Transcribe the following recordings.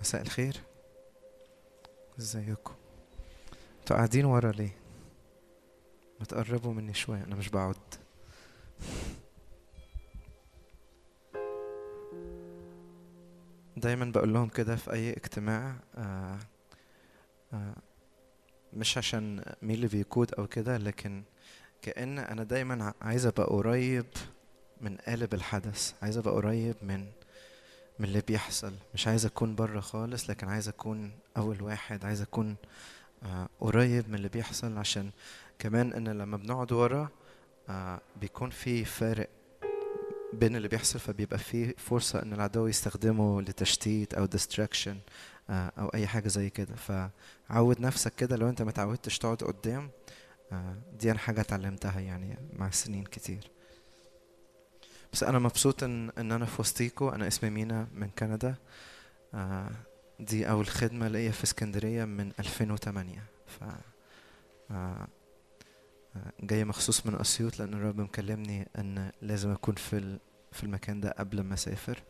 مساء الخير. ازيكم؟ أنتوا قاعدين ورا ليه؟ ما تقربوا مني شوية أنا مش بقعد دايما بقول لهم كده في أي اجتماع آه آه مش عشان مين اللي بيقود أو كده لكن كأن أنا دايما عايز أبقى قريب من قالب الحدث عايز أبقى قريب من من اللي بيحصل. مش عايز أكون بره خالص لكن عايز أكون أول واحد عايز أكون آه قريب من اللي بيحصل. عشان كمان إن لما بنقعد ورا آه بيكون في فارق بين اللي بيحصل. فبيبقى في فرصة إن العدو يستخدمه لتشتيت أو distraction آه أو أي حاجة زي كده. فعود نفسك كده. لو أنت متعودتش تقعد قدام دي أنا حاجة اتعلمتها يعني مع سنين كتير. بس أنا مبسوط ان إن أنا في وسطيكوا أنا اسمي مينا من كندا. آه دي أول خدمة ليا في اسكندرية من 2008 ف آه جاي مخصوص من أسيوط لأن الرب مكلمني إن لازم أكون في في المكان ده قبل ما أسافر.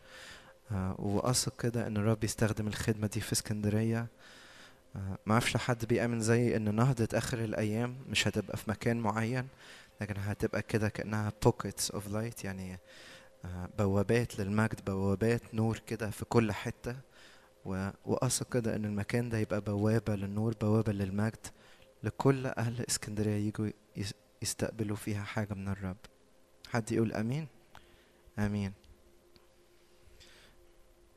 آه واثق كده إن الرب يستخدم الخدمة دي في اسكندرية. آه ما أعرفش حد بيأمن زي إن نهضة آخر الأيام مش هتبقى في مكان معين. لكن هتبقى كده كأنها pockets of light يعني بوابات للمجد بوابات نور كده في كل حتة. وأثق كده إن المكان ده يبقى بوابة للنور بوابة للمجد لكل أهل إسكندرية يجوا يستقبلوا فيها حاجة من الرب. حد يقول أمين؟ أمين.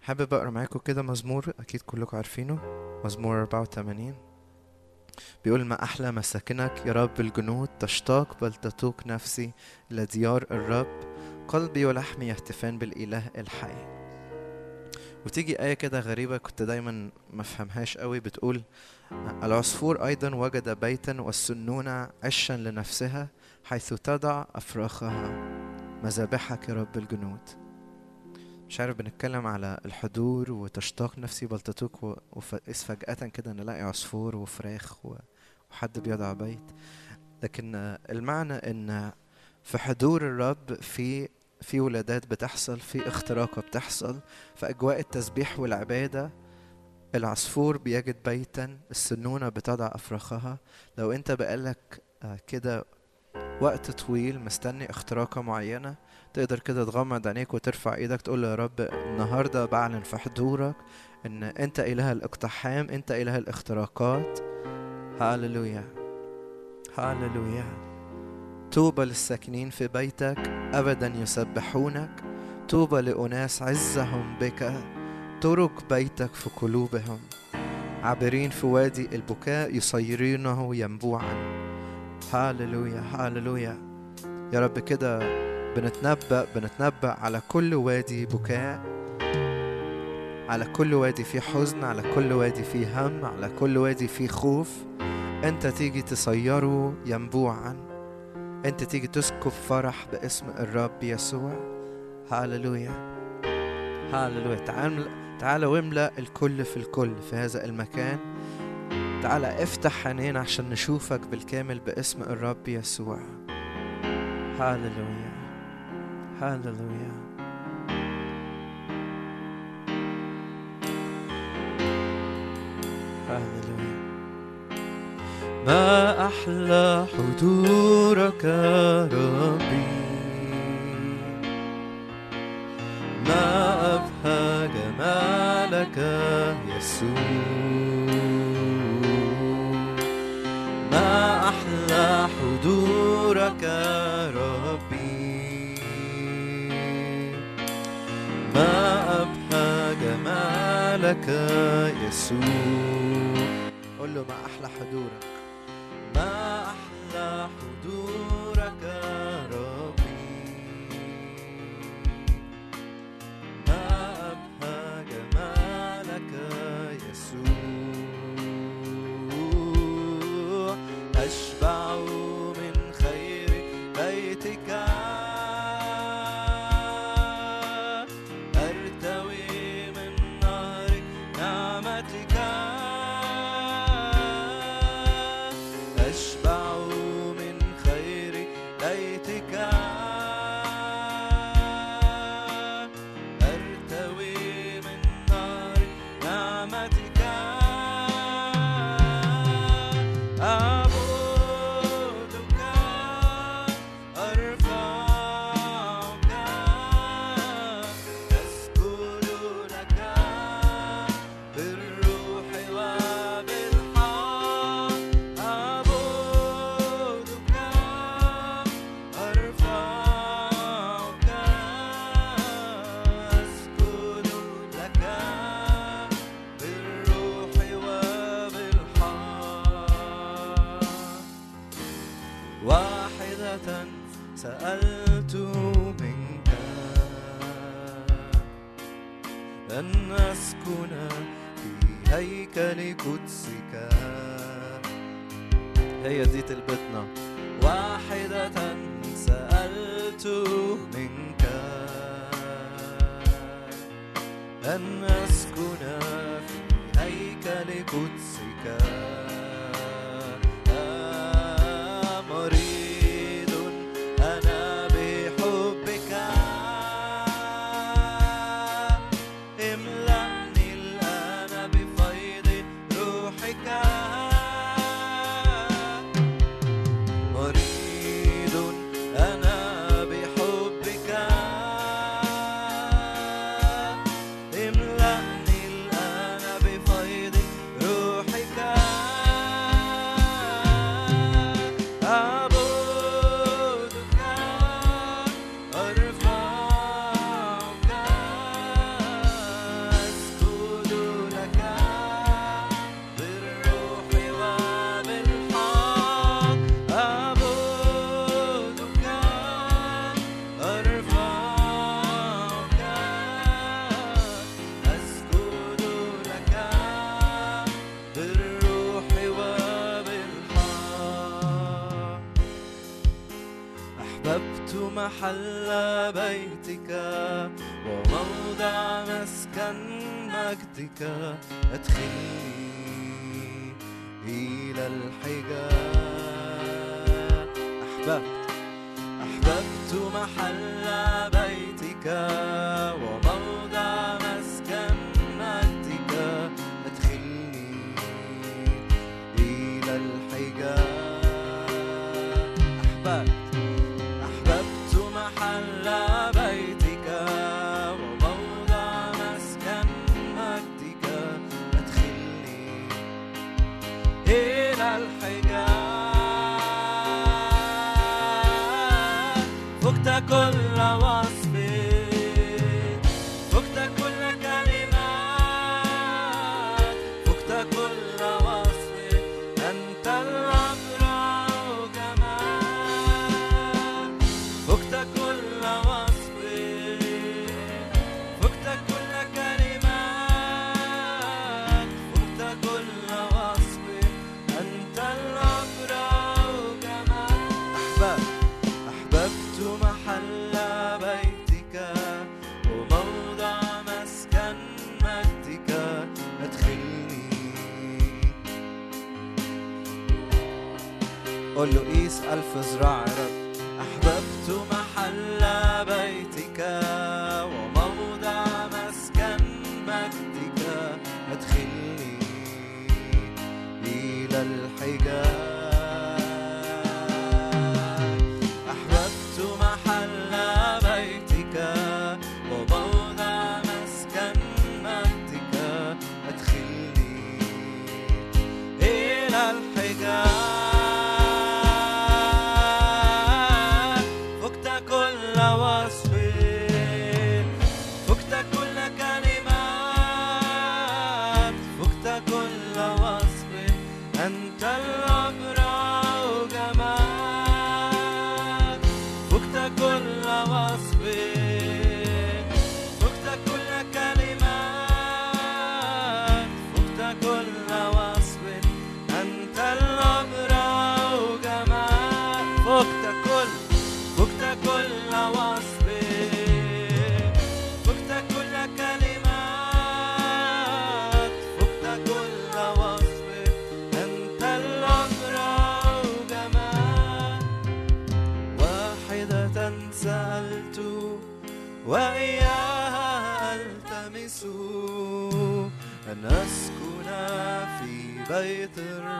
حابب أقرأ معاكم كده مزمور؟ أكيد كلكم عارفينه. مزمور 84 بيقول ما أحلى مساكنك يا رب الجنود تشتاق بل تتوق نفسي إلى ديار الرب. قلبي ولحمي يهتفان بالإله الحي. وتيجي آية كده غريبة كنت دايما ما فهمهاش قوي بتقول العصفور أيضا وجد بيتا والسنونة عشا لنفسها حيث تضع أفراخها. مذابحك يا رب الجنود. مش عارف بنتكلم على الحضور وتشتاق نفسي بل تتوق وإذ فجأة كده نلاقي عصفور وفراخ وحد بيضع بيت. لكن المعنى إن في حضور الرب في في ولادات بتحصل في اختراقة بتحصل في أجواء التسبيح والعبادة العصفور بيجد بيتا السنونة بتضع أفراخها. لو أنت بقالك كده وقت طويل مستني اختراقة معينة تقدر كده تغمض عينيك وترفع إيدك تقول يا رب النهارده بعلن في حضورك إن أنت إله الاقتحام أنت إله الاختراقات. هاللويا هاللويا. طوبى للساكنين في بيتك ابدا يسبحونك. طوبى لأناس عزهم بك ترك بيتك في قلوبهم. عابرين في وادي البكاء يصيرونه ينبوعا. هاللويا هاللويا. يا رب كده بنتنبأ بنتنبأ على كل وادي بكاء على كل وادي فيه حزن على كل وادي فيه هم على كل وادي فيه خوف. انت تيجي تصيره ينبوعا. انت تيجي تسكب فرح باسم الرب يسوع. هاللويا. هاللويا. تعال تعال واملأ الكل في الكل في هذا المكان. تعال افتح عينينا عشان نشوفك بالكامل باسم الرب يسوع. هاللويا. هاللويا هاللويا ما أحلى حضورك ربي. ما أبهى جمالك يسوع. ما أحلى حضورك جمالك يسوع. قول له ما أحلى حضورك. ما أحلى حضورك. أن أسكن في هيكل قدسك. هي دي تلبتنا. واحدة سألت منك. أن أسكن في هيكل قدسك. أدخلني إلى الحجاب. مزرع رب. أحببت محل بيتك وموضع مسكن مجدك. أدخلني إلى الحجاب.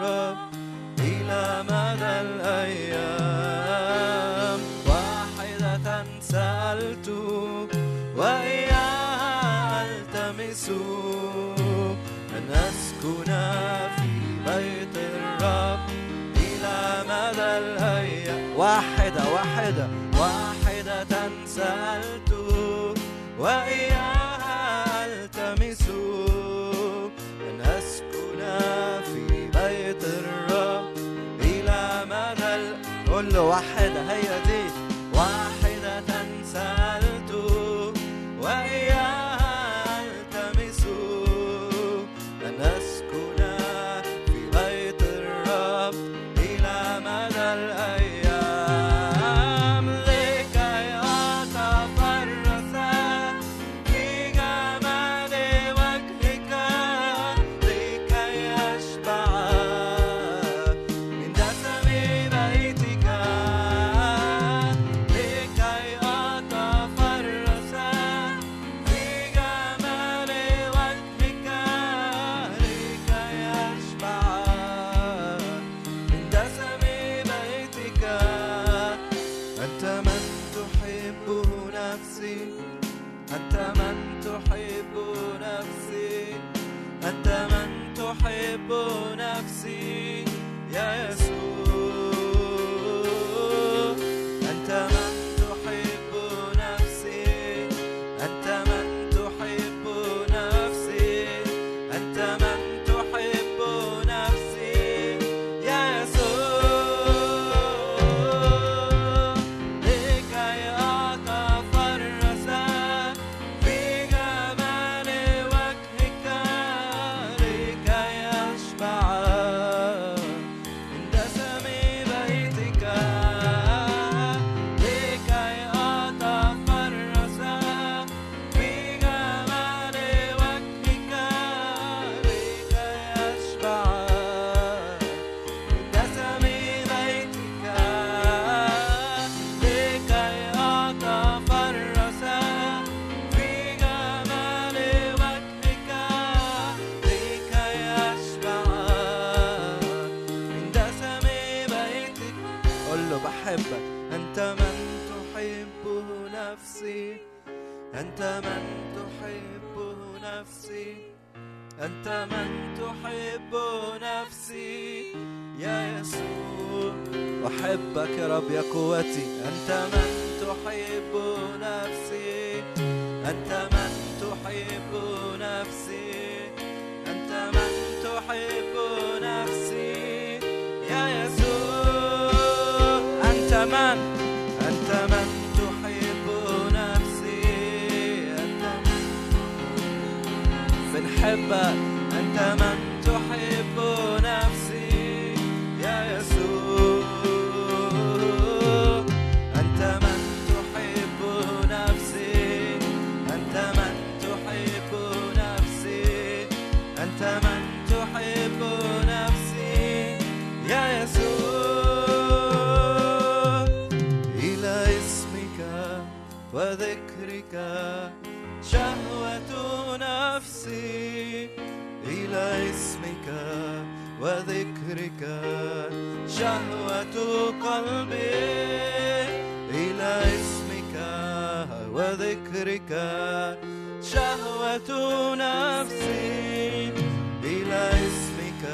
الرب إلى مدى الأيام. واحدة سألت وإياها ألتمس أن أسكن في بيت الرب إلى مدى الأيام. واحدة واحدة واحدة سألت وإياها نفسي. أنت من تحب نفسي. أنت من تحب نفسي. أنت من تحب نفسي يا يسوع. أحبك يا رب يا قوتي. أنت من تحب نفسي. أنت من تحب نفسي. أنت من تحب نفسي يا يسوع. أنت من أنت من تحب نفسي. أنت من بنحبك people ذكرك شهوة قلبي إلى اسمك وذكرك شهوة نفسي إلى اسمك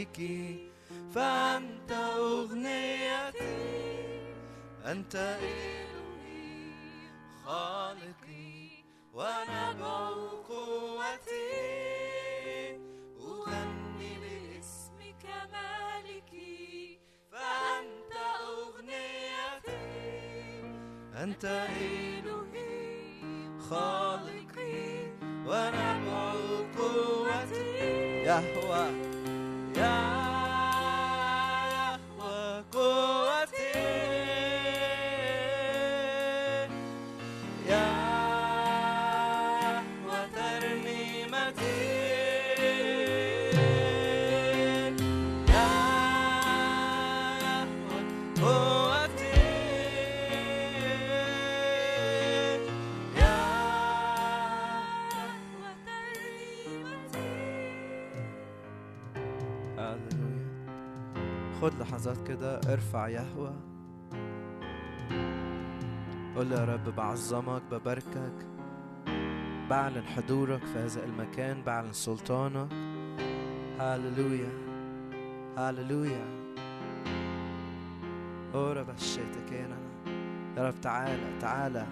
بك فأنت أغنيتي أنت إلهي خالقي ونبع قوتي أغني باسمك مالكي فأنت أغنيتي أنت إلهي خالقي ونبع قوتي يهوه خد لحظات كده ارفع يهوى. قول يا رب بعظمك بباركك. بعلن حضورك في هذا المكان بعلن سلطانك. هللويا هللويا. أو رب الشيتكينا يا رب تعالى تعالى.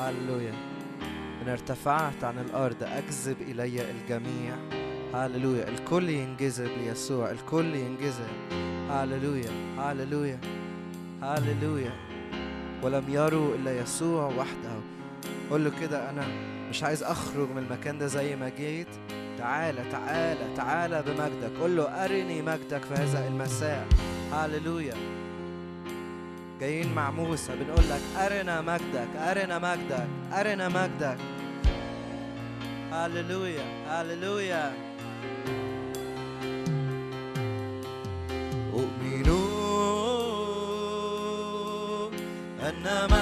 هللويا. إن ارتفعت عن الأرض أجذب إلي الجميع. هللويا الكل ينجذب ليسوع الكل ينجذب. هللويا هللويا هللويا ولم يروا إلا يسوع وحده. قول له كده أنا مش عايز أخرج من المكان ده زي ما جيت. تعالى تعالى تعالى بمجدك. قول له أرني مجدك في هذا المساء. هللويا جايين مع موسى بنقول لك أرنا مجدك أرنا مجدك أرنا مجدك. هللويا هللويا أن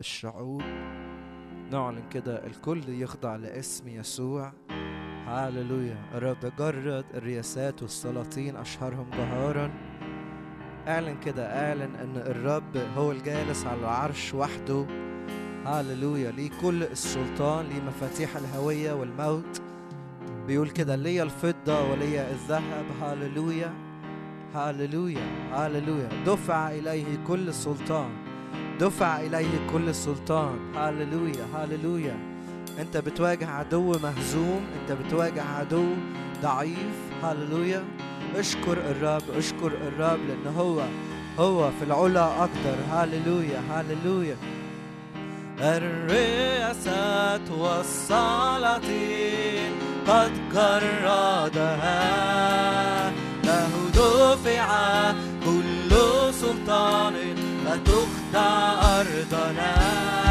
الشعوب. نعلن كده الكل يخضع لاسم يسوع. هاللويا. الرب جرد الرياسات والسلاطين أشهرهم جهارا. اعلن كده اعلن إن الرب هو الجالس على العرش وحده. هاللويا. ليه كل السلطان ليه مفاتيح الهوية والموت. بيقول كده ليا الفضة وليا الذهب. هاللويا. هاللويا. هاللويا. دفع إليه كل سلطان. دفع إليه كل السلطان. هاللويا هاللويا أنت بتواجه عدو مهزوم أنت بتواجه عدو ضعيف. هاللويا اشكر الرب اشكر الرب لأن هو هو في العلا أكتر. هاللويا هاللويا الرئاسات والسلاطين قد جردها له دفع كل سلطان. فتخ أرضنا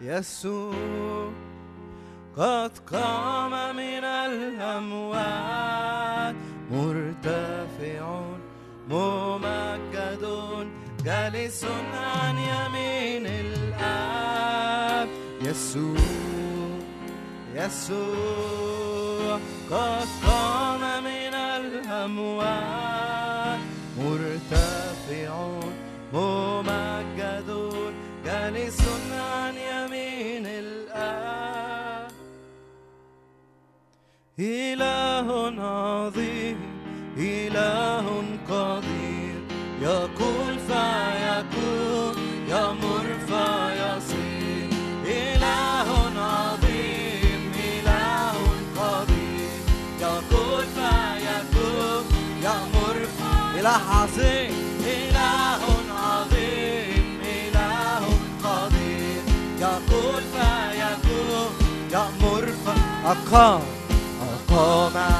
يسوع قد قام من الأموات مرتفع ممجد جالس عن يمين الآب يسوع يسوع قد قام من الأموات مرتفع ممجد إله عظيم إله قدير. يقول فيكون يمر فيصير إله عظيم إله قدير. يقول فيكون يمر فيصير إله عظيم. إله عظيم إله قدير. يقول فيكون يمر فيصير أقام. قام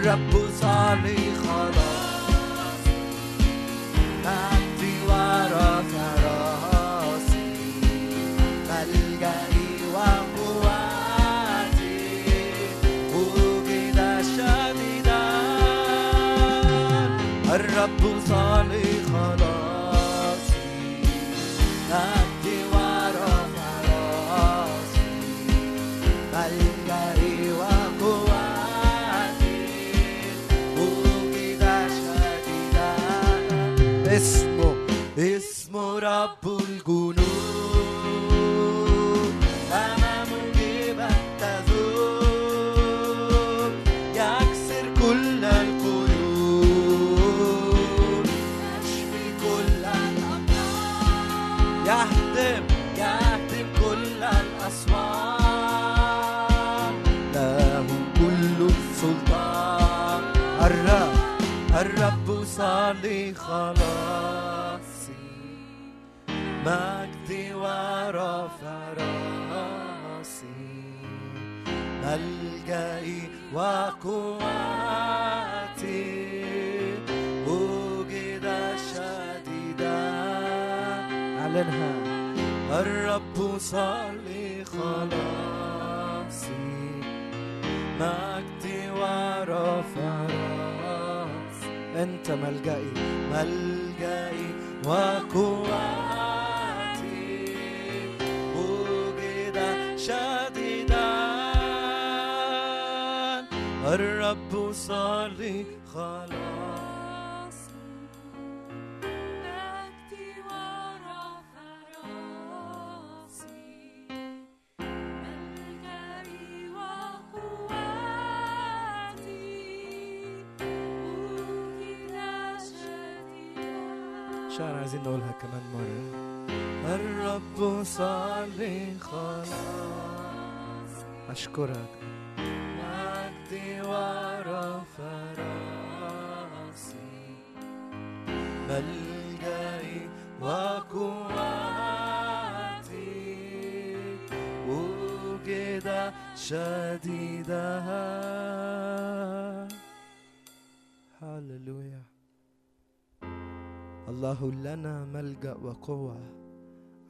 الرب صالح خلاص. مجدي ورفع راسي. ملجئي وقواتي. وجد شديدا. الرب صالح خلاصي مجدي ورفع راسي ملجئي وقواتي وجد شديدا اعلنها الرب صالح خلاصي مجدي أنت ملجئي ملجئي وقواتي وجد شديدا. الرب صالح خلاصي عايزين نقولها كمان مرة. الرب صالح خلاص. أشكرك. مجدي ورفع راسي. ملجئي وقواتي. وجد شديدا هللويا. الله لنا ملجأ وقوة.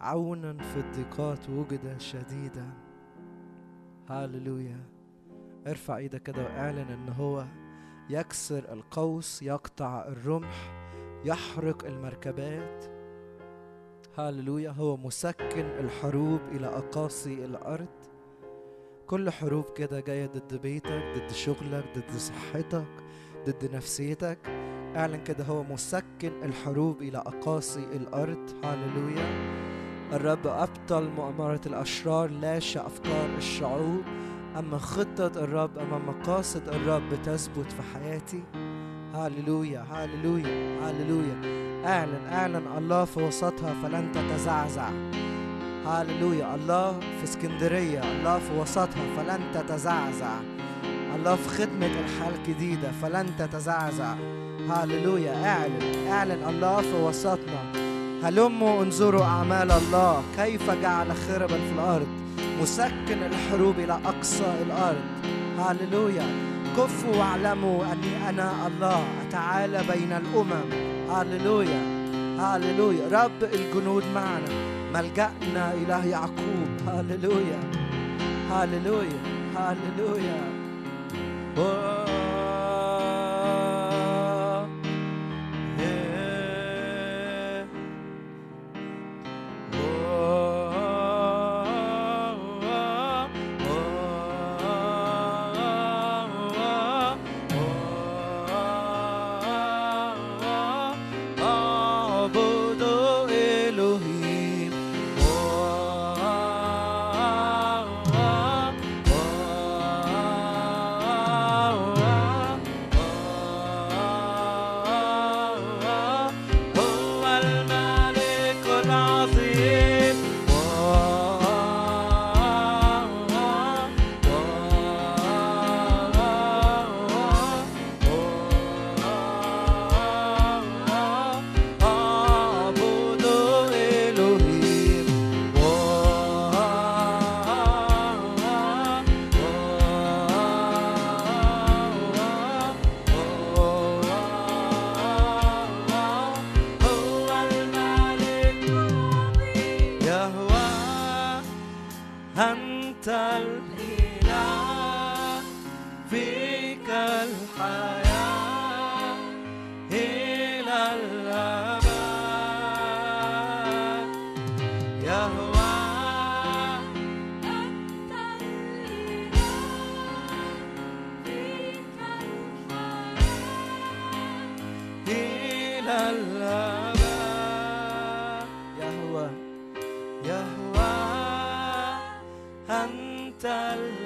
عونا في الضيقات وجد شديدا. هاللويا. ارفع إيدك كده واعلن ان هو يكسر القوس يقطع الرمح يحرق المركبات. هاللويا. هو مسكن الحروب إلى أقاصي الأرض. كل حروب كده جاية ضد بيتك ضد شغلك ضد صحتك ضد نفسيتك. أعلن كده هو مسكن الحروب إلى أقاصي الأرض. هاللويا. الرب أبطل مؤامرة الأشرار لاشى افكار الشعوب. أما خطة الرب أما مقاصد الرب تثبت في حياتي. هاللويا هاللويا هاللويا. أعلن أعلن الله في وسطها فلن تتزعزع. هاللويا. الله في اسكندرية الله في وسطها فلن تتزعزع. الله في خدمة الحياة الجديدة فلن تتزعزع. هللويا اعلن اعلن الله في وسطنا. هلموا انظروا أعمال الله. كيف جعل خربا في الأرض؟ مسكن الحروب إلى أقصى الأرض. هللويا كفوا واعلموا أني أنا الله. أتعالى بين الأمم. هللويا هللويا رب الجنود معنا. ملجأنا اله يعقوب. هللويا هللويا هللويا, هللويا. Oh. tal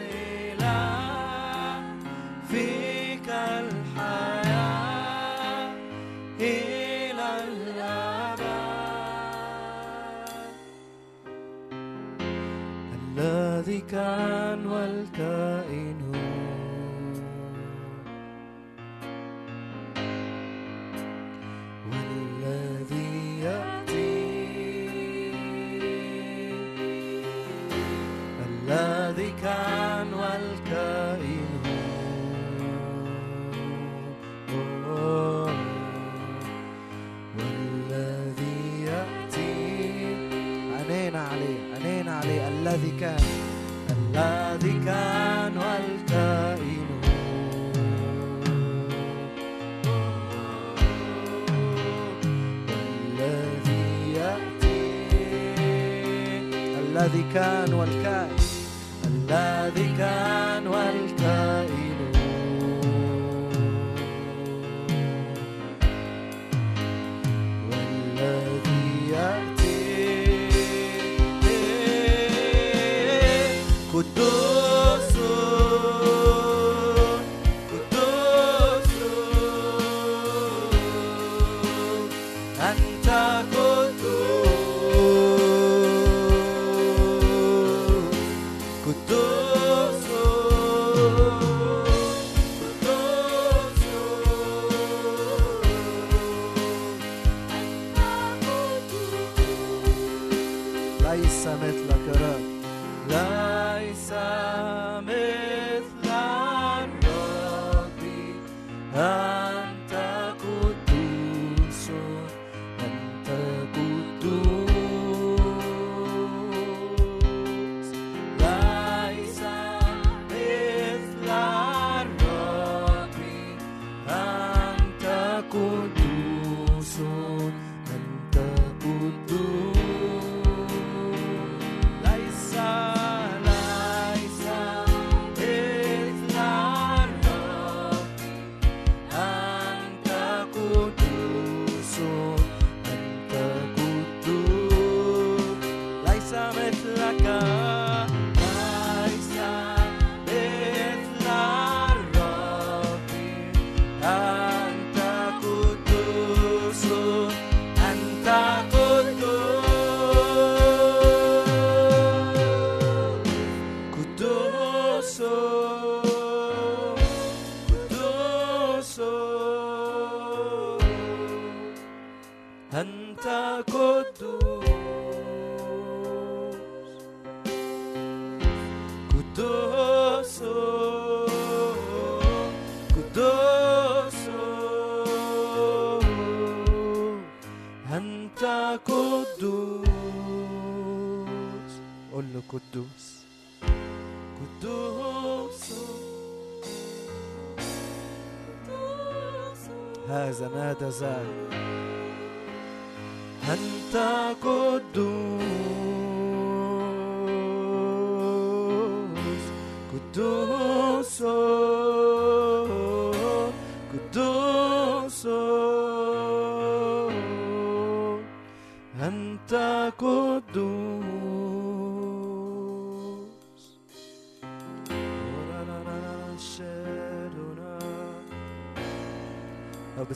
زناد زاد.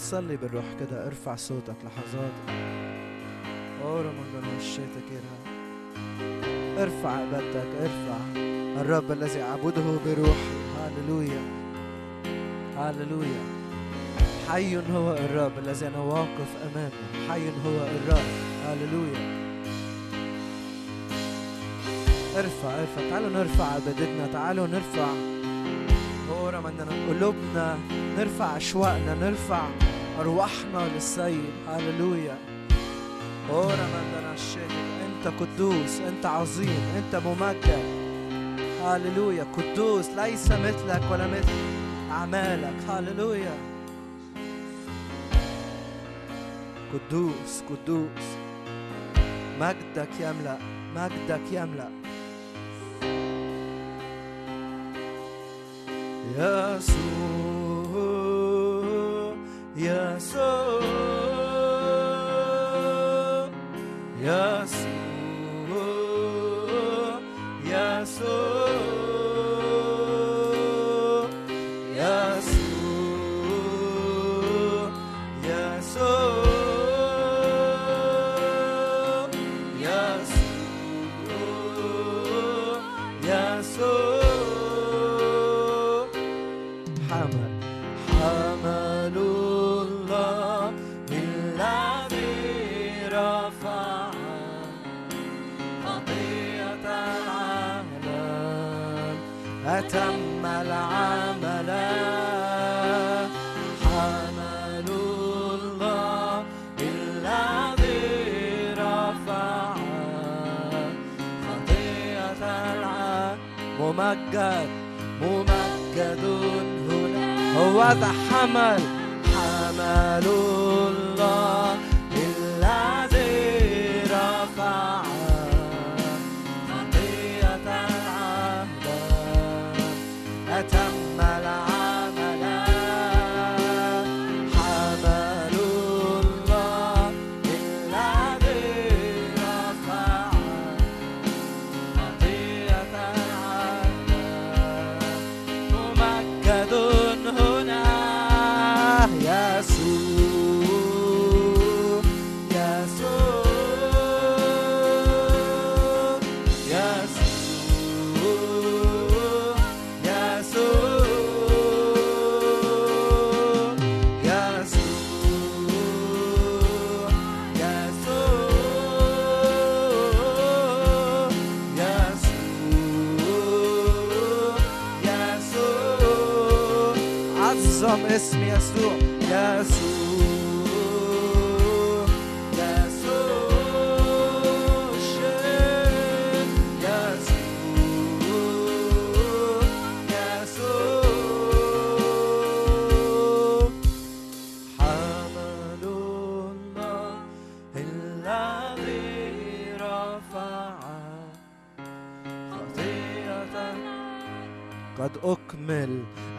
بتصلي بالروح كده ارفع صوتك لحظات. اورا من كده. ارفع عبادتك ارفع. الرب الذي اعبده بروحي هاللويا هاللويا حي هو الرب الذي أنا واقف أمامه. حي هو الرب. هاللويا ارفع ارفع. تعالوا نرفع عبادتنا تعالوا نرفع. قلوبنا. نرفع أشواقنا نرفع. أرواحنا للسيد. هللويا. أورا مندنا الشاهد أنت قدوس أنت عظيم أنت ممكن هللويا. قدوس ليس مثلك ولا مثل أعمالك. هللويا. قدوس قدوس. مجدك يملأ مجدك يملأ. يسوع. yes, sir. ممجد ممجد هنا. هو ذا حمل حمل الله.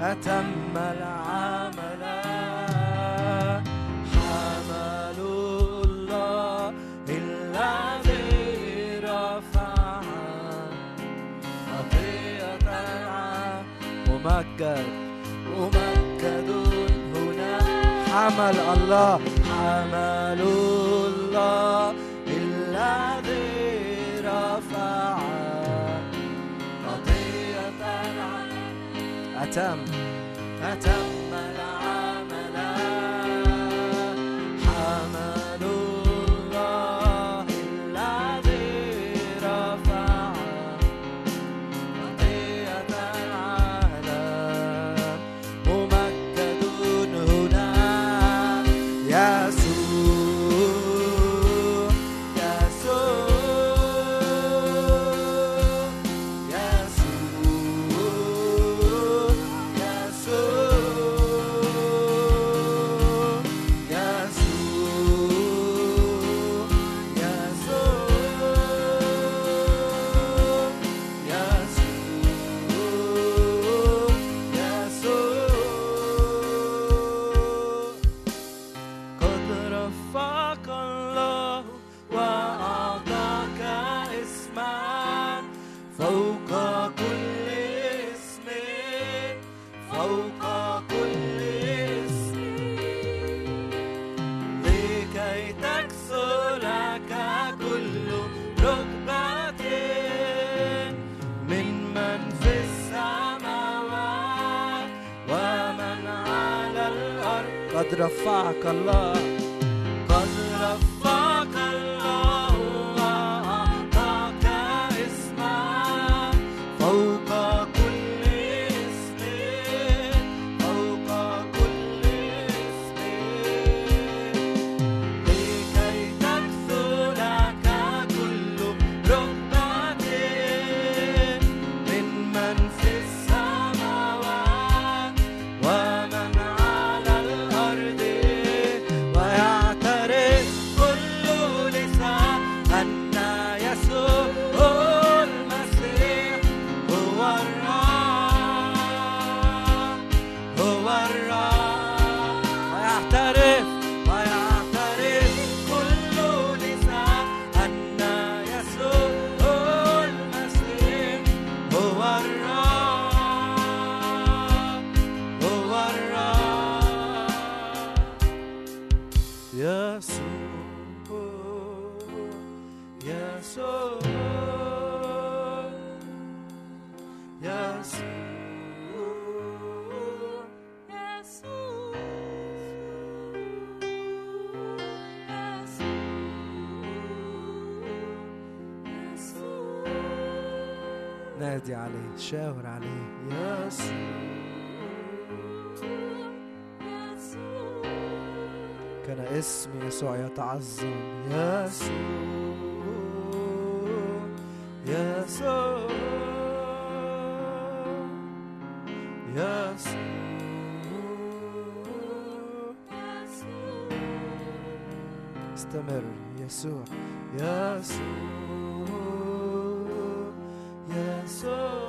أتم العمل. حمل الله الذي رفع خطيئة العالم ممجد ممجد هنا. حمل الله حمل الله الذي رفع خطيئة العالم أتم أتم. تشاور عليه. يسوع يسوع كان اسم يسوع يتعظم. يسوع يسوع يسوع استمر. يسوع. يسوع يسوع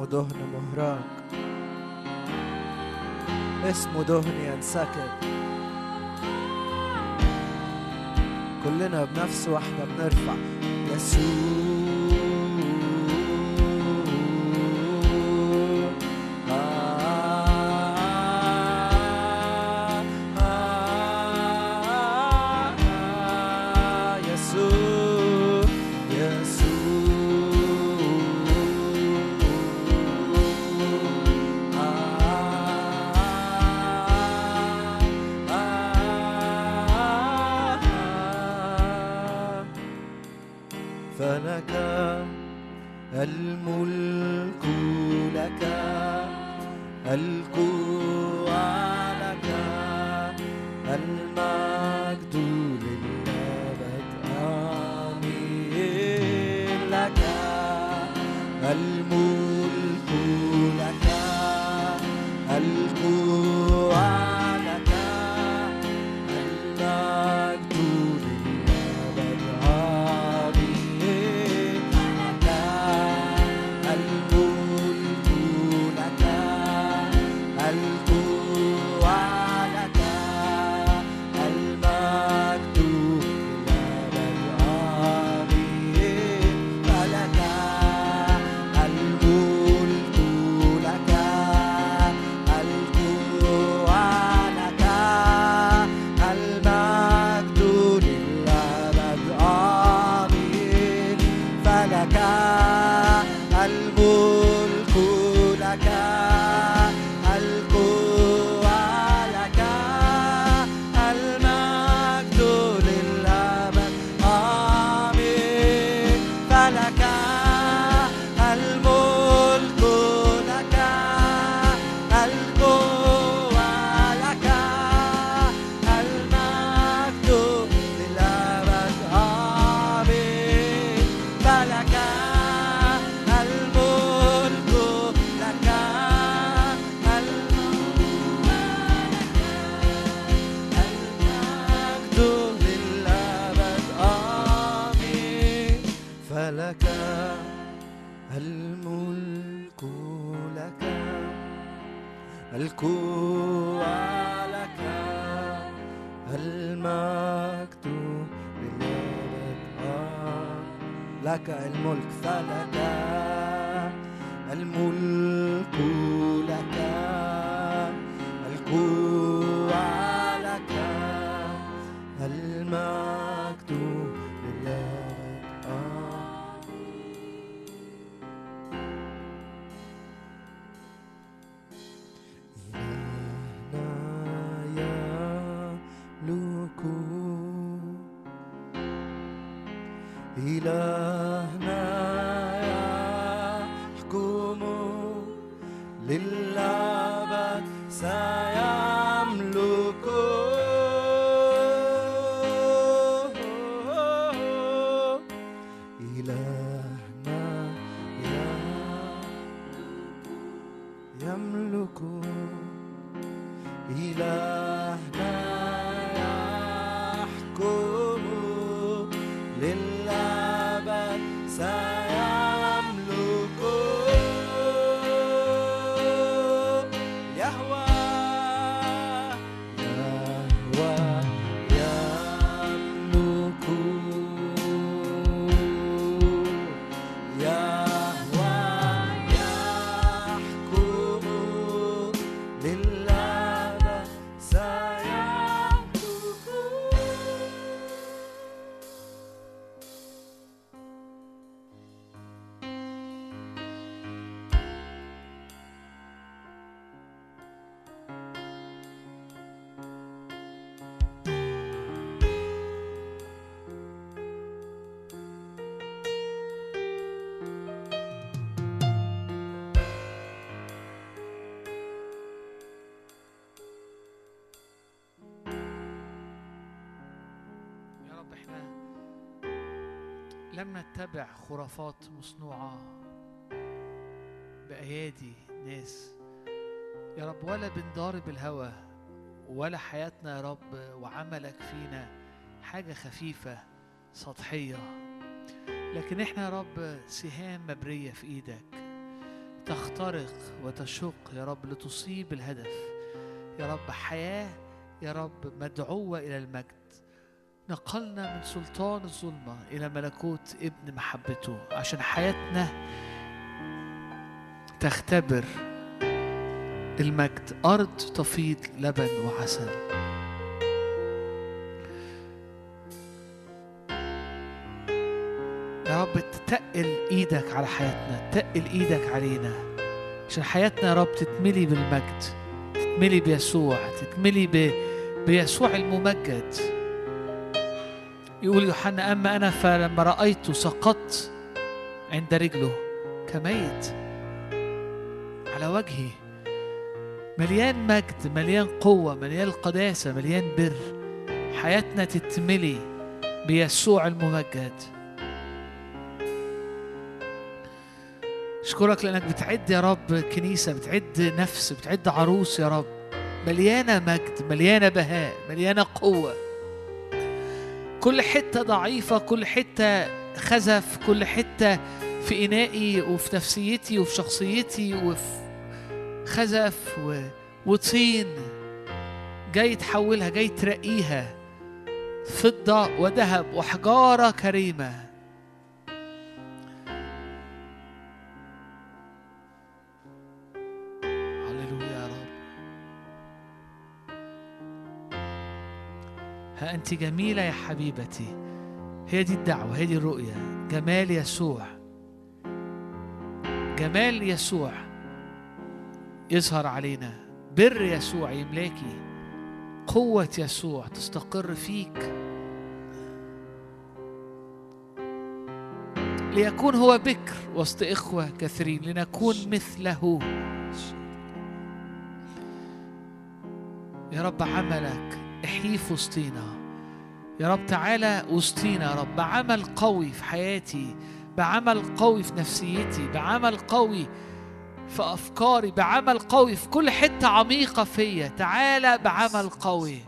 اسمه دهن مهراج اسمه دهن ينسكب. كلنا بنفس واحدة بنرفع. يسوع. لم نتبع خرافات مصنوعة بأيادي ناس. يا رب ولا بنضارب الهوى ولا حياتنا يا رب وعملك فينا حاجة خفيفة سطحية. لكن إحنا يا رب سهام مبرية في إيدك تخترق وتشق يا رب لتصيب الهدف. يا رب حياة يا رب مدعوة إلى المجد. نقلنا من سلطان الظلمة إلى ملكوت ابن محبته. عشان حياتنا تختبر المجد. أرض تفيض لبن وعسل. يا رب تتقل إيدك على حياتنا. تقل إيدك علينا. عشان حياتنا يا رب تتملي بالمجد. تتملي بيسوع. تتملي ب... بيسوع الممجد. يقول يوحنا أما أنا فلما رأيته سقطت عند رجله كميت على وجهي. مليان مجد مليان قوة مليان قداسة مليان بر. حياتنا تتملي بيسوع الممجد. أشكرك لأنك بتعد يا رب كنيسة بتعد نفس بتعد عروس يا رب. مليانة مجد مليانة بهاء مليانة قوة. كل حتة ضعيفة كل حتة خزف كل حتة في إنائي وفي نفسيتي وفي شخصيتي وفي خزف و... وطين جاي تحولها جاي ترقيها. فضة وذهب وحجارة كريمة. أنت جميلة يا حبيبتي. هي دي الدعوة هي دي الرؤية. جمال يسوع. جمال يسوع يظهر علينا. بر يسوع يملاكي. قوة يسوع تستقر فيك. ليكون هو بكر وسط إخوة كثيرين لنكون مثله. يا رب عملك احيي في وسطينا يا رب تعالى وسطينا يا رب. بعمل قوي في حياتي بعمل قوي في نفسيتي بعمل قوي في أفكاري بعمل قوي في كل حتة عميقة فيا. تعالى بعمل قوي.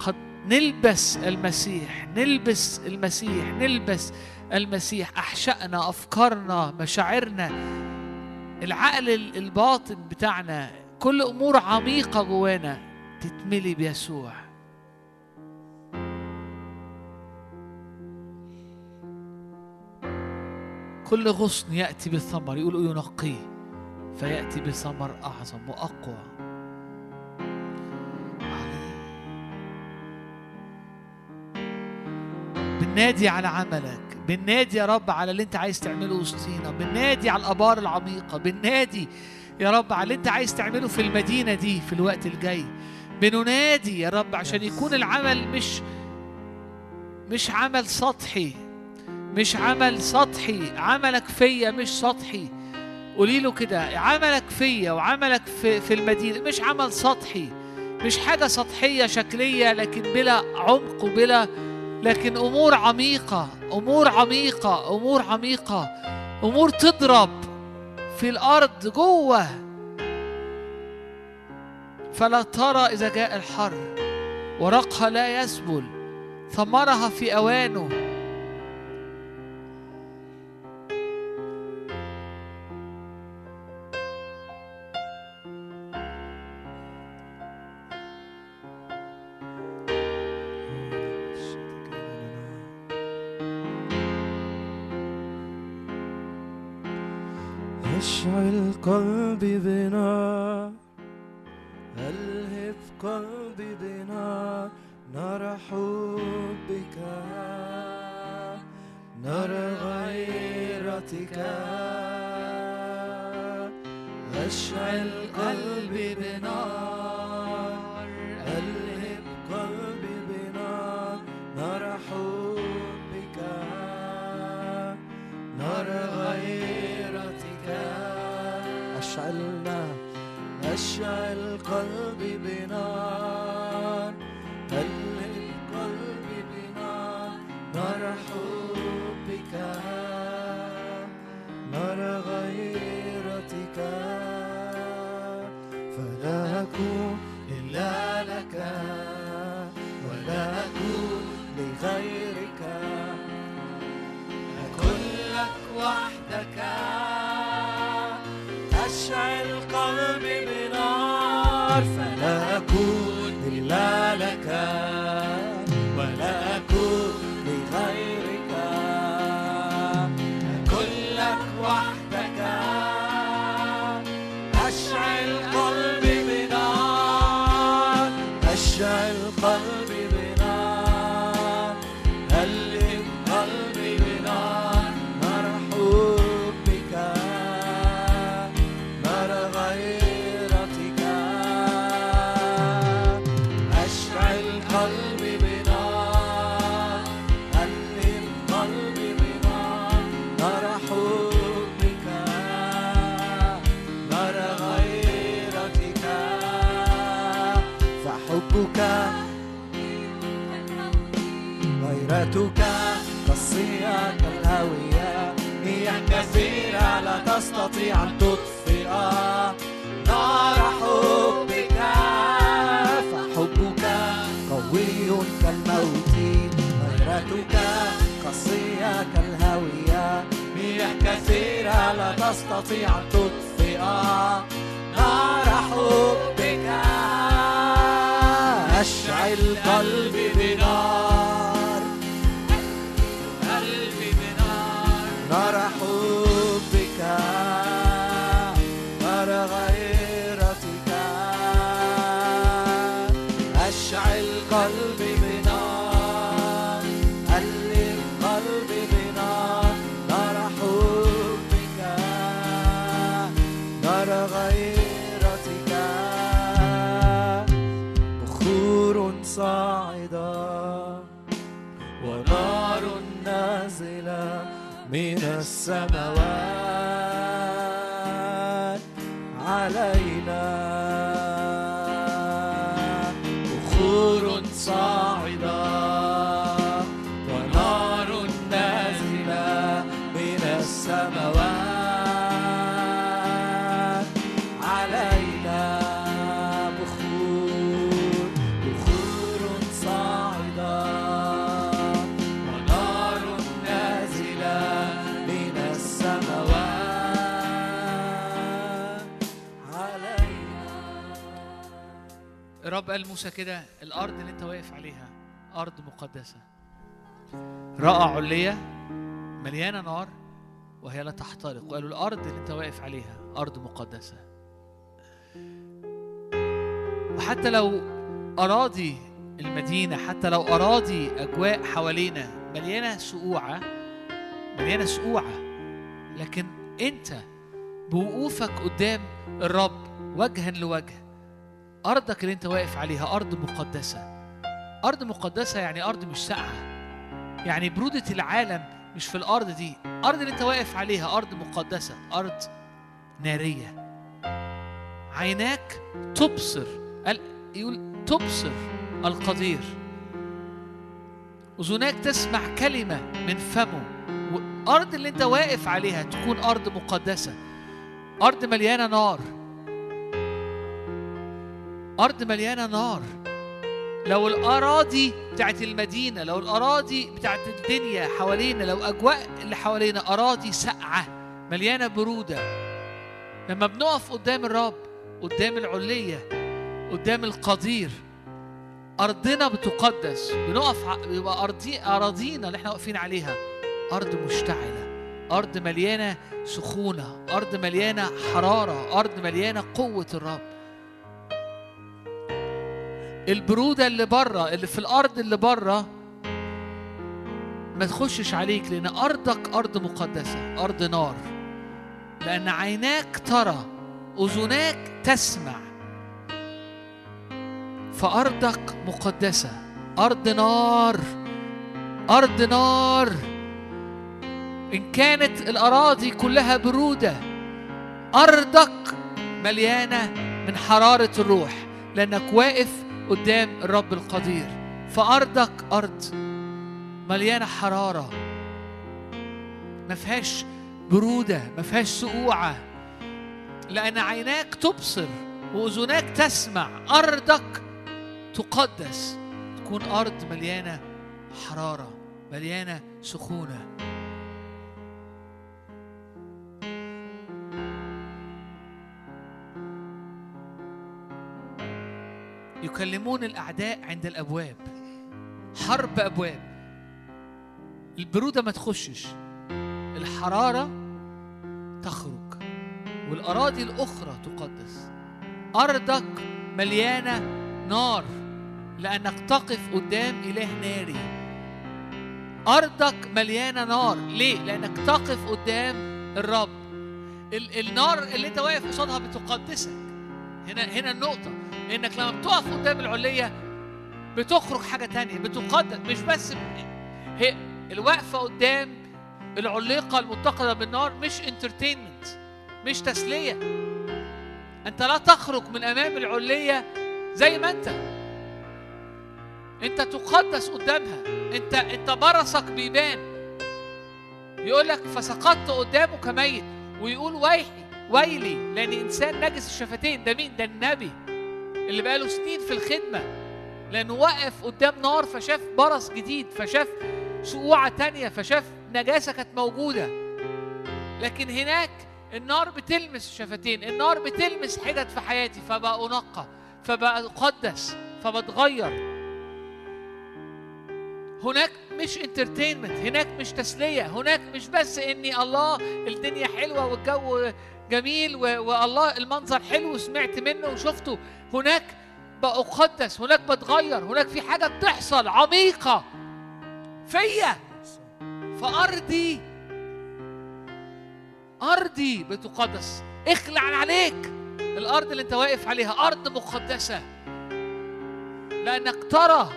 قد نلبس المسيح نلبس المسيح نلبس المسيح. أحشائنا أفكارنا مشاعرنا العقل ال- الباطن بتاعنا. كل أمور عميقة جوانا تتملي بيسوع. كل غصن يأتي بالثمر يقولوا ينقيه فيأتي بثمر أعظم وأقوى. بننادي على عملك بننادي يا رب على اللي انت عايز تعمله وسطينا بننادي على الأبار العميقة بننادي يا رب على اللي انت عايز تعمله في المدينة دي في الوقت الجاي. بننادي يا رب عشان يكون العمل مش مش عمل سطحي. مش عمل سطحي عملك فيا مش سطحي. قولي له كده عملك فيا وعملك في في المدينة مش عمل سطحي. مش حاجة سطحية شكلية لكن بلا عمق وبلا لكن أمور عميقة أمور عميقة أمور عميقة. أمور تضرب في الأرض جوة. فلا ترى إذا جاء الحر ورقها لا يسبل ثمرها في أوانه. قلبي بنار ألهب قلبي بنار نار حبك. نار غيرتك. أشعل قلبي بنار أشعلنا أشعل قلبي بنار قلب قلبي بنار نار حبك نار غيرتك. فلا أكون تستطيع تطفئ نار حبك قال موسى كده الأرض اللي أنت واقف عليها أرض مقدسة. رأى عليه مليانة نار وهي لا تحترق. وقالوا الأرض اللي أنت واقف عليها أرض مقدسة. وحتى لو أراضي المدينة حتى لو أراضي أجواء حوالينا مليانة سقوعة مليانة سقوعة لكن أنت بوقوفك قدام الرب وجها لوجه أرضك اللي أنت واقف عليها أرض مقدسة. أرض مقدسة يعني أرض مش ساقعة. يعني برودة العالم مش في الأرض دي. أرض اللي أنت واقف عليها أرض مقدسة أرض نارية. عيناك تبصر يقول تبصر القدير. أذناك تسمع كلمة من فمه. والأرض اللي أنت واقف عليها تكون أرض مقدسة. أرض مليانة نار. أرض مليانة نار. لو الأراضي بتاعت المدينة لو الأراضي بتاعت الدنيا حوالينا لو أجواء اللي حوالينا أراضي ساقعة مليانة برودة لما بنقف قدام الرب قدام العلية قدام القدير أرضنا بتقدس. بنقف بيبقى أرضي أراضينا اللي إحنا واقفين عليها أرض مشتعلة أرض مليانة سخونة أرض مليانة حرارة أرض مليانة قوة الرب. البرودة اللي بره اللي في الأرض اللي بره ما تخشش عليك لأن أرضك أرض مقدسة أرض نار. لأن عيناك ترى أذناك تسمع. فأرضك مقدسة أرض نار أرض نار. إن كانت الأراضي كلها برودة أرضك مليانة من حرارة الروح. لأنك واقف قدام الرب القدير. فأرضك أرض مليانة حرارة. ما فيهاش برودة ما فيهاش سقوعة. لأن عيناك تبصر وأذناك تسمع. أرضك تقدس. تكون أرض مليانة حرارة مليانة سخونة. يكلمون الأعداء عند الأبواب. حرب أبواب. البرودة ما تخشش. الحرارة تخرج. والأراضي الأخرى تقدس. أرضك مليانة نار. لأنك تقف قدام إله ناري. أرضك مليانة نار. ليه؟ لأنك تقف قدام الرب. ال- النار اللي أنت واقف قصادها بتقدسك. هنا هنا النقطة. إنك لما بتقف قدام العلية بتخرج حاجة تانية بتقدس مش بس هي الوقفة قدام العليقة المتقدة بالنار مش انترتينمنت مش تسلية. أنت لا تخرج من أمام العلية زي ما أنت. أنت تقدس قدامها. أنت أنت برصك بيبان. يقول لك فسقطت قدامه كميت ويقول ويحي ويلي لأن إنسان نجس الشفتين. ده مين؟ ده النبي. اللي بقاله سنين في الخدمة لأنه وقف قدام نار فشاف برص جديد فشاف سقوعه تانية فشاف نجاسة كانت موجودة. لكن هناك النار بتلمس الشفتين النار بتلمس حتت في حياتي فبقى أنقى فبقى اقدس فبتغير هناك مش انترتينمنت هناك مش تسلية هناك مش بس إني الله الدنيا حلوة والجو جميل. والله المنظر حلو وسمعت منه وشفته. هناك بأقدس هناك بتغير هناك في حاجة بتحصل عميقة. فيا فأرضي أرضي بتقدس. اخلع عليك. الأرض اللي أنت واقف عليها أرض مقدسة. لأنك ترى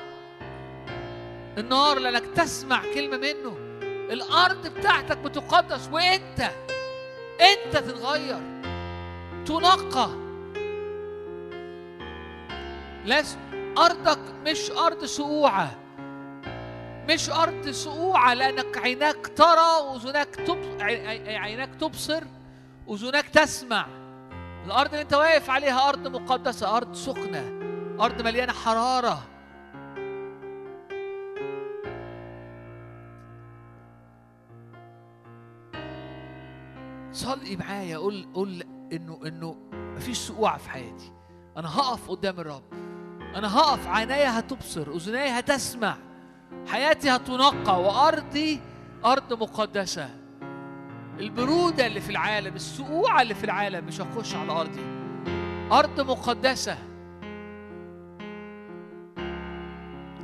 النار لأنك تسمع كلمة منه. الأرض بتاعتك بتقدس. وأنت أنت تتغير تنقى. لازم أرضك مش أرض سقوعة مش أرض سقوعة لأنك عيناك ترى عي- عيناك تبصر وأذناك تسمع. الأرض اللي أنت واقف عليها أرض مقدسة أرض سخنة أرض مليانة حرارة. صلي معايا قول قول إنه إنه مفيش سقوع في حياتي. أنا هقف قدام الرب. أنا هقف عينيا هتبصر اذني هتسمع حياتي هتنقى وأرضي أرض مقدسة. البرودة اللي في العالم السقوعه اللي في العالم مش هخش على أرضي. أرض مقدسة.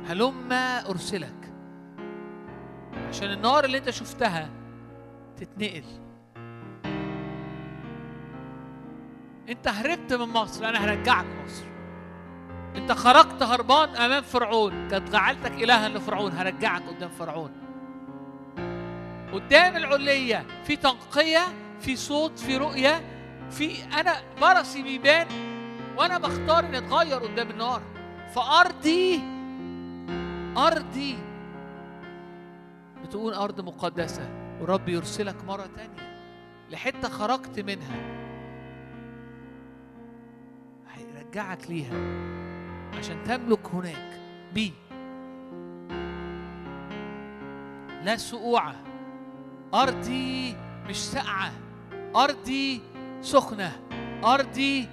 هلما أرسلك. عشان النار اللي أنت شفتها تتنقل. انت هربت من مصر أنا هرجعك مصر. انت خرجت هربان امام فرعون كانت جعلتك الها لفرعون هرجعك قدام فرعون. قدام العليه في تنقية في صوت في رؤية في أنا برصي بيبان وأنا بختار اني أتغير قدام النار. فأرضي أرضي. بتقول أرض مقدسة ورب يرسلك مرة تانية لحتة خرجت منها. هيرجعك ليها عشان تملك هناك. بي لا سقوعة أرضي مش ساقعة. أرضي سخنة. أرضي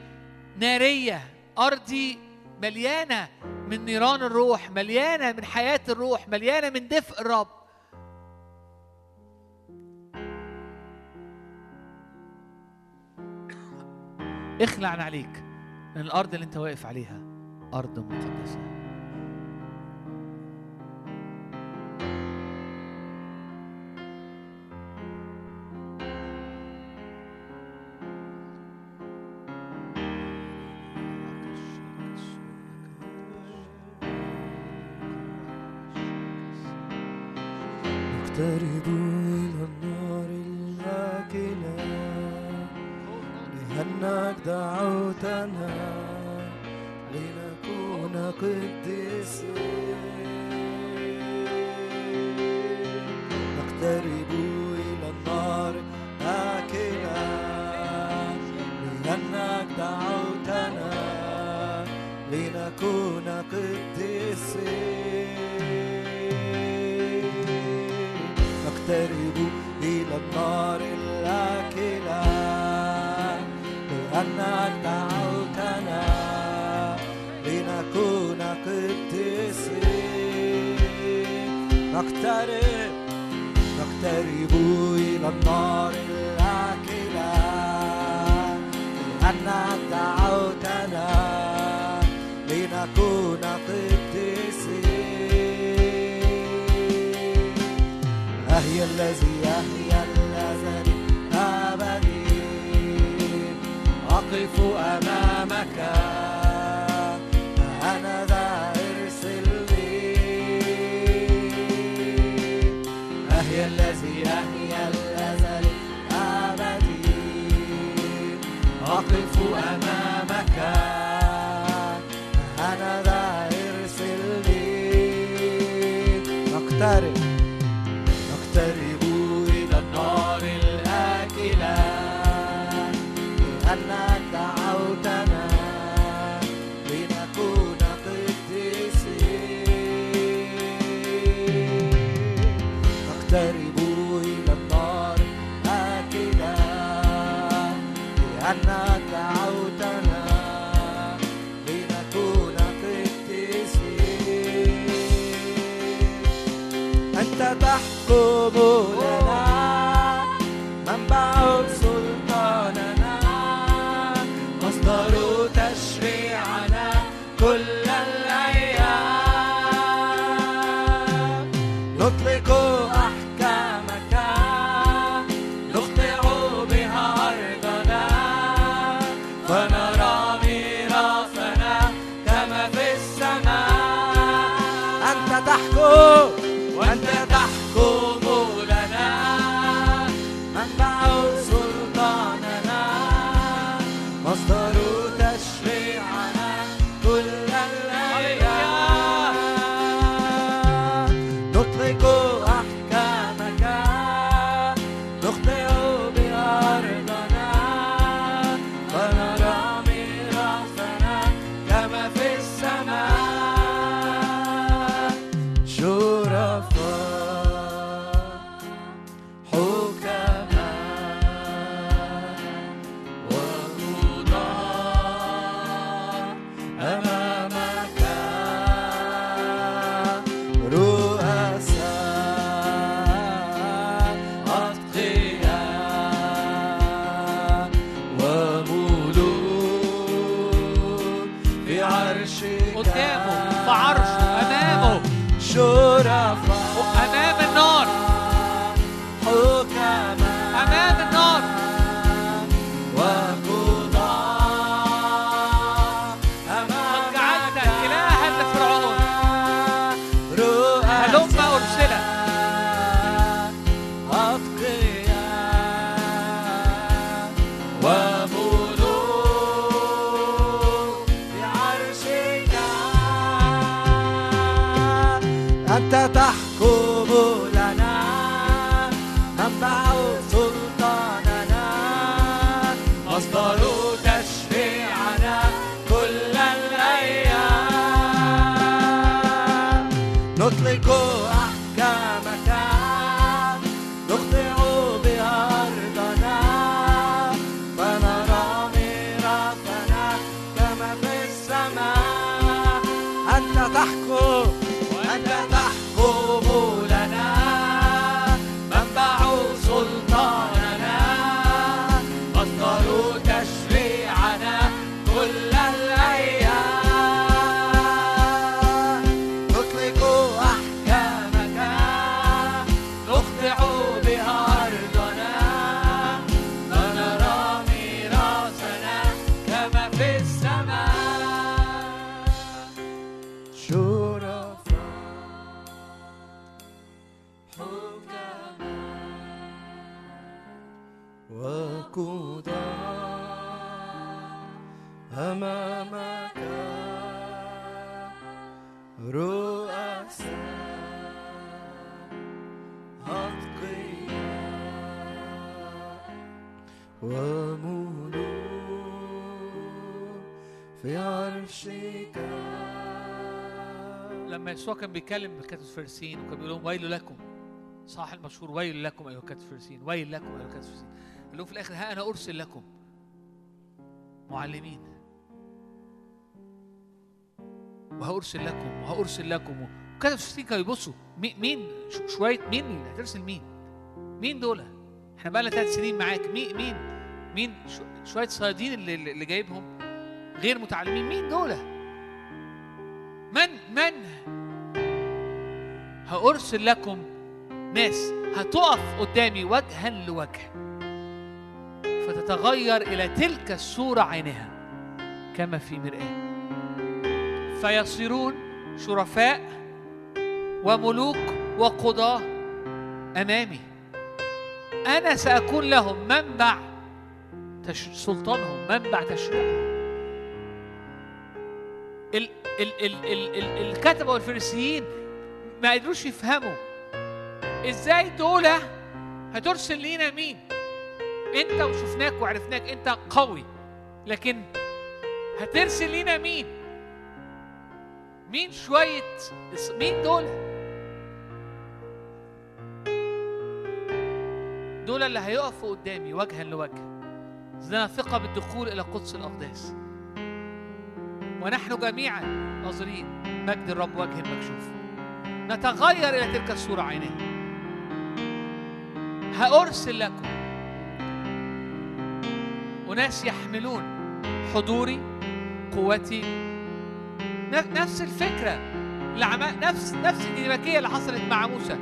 نارية. أرضي مليانة من نيران الروح مليانة من حياة الروح مليانة من دفء الرب. اخلع عليك. لأن الأرض اللي أنت واقف عليها أرض مقدسة. نقترب إلى النار الآكلة لأنك كان بيكلم الكتب الفريسيين وكان بيقول لهم ويل لكم. صح المشهور ويل لكم أيها الكتب الفريسيين ويل لكم أيها الكتب الفريسيين قال لهم في الآخر ها أنا أرسل لكم. معلمين. وهأرسل لكم وهأرسل لكم. وكتب الفريسيين كانوا يبصوا. مي- مين؟ شوية مين اللي هترسل مين؟ مين دول؟ إحنا بقى لنا ثلاث سنين معاك. مين مين؟ مين؟ شو- شوية صيادين اللي, اللي جايبهم. غير متعلمين. مين دول؟ من من؟ هأرسل لكم ناس هتقف قدامي وجها لوجه فتتغير إلى تلك الصورة عينها كما في مرآة فيصيرون شرفاء وملوك وقضاة أمامي أنا سأكون لهم منبع. سلطانهم منبع تشريعهم ال... ال... ال... ال... ال... الكتبة والفريسيين ما قدروش يفهموا إزاي دول هترسل لينا مين. انت وشفناك وعرفناك انت قوي لكن هترسل لينا مين؟ مين شوية مين دول؟ دول اللي هيقفوا قدامي وجها لوجه لنا ثقة بالدخول إلى قدس الأقداس. ونحن جميعا ناظرين مجد الرب وجه مكشوف. نتغير إلى تلك الصورة عينيه هأرسل لكم. أناس يحملون حضوري قوتي. نفس الفكرة. نفس نفس الديناميكية اللي حصلت مع موسى.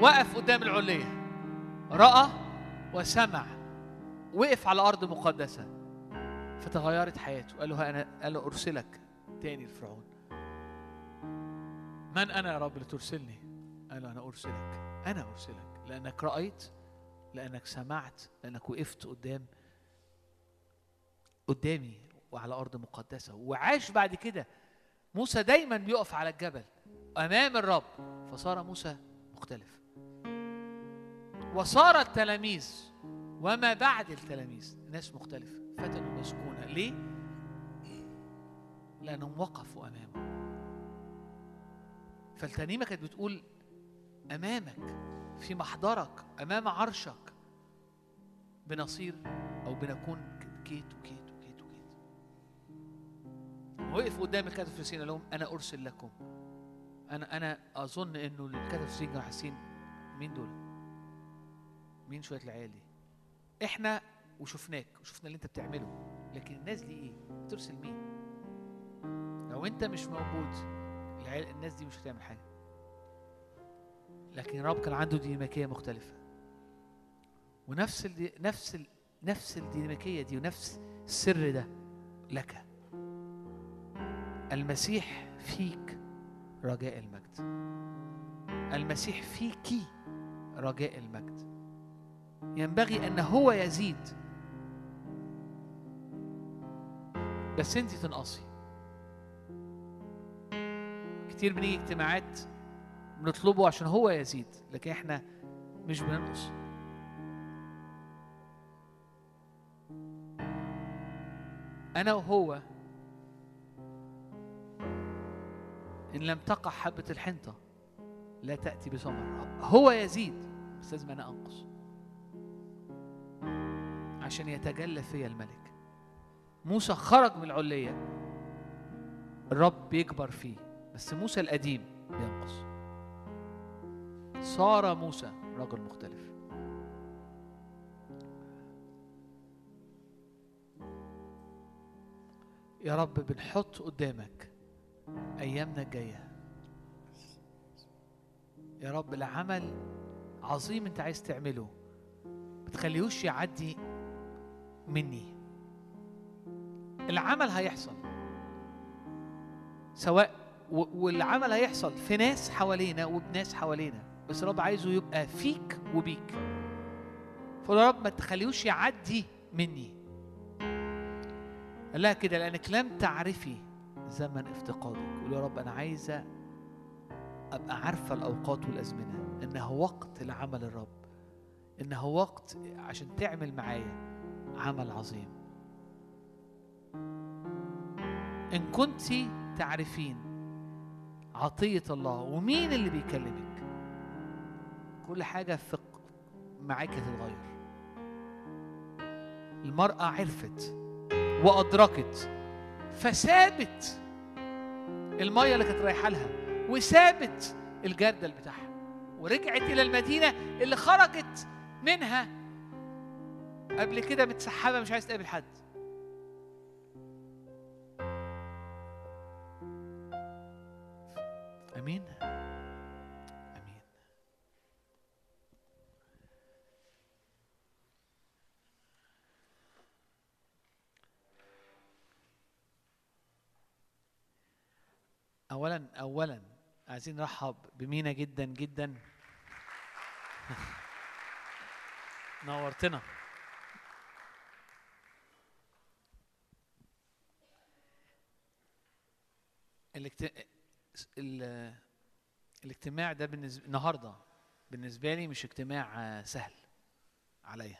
وقف قدام العلية. رأى وسمع. وقف على أرض مقدسة. فتغيرت حياته. قال له أنا قال له أرسلك تاني لفرعون. من أنا يا رب لترسلني قال أنا أرسلك. أنا أرسلك. لأنك رأيت لأنك سمعت لأنك وقفت قدام قدامي وعلى أرض مقدسة. وعاش بعد كده. موسى دايما بيقف على الجبل أمام الرب. فصار موسى مختلف. وصار التلاميذ وما بعد التلاميذ ناس مختلفة. فتنوا مسكونة. ليه؟ لأنهم وقفوا أمامه. فالترنيمة كانت بتقول أمامك في محضرك أمام عرشك بنصير أو بنكون كيت وكيت وكيت وكيت وقف قدام الكتف الفلسطيني قال لهم أنا أرسل لكم أنا أنا أظن إنه الكتف الفلسطيني كانوا حاسين مين دول؟ مين شوية العيال دي؟ إحنا وشفناك وشفنا اللي أنت بتعمله لكن الناس دي إيه؟ ترسل مين؟ لو أنت مش موجود العيال الناس دي مش هتعمل حاجة. لكن الرب كان عنده ديناميكية مختلفة. ونفس ال نفس ال نفس الديناميكية دي ونفس السر ده لك. المسيح فيك رجاء المجد. المسيح فيك رجاء المجد. ينبغي أن هو يزيد. بس أنت تنقصي. كتير بنيجي اجتماعات بنطلبه عشان هو يزيد لكن إحنا مش بننقص. أنا وهو إن لم تقع حبة الحنطة لا تأتي بثمر هو يزيد بس لازم أنا أنقص. عشان يتجلى فيا الملك. موسى خرج من العليه الرب بيكبر فيه. بس موسى القديم بينقص. صار موسى رجل مختلف. يا رب بنحط قدامك أيامنا الجاية. يا رب العمل عظيم أنت عايز تعمله ما تخليهوش يعدي مني. العمل هيحصل. سواء والعمل هيحصل في ناس حوالينا وبناس حوالينا بس الرب عايزه يبقى فيك وبيك. فقول يا رب ما تخليهوش يعدي مني. قال لها كده لأنك لم تعرفي زمن افتقادك. قول يا رب أنا عايزة أبقى عارفة الأوقات والأزمنة. انه وقت لعمل الرب. انه وقت عشان تعمل معايا عمل عظيم. إن كنت تعرفين عطية الله ومين اللي بيكلمك؟ كل حاجة في معاك هتتغير المرأة عرفت وأدركت فسابت المية اللي كانت رايحة لها وسابت الجردل بتاعها ورجعت إلى المدينة اللي خرجت منها. قبل كده متسحبة مش عايز تقابل حد. آمين. آمين. اولا اولا عايزين نرحب بمينا جدا جدا. نورتنا. الاجت... ال- الاجتماع ده بالنسبة النهارده بالنسبة لي مش اجتماع سهل عليا.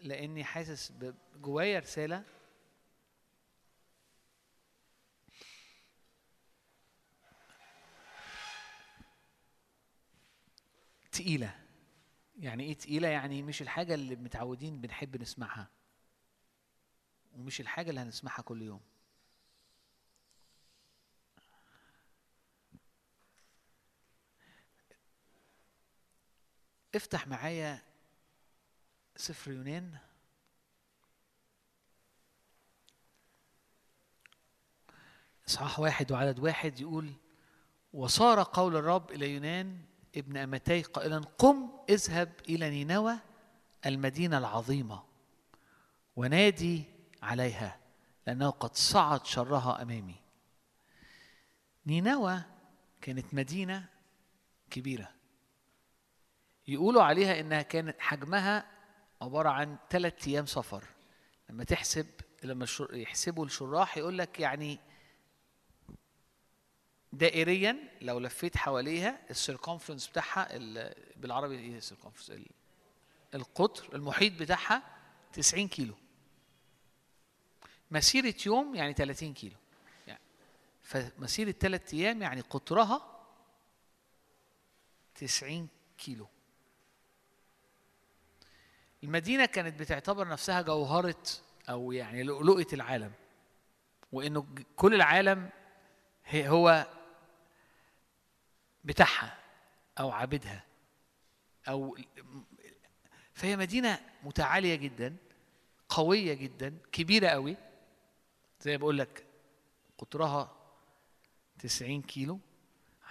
لأني حاسس جوايا رسالة تقيلة. يعني إيه تقيلة؟ يعني مش الحاجة اللي متعودين بنحب نسمعها. ومش الحاجة اللي هنسمعها كل يوم. افتح معايا سفر يونان. إصحاح واحد وعدد واحد يقول وصار قول الرب إلى يونان ابن أمتي قائلا قم اذهب إلى نينوى المدينة العظيمة ونادي عليها لأنه قد صعد شرها أمامي. نينوى كانت مدينة كبيرة. يقولوا عليها إنها كانت حجمها عبارة عن ثلاث أيام سفر. لما تحسب لما يحسبوا الشراح يقول لك يعني دائريا لو لفيت حواليها ال circumference بتاعها ال- بالعربي إيه ال circumference ال- القطر المحيط بتاعها 90 كيلو. مسيرة يوم يعني 30 كيلو. يعني فمسيرة ثلاث أيام يعني قطرها 90 كيلو. المدينة كانت بتعتبر نفسها جوهرة أو يعني لؤلؤة العالم وإنه كل العالم هو بتاعها أو عابدها أو فهي مدينة متعالية جدا قوية جدا كبيرة قوي زي بقول لك قطرها 90 كيلو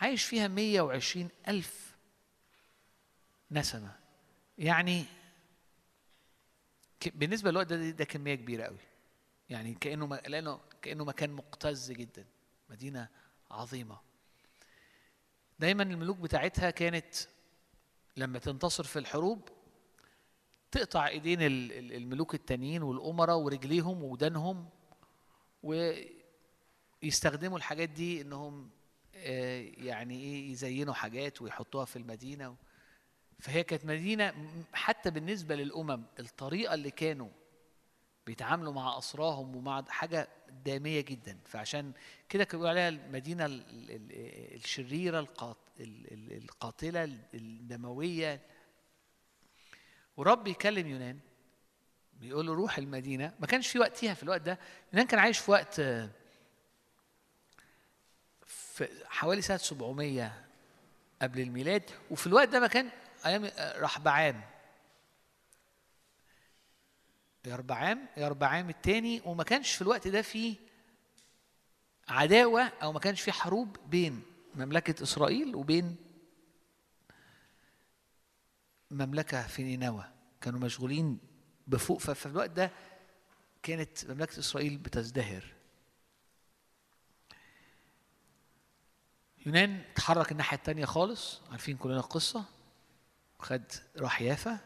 عايش فيها 120 ألف نسمة. يعني بالنسبة للوقت ده ده كمية كبيرة قوي. يعني كأنه م- لأنه كأنه مكان مكتظ جدا مدينة عظيمة. دايما الملوك بتاعتها كانت لما تنتصر في الحروب تقطع إيدين ال- ال- الملوك التانيين والأمراء ورجليهم ودانهم ويستخدموا الحاجات دي إنهم آه، يعني إيه يزينوا حاجات ويحطوها في المدينة فهي كانت مدينة حتى بالنسبة للأمم الطريقة اللي كانوا بيتعاملوا مع أسراهم ومع حاجة دامية جدا. فعشان كده كانوا عليها المدينة ال- ال- ال- الشريرة القات- ال- ال- القاتلة الدموية. ورب يكلم يونان بيقول له روح المدينة. ما كانش في وقتها في الوقت ده. يونان كان عايش في وقت في حوالي سنة 700 قبل الميلاد. وفي الوقت ده ما كان أيام آه، رحبعام. يربعام يربعام الثاني وما كانش في الوقت ده في عداوة أو ما كانش في حروب بين مملكة إسرائيل وبين مملكة في نينوى كانوا مشغولين بفوق ففي الوقت ده كانت مملكة إسرائيل بتزدهر. يونان اتحرك الناحية التانية خالص. عارفين كلنا القصة؟ خد راح يافا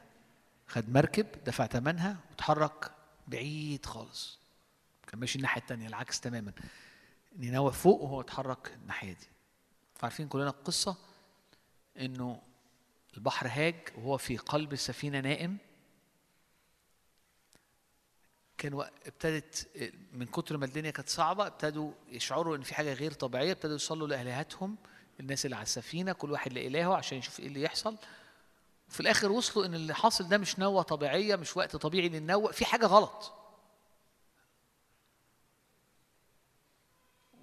خد مركب دفع ثمنها وتحرك بعيد خالص. كان ماشي الناحية التانية العكس تماما. نينوى فوق وهو اتحرك الناحية دي. فعارفين كلنا القصة؟ إنه البحر هاج وهو في قلب السفينه نائم. كان ابتدت من كتر ما الدنيا كانت صعبة ابتدوا يشعروا إن في حاجة غير طبيعية ابتدوا يصلوا لالهتهم الناس اللي على السفينة كل واحد لإلهه عشان يشوف إيه اللي يحصل. وفي الآخر وصلوا إن اللي حاصل ده مش نوة طبيعية مش وقت طبيعي للنوة في حاجة غلط.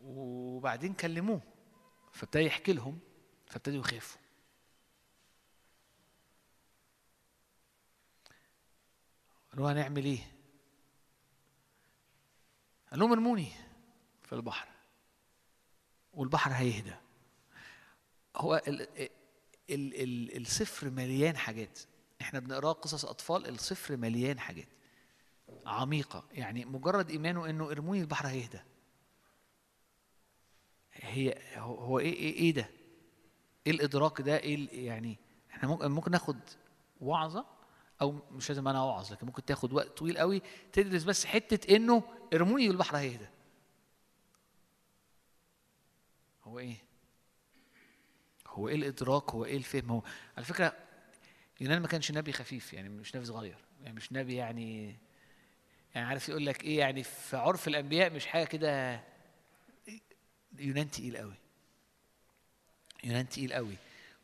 وبعدين كلموه فابتدى يحكي لهم فابتدوا يخافوا. قالوا هنعمل إيه؟ قال لهم ارموني في البحر والبحر هيهدى. هو ال ال ال السفر مليان حاجات. إحنا بنقراه قصص أطفال السفر مليان حاجات. عميقة. يعني مجرد إيمانه إنه ارموني البحر هيهدى. هي هو إيه إيه إيه ده؟ إيه الإدراك ده؟ إيه يعني إحنا ممكن ناخد وعظة أو مش لازم أنا اوعظ لكن ممكن تاخد وقت طويل قوي تدرس بس حتة إنه ارموني والبحر هيهدى. هو إيه؟ هو إيه الإدراك؟ هو إيه الفهم؟ هو على فكرة يونان ما كانش نبي خفيف يعني مش نبي صغير يعني مش نبي يعني يعني عارف يقول لك إيه يعني في عرف الأنبياء مش حاجة كده يونان تقيل قوي. يونان تقيل قوي.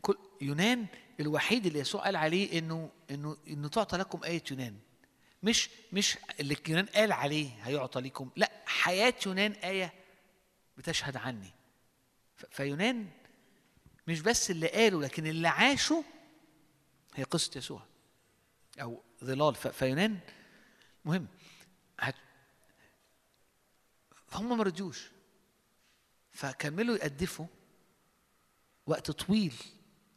كل يونان الوحيد اللي يسوع قال عليه إنه إنه إنه تعطى لكم آية يونان. مش مش اللي يونان قال عليه هيعطى لكم لا حياة يونان آية بتشهد عني. فيونان مش بس اللي قاله لكن اللي عاشه هي قصة يسوع أو ظلال. فيونان مهم. هت... هم ما رضيوش فكملوا يقدفوا وقت طويل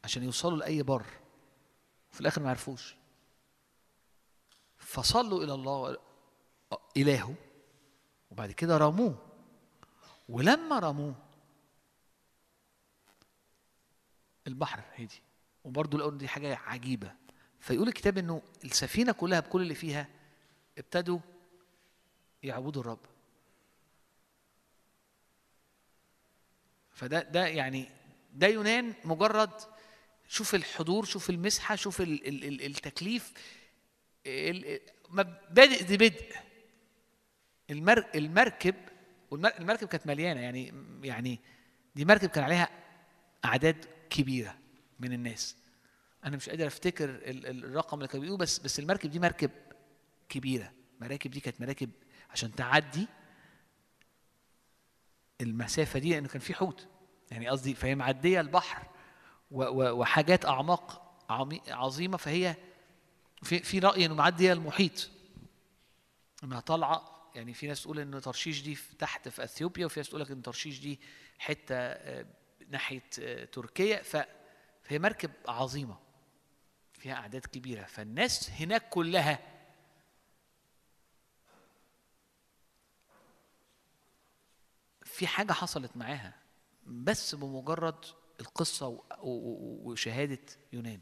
عشان يوصلوا لأي بر. وفي الآخر ما عرفوش. فصلوا إلى الله إلهه وبعد كده رموه. ولما رموه البحر هدي وبرضه لقوا دي حاجة عجيبة. فيقول الكتاب إنه السفينة كلها بكل اللي فيها ابتدوا يعبدوا الرب. فده ده يعني ده يونان مجرد شوف الحضور شوف المسحة شوف ال ال ال التكليف. ال- ما- بادئ دي بدء. المر المركب والمركب كانت مليانة يعني يعني دي مركب كان عليها أعداد كبيرة من الناس. أنا مش قادر أفتكر ال- ال- الرقم اللي كانوا بيقولوا بس بس المركب دي مركب كبيرة. مراكب دي كانت مراكب عشان تعدي المسافة دي لأنه كان في حوت. يعني قصدي فهي معدية البحر وحاجات اعماق عظيمة فهي في في رأي إنه معدية المحيط. إنها طالعة يعني في ناس تقول إن ترشيش دي تحت في أثيوبيا وفي ناس تقول لك إن ترشيش دي حتة آه، ناحية آه، تركيا فهي مركب عظيمة فيها أعداد كبيرة فالناس هناك كلها في حاجة حصلت معاها بس بمجرد القصة وشهادة يونان.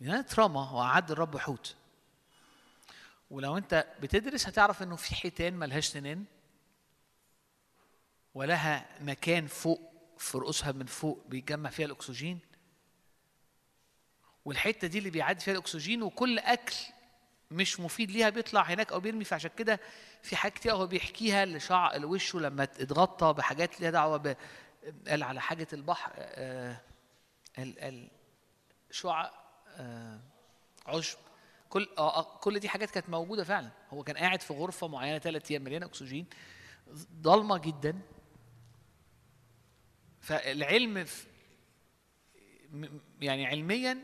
يونان اترمى وأعد الرب حوت. ولو أنت بتدرس هتعرف إنه في حيتان ملهاش سنان. ولها مكان فوق في رؤوسها من فوق بيتجمع فيها الأكسجين. والحتة دي اللي بيعدي فيها الأكسجين وكل أكل مش مفيد ليها بيطلع هناك أو بيرمي فعشان كده في حاجات كتير هو بيحكيها لشعر لوشه لما اتغطى بحاجات ليها دعوة ب قال على حاجة البحر آه، ال شعاع آه، عشب. كل آه آه، كل دي حاجات كانت موجودة فعلا. هو كان قاعد في غرفة معينة ثلاث أيام مليانة أكسجين. ضلمة جدا. فالعلم في يعني علميا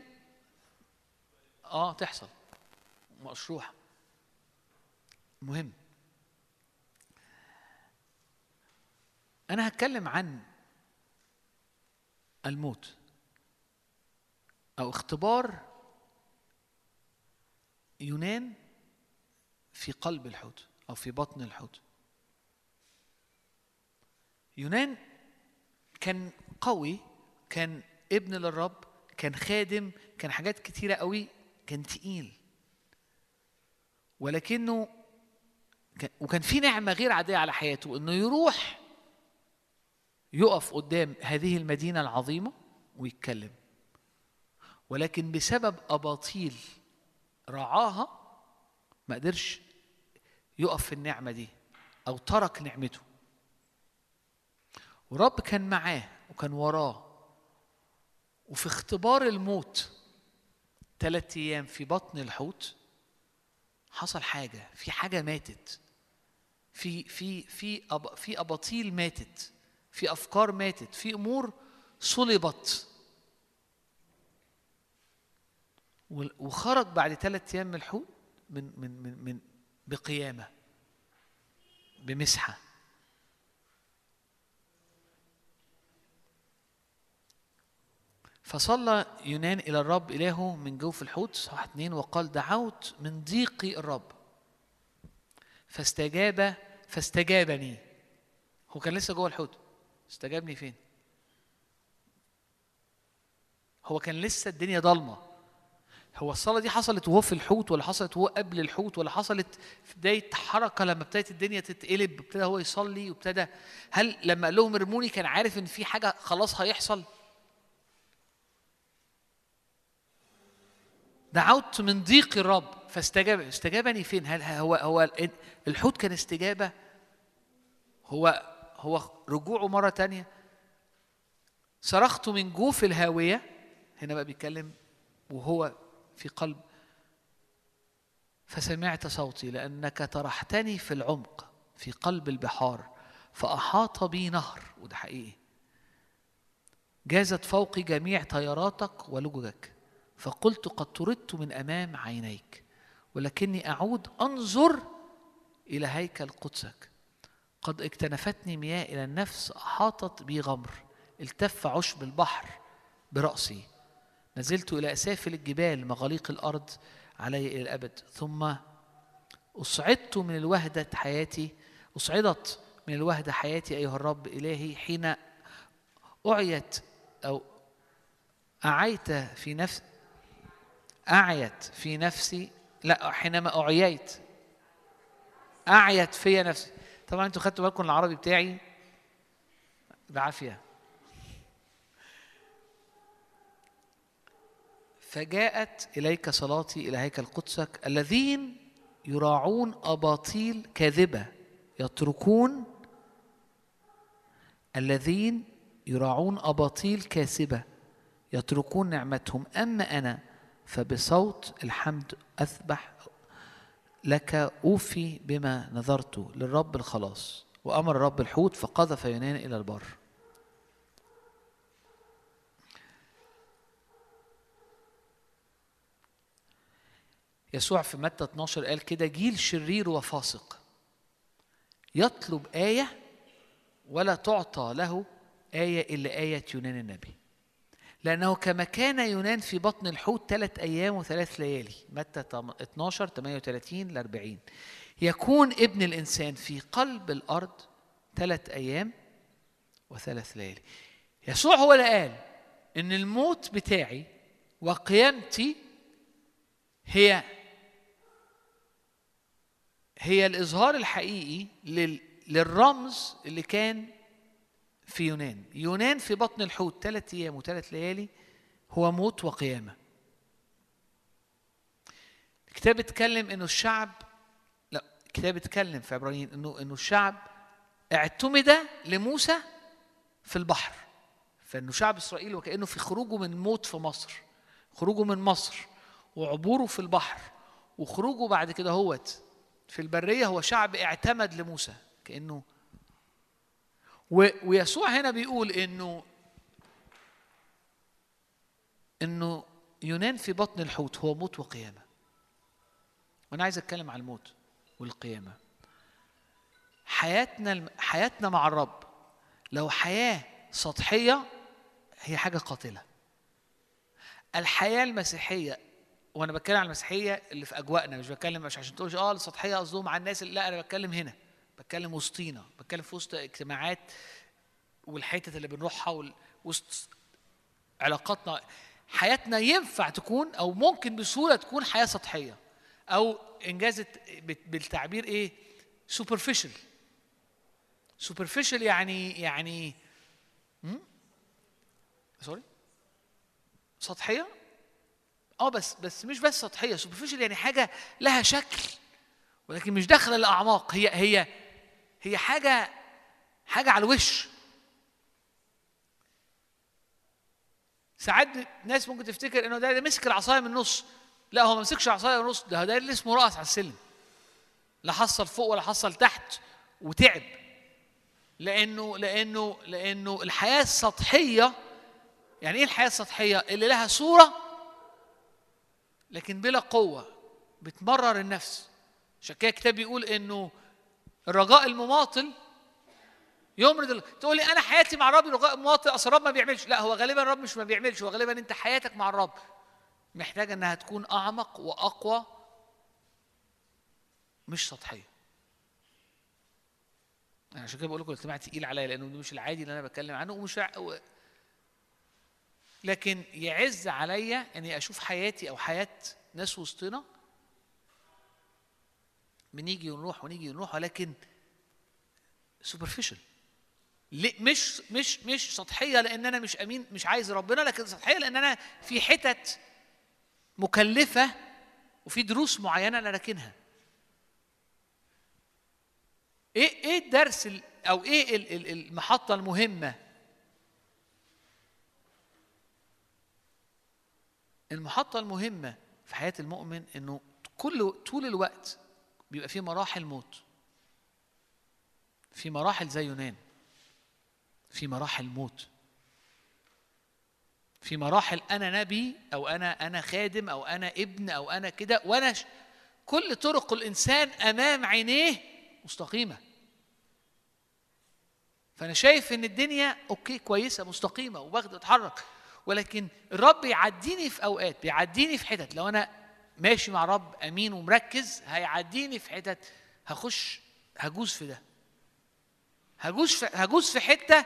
آه تحصل مشروع مهم. أنا هتكلم عن الموت أو اختبار يونان في قلب الحوت أو في بطن الحوت. يونان كان قوي كان ابن للرب كان خادم كان حاجات كتيرة قوي كان تقيل. ولكنه كان- وكان في نعمة غير عادية على حياته إنه يروح يقف قدام هذه المدينة العظيمة ويتكلم. ولكن بسبب أباطيل رعاها ما قدرش يقف في النعمة دي أو ترك نعمته. ورب كان معاه وكان وراه. وفي اختبار الموت ثلاث أيام في بطن الحوت حصل حاجة في حاجة ماتت. في في في أب في أباطيل ماتت في أفكار ماتت في أمور صلبت. وخرج بعد ثلاث أيام من الحوت من من من من بقيامة بمسحة. فصلى يونان إلى الرب إلهه من جوف الحوت صح اتنين وقال دعوت من ضيقي الرب. فاستجاب فاستجابني. هو كان لسه جوه الحوت. استجابني فين؟ هو كان لسه الدنيا ضلمة. هو الصلاة دي حصلت وهو في الحوت ولا حصلت وهو قبل الحوت ولا حصلت في بداية حركة لما ابتدت الدنيا تتقلب ابتدى هو يصلي وابتدى هل لما قال لهم ارموني كان عارف إن في حاجة خلاص هيحصل؟ دعوت من ضيق الرب. فاستجاب استجابني فين؟ هل هو هو الحوت كان استجابة؟ هو هو رجوعه مرة تانية؟ صرخت من جوف الهاوية. هنا بقى بيتكلم وهو في قلب. فسمعت صوتي لأنك طرحتني في العمق في قلب البحار فأحاط بي نهر. وده حقيقي. جازت فوقي جميع طياراتك ولججك فقلت قد طردت من أمام عينيك ولكني أعود أنظر إلى هيكل قدسك. قد اكتنفتني مياه إلى النفس أحاطت بي غمر التف عشب البحر برأسي. نزلت إلى أسافل الجبال مغاليق الأرض علي إلى الأبد. ثم أصعدت من الوهدة حياتي أصعدت من الوهدة حياتي أيها الرب إلهي حين أعيت أو أعيت في نفس أعيت في نفسي لا حينما أعييت. أعيت في نفسي. طبعا أنتوا خدتوا بالكم العربي بتاعي بعافية. فجاءت إليك صلاتي إلى هيكل قدسك الذين يراعون أباطيل كاذبة يتركون الذين يراعون أباطيل كاذبة يتركون نعمتهم. أما أنا فبصوت الحمد أذبح لك أوفي بما نذرت للرب الخلاص. وأمر الرب الحوت فقذف يونان إلى البر. يسوع في متى 12 قال كده جيل شرير وفاسق. يطلب آية ولا تعطى له آية إلا آية يونان النبي. لأنه كما كان يونان في بطن الحوت ثلاث أيام وثلاث ليالي متى 12 38 ل 40 يكون ابن الإنسان في قلب الأرض ثلاث أيام وثلاث ليالي. يسوع هو اللي قال إن الموت بتاعي وقيامتي هي هي الإظهار الحقيقي لل- للرمز اللي كان في يونان. يونان في بطن الحوت ثلاث أيام وثلاث ليالي هو موت وقيامة. الكتاب بيتكلم إنه الشعب لا الكتاب بيتكلم في عبرانيين إنه إنه الشعب اعتمد لموسى في البحر. فإنه شعب إسرائيل وكأنه في خروجه من الموت في مصر خروجه من مصر وعبوره في البحر. وخروجه بعد كده هوت في البرية هو شعب اعتمد لموسى كأنه و- ويسوع هنا بيقول انه إنه يونان في بطن الحوت هو موت وقيامة. وأنا عايز أتكلم عن الموت والقيامة. حياتنا حياتنا مع الرب لو حياة سطحية هي حاجة قاتلة. الحياة المسيحية وأنا بتكلم عن المسيحية اللي في اجواءنا مش بتكلم مش عشان تقولش آه السطحية قصدهم على الناس لا أنا بتكلم هنا. بتكلم وسطينا بتكلم في وسط اجتماعات والحتت اللي بنروحها وسط علاقاتنا. حياتنا ينفع تكون أو ممكن بسهولة تكون حياة سطحية أو إنجاز بالتعبير إيه؟ سوبرفيشال superficial يعني يعني؟ sorry سطحية؟ آه بس بس مش بس سطحية. superficial يعني حاجة لها شكل ولكن مش داخله الأعماق. هي هي هي حاجة حاجة على الوش. ساعات ناس ممكن تفتكر إنه ده, ده مسك العصاية من النص. لا هو ما مسكش العصايه من النص. ده ده اللي اسمه رأس على السلم. لا حصل فوق ولا حصل تحت وتعب. لأنه لأنه لأنه الحياة السطحية يعني إيه الحياة السطحية؟ اللي لها صورة لكن بلا قوة بتمرر النفس. عشان كده الكتاب بيقول إنه الرجاء المماطل يمرض ال- تقول لي أنا حياتي مع الرب رجاء مماطل أصل الرب ما بيعملش. لا هو غالبا الرب مش ما بيعملش. هو غالبا أنت حياتك مع الرب محتاجة إنها تكون أعمق وأقوى. مش سطحية. أنا عشان كده بقول لكم الاجتماع تقيل عليا لأنه مش العادي اللي أنا بتكلم عنه ومش و... لكن يعز عليا إني أشوف حياتي أو حياة ناس وسطنا بنيجي ونروح ونيجي ونروح ولكن سوبرفيشال مش مش مش سطحية لأن أنا مش أمين مش عايز ربنا لكن سطحية لأن أنا في حتت مكلفة وفي دروس معينة أنا راكنها. إيه إيه الدرس ال- أو إيه ال- ال- المحطة المهمة؟ المحطة المهمة في حياة المؤمن إنه كل طول الوقت بيبقى في مراحل موت. في مراحل زي يونان. في مراحل موت. في مراحل أنا نبي أو أنا أنا خادم أو أنا ابن أو أنا كده وأنا. كل طرق الإنسان أمام عينيه مستقيمة. فأنا شايف إن الدنيا أوكي كويسة مستقيمة وباخد أتحرك. ولكن الرب يعديني في أوقات بيعديني في حتت. لو أنا ماشي مع رب أمين ومركز هيعديني في حتت هخش هجوز في ده. هجوز في هجوز في حتة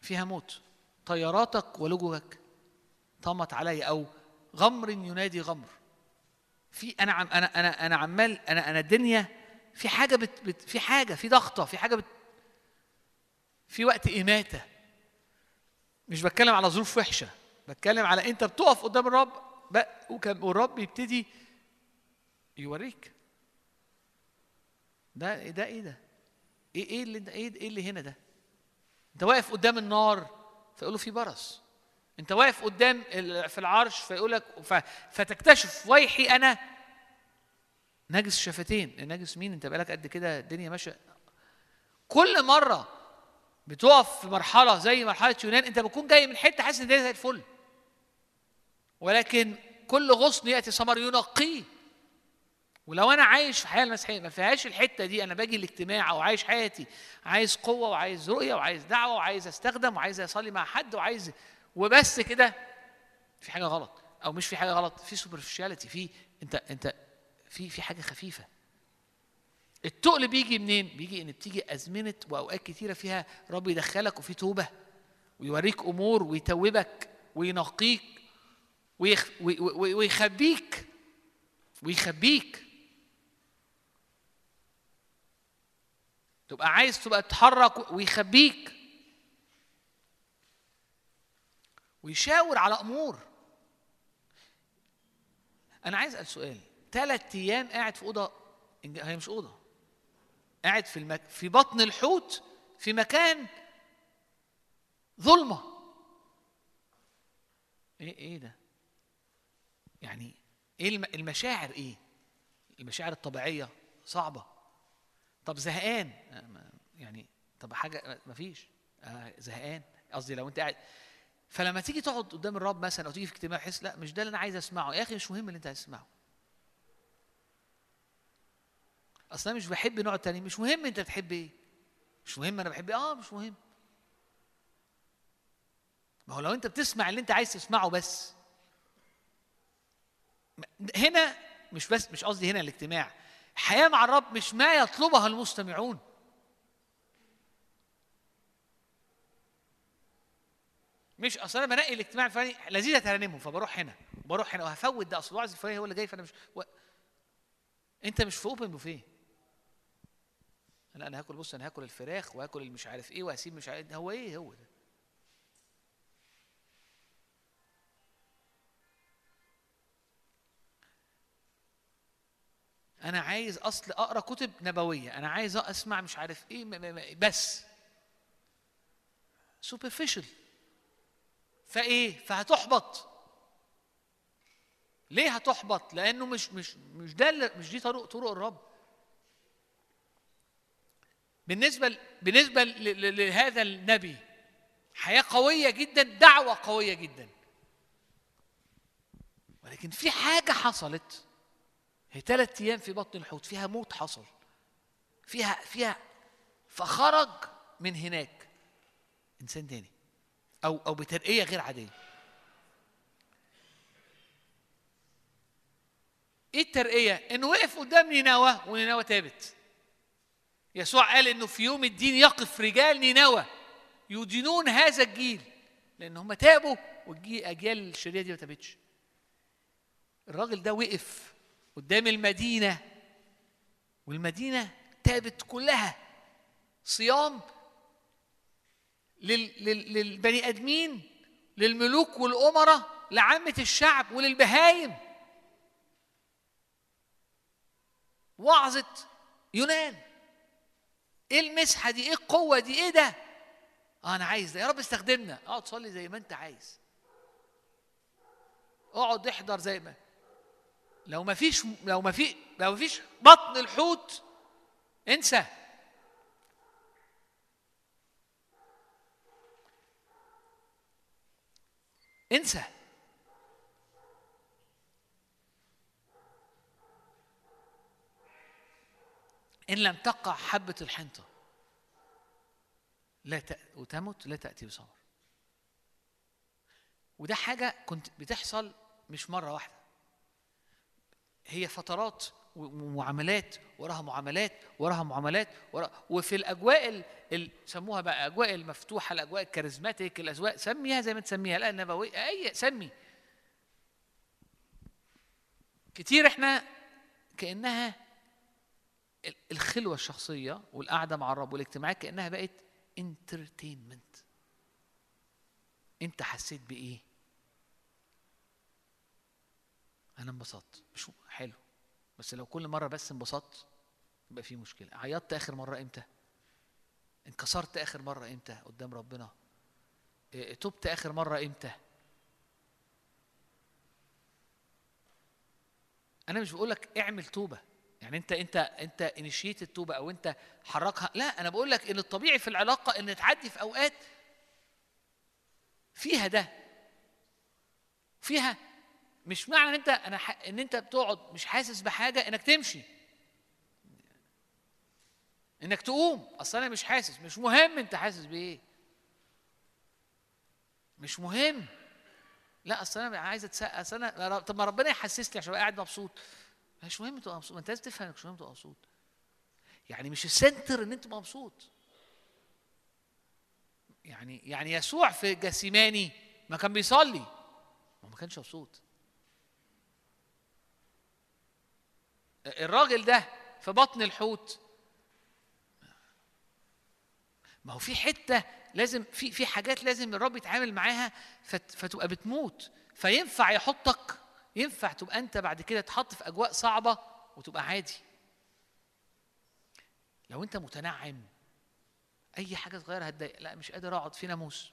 فيها موت. طياراتك ولجوك طمت علي أو غمر ينادي غمر. في أنا عم أنا أنا أنا عمال أنا أنا الدنيا في حاجة بت بت في حاجة في ضغطة في حاجة بت في وقت اماته مش بتكلم على ظروف وحشة بتكلم على أنت بتقف قدام الرب ب- وكان- والرب يبتدي يوريك. ده ده إيه ده؟ إيه إيه اللي إيه إيه اللي هنا ده؟ أنت واقف قدام النار فيقول له في برص. أنت واقف قدام في العرش فيقول لك فتكتشف ويحي أنا نجس شفتين. نجس مين؟ أنت بقالك قد كده الدنيا ماشية. كل مرة بتقف في مرحلة زي مرحلة يونان أنت بتكون جاي من حتة حاسس إن الدنيا زي الفل. ولكن كل غصن يأتي ثمر ينقيه. ولو أنا عايش في حياة المسيحية ما فيهاش الحتة دي أنا باجي الاجتماع أو عايش حياتي عايز قوة وعايز رؤية وعايز دعوة وعايز أستخدم وعايز أصلي مع حد وعايز وبس كده في حاجة غلط. أو مش في حاجة غلط في سوبرفيشاليتي في أنت أنت في في حاجة خفيفة. التقل بيجي منين؟ بيجي إن بتيجي أزمنة وأوقات كتيرة فيها رب يدخلك وفي توبة ويوريك أمور ويتوبك وينقيك. ويخبيك. ويخبيك. تبقى عايز تبقى تتحرك ويخبيك. ويشاور على أمور. أنا عايز أسأل سؤال. ثلاث أيام قاعد في أوضة هي مش أوضة. قاعد في المك... في بطن الحوت في مكان ظلمة. إيه إيه ده؟ يعني إيه الم... المشاعر إيه؟ المشاعر الطبيعية صعبة. طب زهقان. ما- يعني طب حاجة ما فيش. آه، زهقان. قصدي لو أنت قاعد. فلما تيجي تقعد قدام الرب مثلا أو تيجي في اجتماع تحس لا مش ده اللي أنا عايز أسمعه. يا أخي مش مهم اللي أنت عايز تسمعه. أصل أنا مش بحب نوع تاني. مش مهم أنت بتحب إيه. مش مهم أنا بحب إيه. آه مش مهم. ما هو لو أنت بتسمع اللي أنت عايز تسمعه بس هنا مش بس مش قصدي هنا الاجتماع الحياة مع الرب مش ما يطلبها المستمعون. مش أصل أنا بنقي الاجتماع الفلاني لذيذة ترنمهم فبروح هنا بروح هنا وهفوت ده أصل الوعظ الفلاني هو اللي جاي فأنا مش و... أنت مش في open buffet لا أنا هاكل بص أنا هاكل الفراخ وهاكل المش عارف إيه وهسيب مش عارف هو إيه هو ده؟ أنا عايز أصل أقرأ كتب نبوية أنا عايز أسمع مش عارف إيه بس. superficial فإيه؟ فهتحبط. ليه هتحبط؟ لأنه مش مش مش ده مش دي طرق طرق الرب. بالنسبة بالنسبة لهذا النبي حياة قوية جدا دعوة قوية جدا. ولكن في حاجة حصلت. هي ثلاث أيام في بطن الحوت فيها موت حصل. فيها فيها فخرج من هناك إنسان تاني أو أو بترقية غير عادية. إيه الترقية؟ انه وقف قدام نينوى ونينوى تابت. يسوع قال إنه في يوم الدين يقف رجال نينوى يدينون هذا الجيل لأن هم تابوا والاجيال الشريره دي ما تابتش. الراجل ده وقف قدام المدينة والمدينة تابت كلها. صيام لل... لل... للبني آدمين للملوك والأمراء لعامة الشعب وللبهايم. وعظة يونان. إيه المسحة دي؟ إيه القوة دي؟ إيه ده؟ آه أنا عايز ده. يا رب استخدمنا. اقعد صلي زي ما أنت عايز. اقعد احضر زي ما لو ما فيش لو ما في لو ما فيش بطن الحوت انسى. انسى. إن لم تقع حبة الحنطة لا ت... وتمت لا تأتي بثمر. وده حاجة كنت بتحصل مش مرة واحدة. هي فترات ومعاملات وراها معاملات وراها معاملات ورا وفي الأجواء ال... ال... سموها بقى أجواء المفتوحة الأجواء ال charismatic الأجواء سميها زي ما تسميها لا النبوية أي سمي. كتير إحنا كأنها ال- الخلوة الشخصية والقعدة مع الرب والاجتماعات كأنها بقت entertainment انت حسيت بإيه؟ أنا انبسطت. مش حلو. بس لو كل مرة بس انبسطت يبقى في مشكلة. عيطت آخر مرة إمتى؟ انكسرت آخر مرة إمتى قدام ربنا؟ إيه، تبت آخر مرة إمتى؟ أنا مش بقول لك اعمل توبة. يعني أنت أنت أنت انيشيت التوبة أو أنت حركها. لا أنا بقول لك إن الطبيعي في العلاقة إن تعدي في أوقات فيها ده. فيها مش معنى ان انت أنا ح... ان انت بتقعد مش حاسس بحاجة انك تمشي. انك تقوم. اصل أنا مش حاسس. مش مهم انت حاسس بإيه. مش مهم. لا اصل أنا عايز اتسقى اصل أنا طب ما ربنا يحسسني عشان ابقى قاعد مبسوط. مش مهم تبقى مبسوط. ما انت لازم تفهم انك مش مهم تبقى مبسوط. يعني مش السنتر ان انت تبقى مبسوط. يعني يعني يسوع في جسيماني ما كان بيصلي. ما كانش مبسوط. الراجل ده في بطن الحوت. ما هو في حتة لازم في في حاجات لازم الرب يتعامل معاها فت فتبقى بتموت. فينفع يحطك ينفع تبقى أنت بعد كده تحط في أجواء صعبة وتبقى عادي. لو أنت متنعم أي حاجة صغيرة هتضايق. لا مش قادر أقعد في ناموس.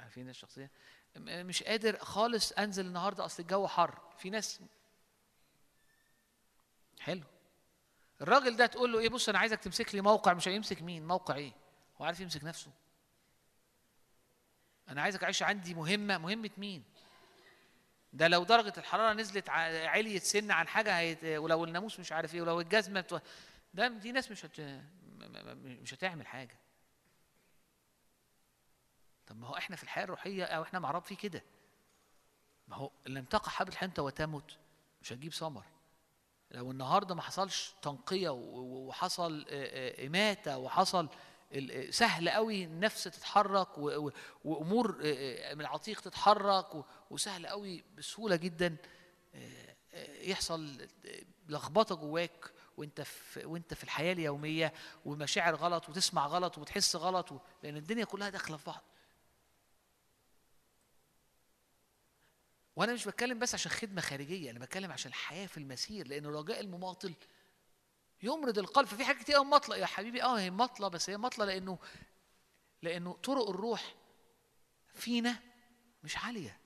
عارفين الشخصية؟ مش قادر خالص أنزل النهارده أصل الجو حر. في ناس حلو. الراجل ده تقول له إيه؟ بص أنا عايزك تمسك لي موقع مش هيمسك مين موقع إيه؟ هو عارف يمسك نفسه. أنا عايزك اعيش عندي مهمة مهمة مين؟ ده لو درجة الحرارة نزلت عليت سن عن حاجة هيت... ولو الناموس مش عارف إيه ولو الجزمة بتو... ده دي ناس مش هت... مش هتعمل حاجة. طب ما هو إحنا في الحياة الروحية أو إحنا مع رب في كده. ما هو لم تقع حبل حنطة وتمت مش هتجيب ثمر. لو النهارده ما حصلش تنقية وحصل آه، آه، إماتة وحصل آه، سهل قوي النفس تتحرك وأمور من العتيق تتحرك وسهل قوي بسهولة جدا يحصل لخبطة جواك وأنت في وأنت في الحياة اليومية ومشاعر غلط وتسمع غلط وتحس غلط. لأن الدنيا كلها داخلة في بعض وأنا مش بتكلم بس عشان خدمة خارجية أنا بتكلم عشان الحياة في المسير لأن رجاء المماطل يمرض القلب. ففي حاجات كتير مطلة يا حبيبي آه هي مطلة بس هي مطلة لأنه لأنه طرق الروح فينا مش عالية.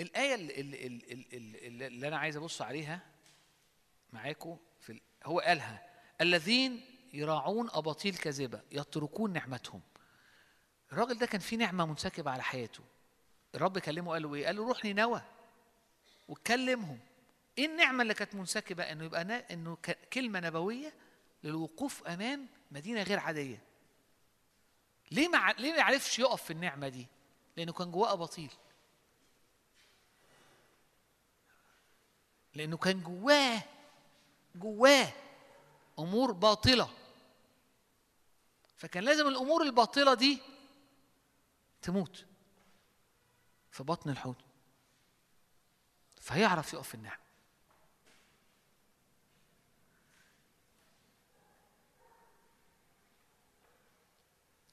الآية اللي, اللي, اللي, أنا عايز أبص عليها معاكم في هو قالها الذين يراعون أباطيل كاذبة يتركون نعمتهم الراجل ده كان في نعمة منسكبة على حياته الرب كلمه قال له إيه؟ قال له روح نينوى وكلمهم إيه النعمة اللي كانت منسكبة إنه يبقى نا... إنه. كلمة نبوية للوقوف أمام مدينة غير عادية ليه ما ع- ليه ما عرفش يقف في النعمة دي؟ لأنه كان جواه أباطيل لأنه كان جواه جواه أمور باطلة. فكان لازم الأمور الباطلة دي تموت في بطن الحوت. فيعرف يقف في النعم.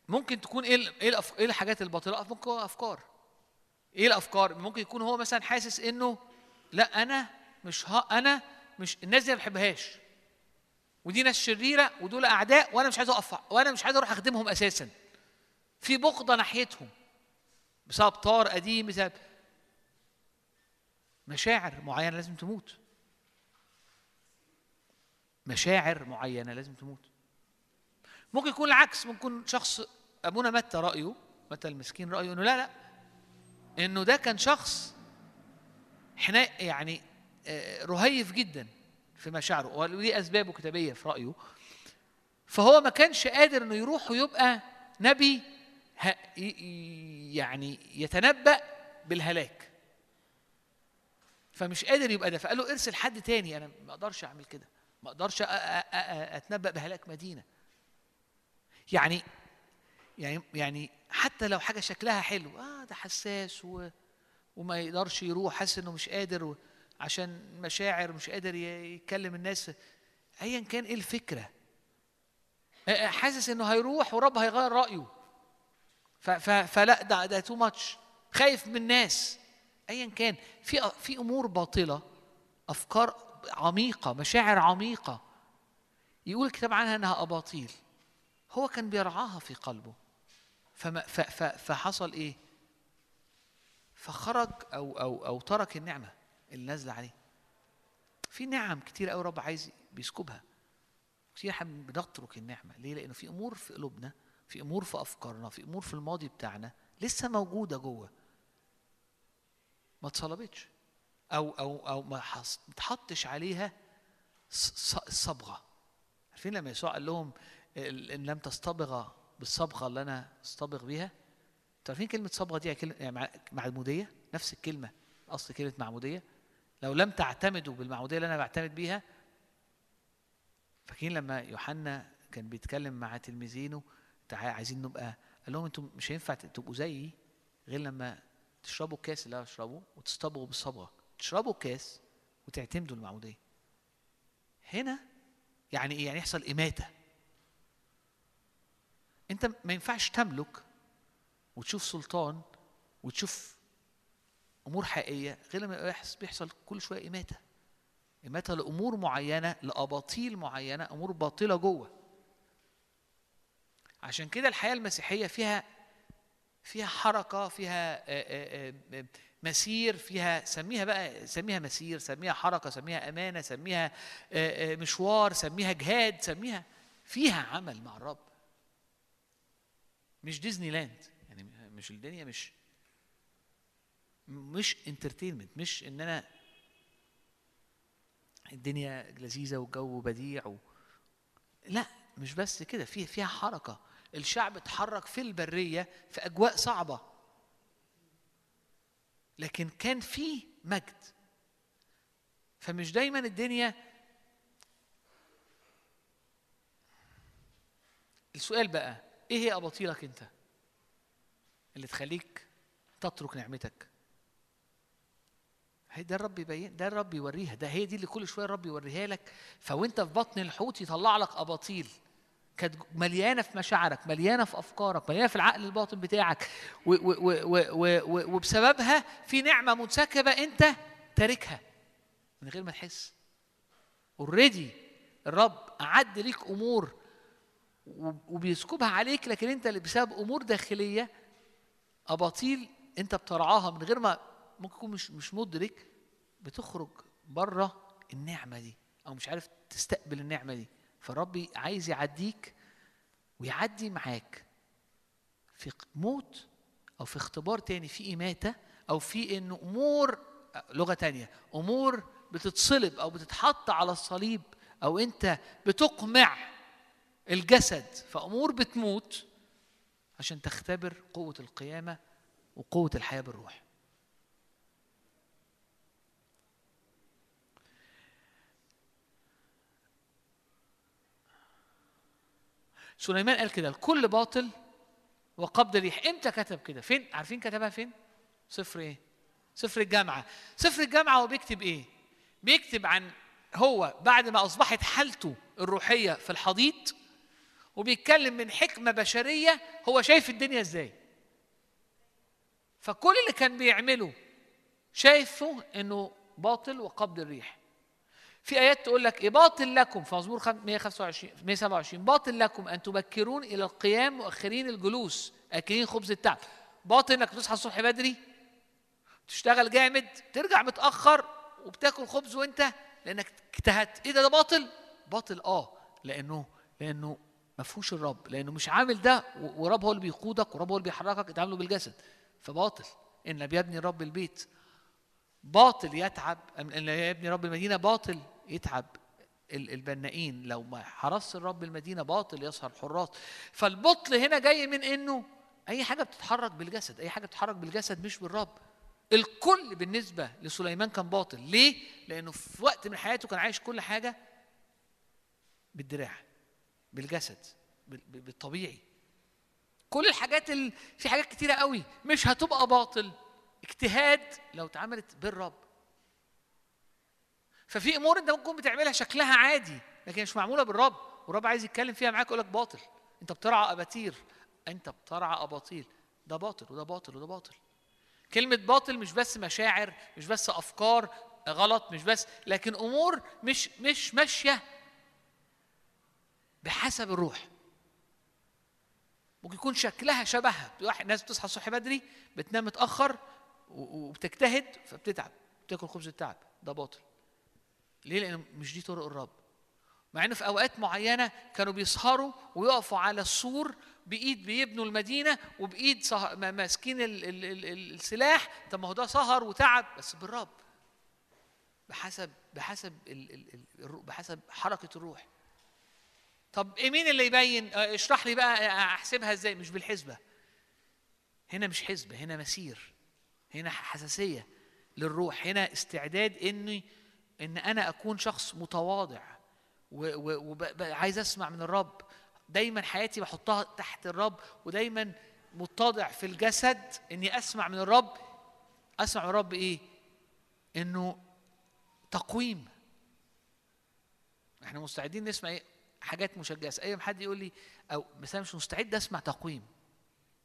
ممكن تكون إيه ال- إيه الحاجات الباطلة؟ ممكن أفكار. إيه الأفكار؟ ممكن يكون هو مثلا حاسس إنه لا أنا مش ها أنا مش الناس دي ما بحبهاش. ودي ناس شريرة ودول أعداء وأنا مش عايز أقف وأنا مش عايز أروح أخدمهم أساسا. في بغضة ناحيتهم بسبب طار قديم بسبب مشاعر معينة لازم تموت. مشاعر معينة لازم تموت. ممكن يكون العكس ممكن يكون شخص أبونا متى رأيه متى المسكين رأيه إنه لا لا إنه ده كان شخص حنا يعني آه، رهيف جدا. في مشاعره وليه أسبابه كتابية في رأيه. فهو ما كانش قادر إنه يروح ويبقى نبي يعني يتنبأ بالهلاك. فمش قادر يبقى ده فقال له ارسل حد تاني. أنا ما أقدرش أعمل كده. ما أقدرش أتنبأ بهلاك مدينة. يعني يعني يعني حتى لو حاجة شكلها حلو آه ده حساس و وما يقدرش يروح حاسس إنه مش قادر و- عشان مشاعر مش قادر ي- يتكلم الناس. ايا كان إيه الفكرة؟ حاسس إنه هيروح ورب هيغير رأيه. فلا ده ده تو ماتش خايف من الناس. ايا كان. في في أمور باطلة أفكار عميقة مشاعر عميقة. يقول الكتاب عنها إنها أباطيل. هو كان بيرعاها في قلبه. فما فحصل إيه؟ فخرج أو أو أو ترك النعمة. اللي نازله عليه. في نعم كتير قوي رب عايز بيسكبها. كتير إحنا بنترك النعمة. ليه؟ لأنه في أمور في قلوبنا في أمور في أفكارنا في أمور في الماضي بتاعنا لسه موجودة جوه. ما اتصلبتش. أو أو أو ما اتحطش عليها الصبغه عارفين لما يسوع قال لهم إن لم تصطبغ بالصبغة اللي أنا أصطبغ بيها؟ أنتوا عارفين كلمة صبغة دي كلمه يعني مع- معمودية؟ نفس الكلمة أصل كلمة معمودية. لو لم تعتمدوا بالمعموديه اللي أنا بعتمد بيها فاكرين لما يوحنا كان بيتكلم مع تلميذينه عايزين نبقى قال لهم أنتم مش هينفع تبقوا زيي غير لما تشربوا الكاس اللي أنا بشربه وتصطبغوا بالصبغة. تشربوا الكاس وتعتمدوا المعموديه هنا يعني إيه؟ يعني يحصل إماتة. أنت ما ينفعش تملك وتشوف سلطان وتشوف أمور حقيقية غير لما بيحصل كل شوية إماتة. إماتة لأمور معينة لأباطيل معينة أمور باطلة جوه. عشان كده الحياة المسيحية فيها فيها حركة فيها مسير فيها سميها بقى سميها مسير سميها حركة سميها أمانة سميها مشوار سميها جهاد سميها فيها عمل مع الرب. مش ديزني لاند يعني مش الدنيا مش مش entertainment مش إن أنا الدنيا لذيذة والجو بديع و... لا مش بس كده فيها فيها حركة. الشعب اتحرك في البرية في أجواء صعبة. لكن كان في مجد. فمش دايما الدنيا السؤال بقى إيه هي أباطيلك أنت؟ اللي تخليك تترك نعمتك. ده الرب يبين ده الرب يوريها. ده هي دي اللي كل شوية الرب يوريها لك. فوأنت في بطن الحوت يطلع لك أباطيل. كانت مليانة في مشاعرك مليانة في أفكارك مليانة في العقل الباطن بتاعك. و و و و و وبسببها في نعمة منسكبة أنت تاركها. من غير ما تحس. اوريدي الرب أعد ليك أمور وبيسكبها عليك لكن أنت اللي بسبب أمور داخلية أباطيل أنت بترعاها من غير ما ممكن تكون مش مش مدرك بتخرج بره النعمة دي أو مش عارف تستقبل النعمة دي. فالرب عايز يعديك ويعدي معاك في موت أو في اختبار تاني في إماتة أو في انه أمور لغة تانية أمور بتتصلب أو بتتحط على الصليب أو أنت بتقمع الجسد فأمور بتموت عشان تختبر قوة القيامة وقوة الحياة بالروح. سليمان قال كده الكل باطل وقبض ريح. إمتى كتب كده؟ فين؟ عارفين كتبها فين؟ سفر إيه؟ سفر الجامعة. سفر الجامعة هو بيكتب إيه؟ بيكتب عن هو بعد ما أصبحت حالته الروحية في الحضيض وبيتكلم من حكمة بشرية هو شايف الدنيا إزاي. فكل اللي كان بيعمله شايفه إنه باطل وقبض الريح. في آيات تقول لك إيه؟ باطل لكم في مزمور خم- 125 127 باطل لكم أن تبكرون إلى القيام مؤخرين الجلوس أكلين خبز التعب. باطل إنك تصحى الصبح بدري تشتغل جامد ترجع متأخر وبتاكل خبز وأنت لأنك اجتهدت. إيه ده؟ ده باطل؟ باطل آه لأنه لأنه ما فيهوش الرب لأنه مش عامل ده ورب هو اللي بيقودك ورب هو اللي بيحركك انت عامله بالجسد. فباطل. إن لم يبني رب البيت. باطل يتعب. إن لا يبني رب المدينة باطل. يتعب ال- البنائين. لو ما حرس الرب المدينة باطل يسهر الحراس فالبطل هنا جاي من إنه أي حاجة بتتحرك بالجسد أي حاجة بتتحرك بالجسد مش بالرب. الكل بالنسبة لسليمان كان باطل. ليه؟ لأنه في وقت من حياته كان عايش كل حاجة بالدراع بالجسد بال- بال- بالطبيعي. كل الحاجات ال... في حاجات كتيرة قوي. مش هتبقى باطل. اجتهاد لو اتعملت بالرب. ففي أمور أنت ممكن بتعملها شكلها عادي لكن مش معمولة بالرب. والرب عايز يتكلم فيها معاك يقول لك باطل. أنت بترعى أباتير. أنت بترعى أباطيل. ده باطل وده باطل وده باطل. كلمة باطل مش بس مشاعر مش بس أفكار غلط مش بس لكن أمور مش مش ماشية بحسب الروح. ممكن يكون شكلها شبهها. واحد ناس بتصحى الصبح بدري بتنام متأخر و- وبتجتهد فبتتعب. بتاكل خبز التعب ده باطل. ليه؟ لأن مش دي طرق الرب. مع إنه في أوقات معينة كانوا بيسهروا ويقفوا على السور بإيد بيبنوا المدينة وبإيد ماسكين ال... ال... ال... ال- السلاح. طب ما هو ده سهر وتعب. بس بالرب. بحسب بحسب بحسب حركة الروح. طب إيه مين اللي يبين؟ آه، اشرح لي بقى آه، أحسبها إزاي؟ مش بالحسبة. هنا مش حسبة هنا مسير. هنا حساسية للروح. هنا استعداد إني إن أنا أكون شخص متواضع وعايز أسمع من الرب. دايما حياتي بحطها تحت الرب ودايما متضع في الجسد إني أسمع من الرب. أسمع من الرب إيه؟ إنه تقويم. إحنا مستعدين نسمع إيه؟ حاجات مشجعة. أي حد يقول لي أو مثلا مش مستعد أسمع تقويم.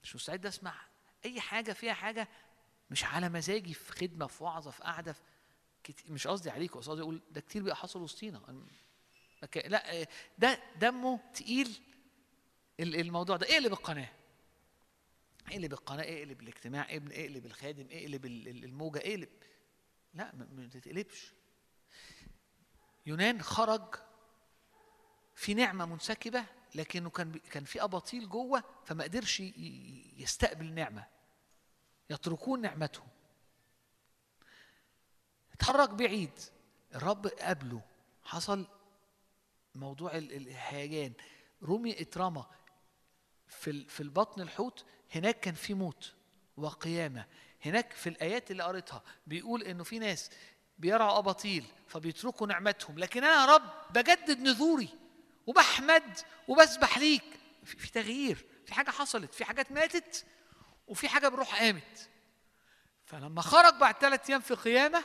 مش مستعد أسمع أي حاجة فيها حاجة. مش على مزاجي في خدمة في وعظة في قعدة في كتير مش قصدي عليكم بس قصدي أقول ده كتير بقى حصل وسطينا. لا آه، ده دمه تقيل ال- الموضوع ده. اقلب القناة. اقلب القناة اقلب الاجتماع ابن اقلب الخادم اقلب ال- ال- الموجة اقلب. لا ما تتقلبش. يونان خرج في نعمة منسكبة لكنه كان كان في أباطيل جوه فما قدرش يستقبل النعمة. يتركون نعمتهم اتحرك بعيد. الرب قابله. حصل موضوع ال- الهيجان. رمي اترمى في في البطن الحوت هناك كان في موت وقيامة. هناك في الآيات اللي قريتها بيقول إنه في ناس بيرعوا أباطيل فبيتركوا نعمتهم. لكن أنا يا رب بجدد نذوري وبحمد وبسبح ليك. في تغيير. في حاجة حصلت. في حاجات ماتت وفي حاجة بروح قامت. فلما خرج بعد ثلاث أيام في قيامة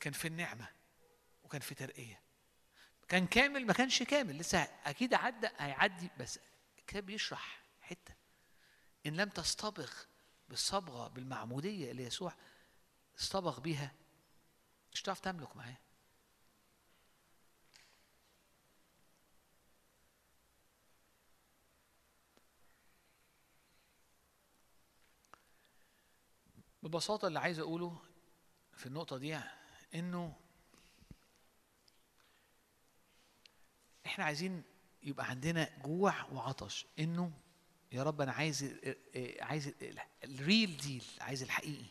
كان في النعمة وكان في ترقية. كان كامل ما كانش كامل. لسه أكيد عدى هيعدي بس الكتاب بيشرح حتة. إن لم تصطبغ بالصبغة بالمعمودية اللي يسوع اصطبغ بيها مش هتعرف تملك معاه. ببساطة اللي عايز أقوله في النقطة دي إنه إحنا عايزين يبقى عندنا جوع وعطش إنه يا رب أنا عايز ال- عايز ال- الريل ديل عايز الحقيقي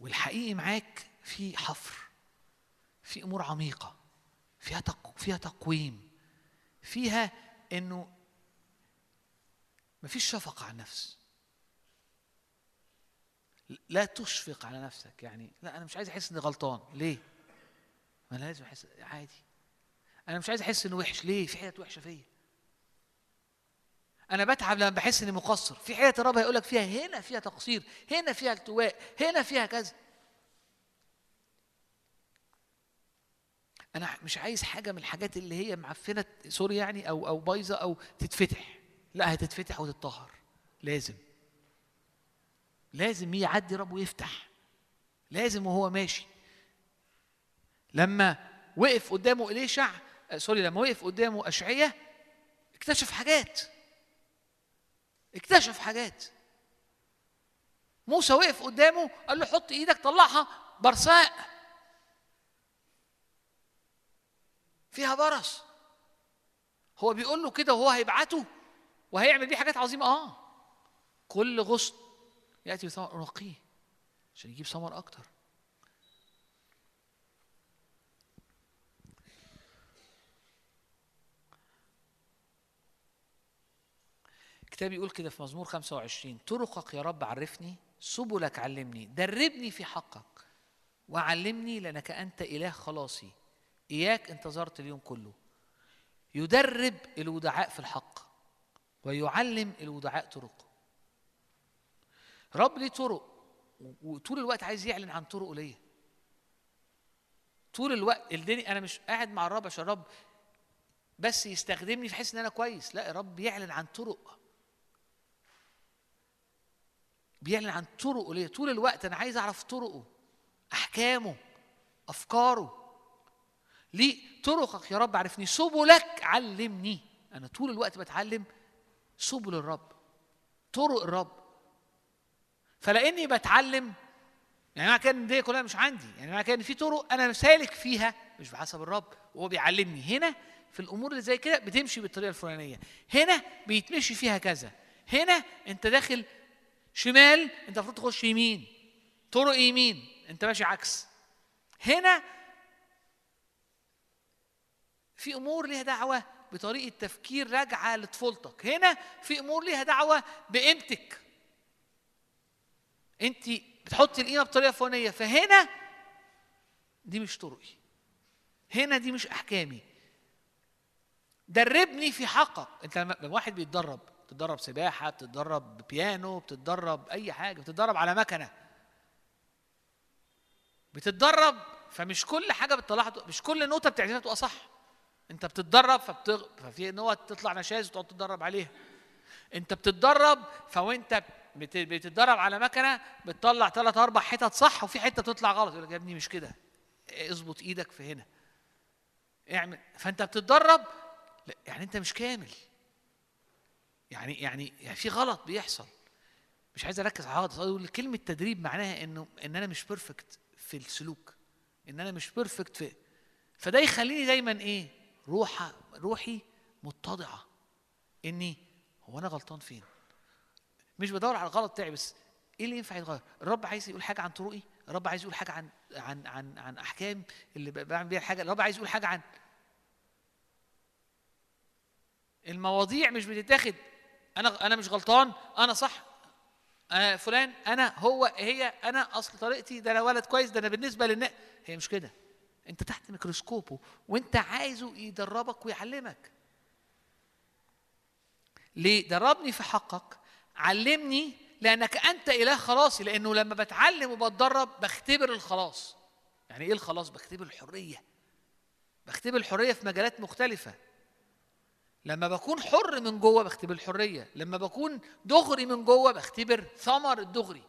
والحقيقي معاك في حفر في أمور عميقة فيها. فيها تقويم فيها إنه مفيش شفقة على النفس لا تشفق على نفسك يعني لا أنا مش عايز أحس إني غلطان ليه؟ ما أنا لازم أحس عادي. أنا مش عايز أحس إنه وحش ليه؟ في حتت وحشة فيا. أنا بتعب لما بحس إني مقصر. في حتت الرب هيقول لك فيها هنا فيها تقصير هنا فيها التواء هنا فيها كذا. أنا مش عايز حاجة من الحاجات اللي هي معفنة سوري يعني أو أو بايظة أو تتفتح. لا هتتفتح وتتطهر لازم. لازم يعدي رب ويفتح. لازم وهو ماشي. لما وقف قدامه إليشع آه، سوري لما وقف قدامه أشعية اكتشف حاجات. اكتشف حاجات. موسى وقف قدامه قال له حط إيدك طلعها برصاء فيها برص هو بيقول له كده وهو هيبعته وهيعمل بيه حاجات عظيمة. آه. كل غصن يأتي بثمر نقيه عشان يجيب ثمر أكتر. الكتاب يقول كده في مزمور 25 طرقك يا رب عرفني سبلك علمني دربني في حقك وعلمني لأنك أنت إله خلاصي. إياك انتظرت اليوم كله. يدرب الودعاء في الحق ويعلم الودعاء طرقه. رب ليه طرق. وطول الوقت عايز يعلن عن طرقه ليا. طول الوقت الدنيا أنا مش قاعد مع الرب عشان الرب بس يستخدمني في حس ان أنا كويس. لا الرب بيعلن عن طرق. بيعلن عن طرقه ليه طول الوقت أنا عايز اعرف طرقه احكامه افكاره. ليه؟ طرقك يا رب عرفني سبلك علمني. أنا طول الوقت بتعلم سبل الرب. طرق الرب. فلاني بتعلم يعني معنى كده ان دي كلها مش عندي يعني معنى كده ان في طرق أنا سالك فيها مش بحسب الرب وهو بيعلمني. هنا في الأمور اللي زي كده بتمشي بالطريقة الفلانية. هنا بيتمشي فيها كذا. هنا أنت داخل شمال أنت المفروض تخش يمين. طرق يمين أنت ماشي عكس. هنا في أمور ليها دعوة بطريقة تفكير راجعة لطفولتك. هنا في أمور ليها دعوة بقيمتك. انت بتحطي القيمة بطريقة فلانية فهنا دي مش طرقي. هنا دي مش أحكامي. دربني في حقك انت لما واحد بيتدرب بتتدرب سباحة بتتدرب بيانو بتتدرب أي حاجة بتتدرب على مكنة. بتتدرب فمش كل حاجة بتطلعها مش كل نوته بتعزفها تبقى صح. انت بتتدرب فبتغ... ففي نوت تطلع نشاز وتقعد تتدرب عليها. انت بتتدرب فوانت. بتتدرب على مكنة بتطلع ثلاث أربع حتت صح وفي حتة بتطلع غلط يقول لك يا ابني مش كده. اظبط إيدك في هنا. اعمل. فأنت بتتدرب لا، يعني أنت مش كامل. يعني يعني يعني في غلط بيحصل. مش عايز أركز على غلط كلمة تدريب معناها إنه إن أنا مش perfect في السلوك. إن أنا مش بيرفكت في فده يخليني دايما إيه؟ روح روحي متضعة. إني هو أنا غلطان فين؟ مش بدور على الغلط بتاعي بس إيه اللي ينفع يتغير؟ الرب عايز يقول حاجة عن طرقي الرب عايز يقول حاجة عن عن عن عن أحكام اللي بعمل بيها الحاجة الرب عايز يقول حاجة عن المواضيع مش بتتاخد. أنا أنا مش غلطان أنا صح أنا فلان أنا هو هي أنا أصل طريقتي ده أنا ولد كويس ده أنا بالنسبة للناس هي مش كده. أنت تحت ميكروسكوبه وأنت عايزه يدربك ويعلمك. ليه؟ دربني في حقك علمني لأنك أنت إله خلاصي لأنه لما بتعلم وبتدرب بختبر الخلاص. يعني إيه الخلاص؟ بختبر الحرية. بختبر الحرية في مجالات مختلفة. لما بكون حر من جوه بختبر الحرية. لما بكون دغري من جوه بختبر ثمر الدغري.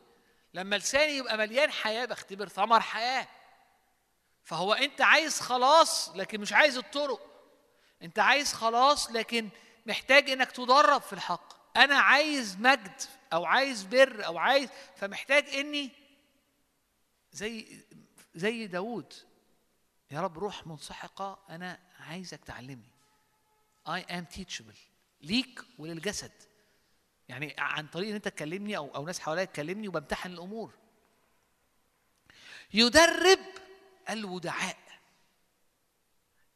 لما لساني يبقى مليان حياة بختبر ثمر حياة. فهو أنت عايز خلاص لكن مش عايز الطرق. أنت عايز خلاص لكن محتاج إنك تدرب في الحق. أنا عايز مجد أو عايز بر أو عايز فمحتاج إني زي زي داوود. يا رب روح منسحقة أنا عايزك تعلمني. I am teachable. ليك وللجسد. يعني عن طريق إن أنت تكلمني أو أو ناس حواليا تكلمني وبمتحن الأمور. يدرب الودعاء.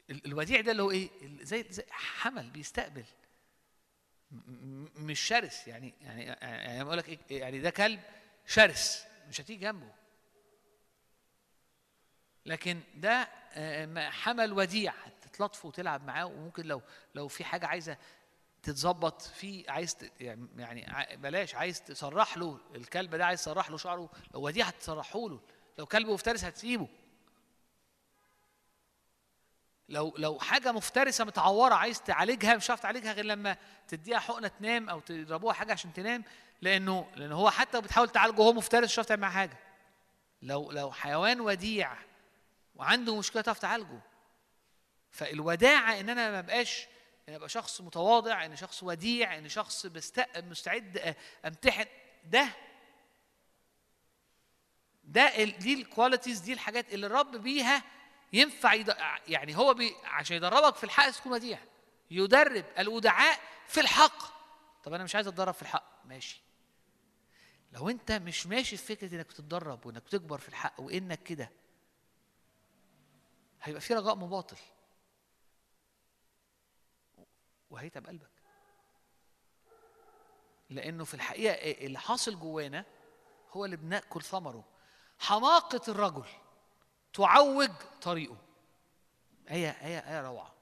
ال- الوديع ده اللي هو إيه؟ زي زي حمل بيستقبل. مش شرس يعني يعني يعني بقول لك إيه يعني ده كلب شرس مش هتيجي جنبه. لكن ده آه، حمل وديع تلطفه وتلعب معاه وممكن لو لو في حاجة عايزة تتظبط في عايز يعني ع- بلاش عايز تسرح له الكلب ده عايز تسرح له شعره لو دي هتسرحه له لو كلب مفترس هتسيبه. لو لو حاجة مفترسة متعورة عايز تعالجها مش هتعرف تعالجها غير لما تديها حقنة تنام أو تضربوها حاجة عشان تنام لأنه لأن هو حتى بتحاول تعالجه وهو مفترس مش هتعرف تعمل حاجة لو لو حيوان وديع وعنده مشكلة تعرف تعالجه فالوداعة إن أنا ما بقاش إن أبقى شخص متواضع إن شخص وديع إن شخص. مستعد أ- أمتحن ده ده. دي الكواليتيز دي الحاجات اللي الرب بيها ينفع يد... يعني هو بي... عشان يدربك في الحق تكون وديع يدرب الودعاء في الحق. طب أنا مش عايز أتدرب في الحق. ماشي. لو أنت مش ماشي في فكرة إنك بتتدرب وإنك بتكبر في الحق وإنك كده هيبقى في رجاء مباطل. وهيتعب قلبك. لأنه في الحقيقة اللي حاصل جوانا هو اللي بنأكل ثمره. حماقة الرجل. تعوج طريقه. هي هي هي روعة.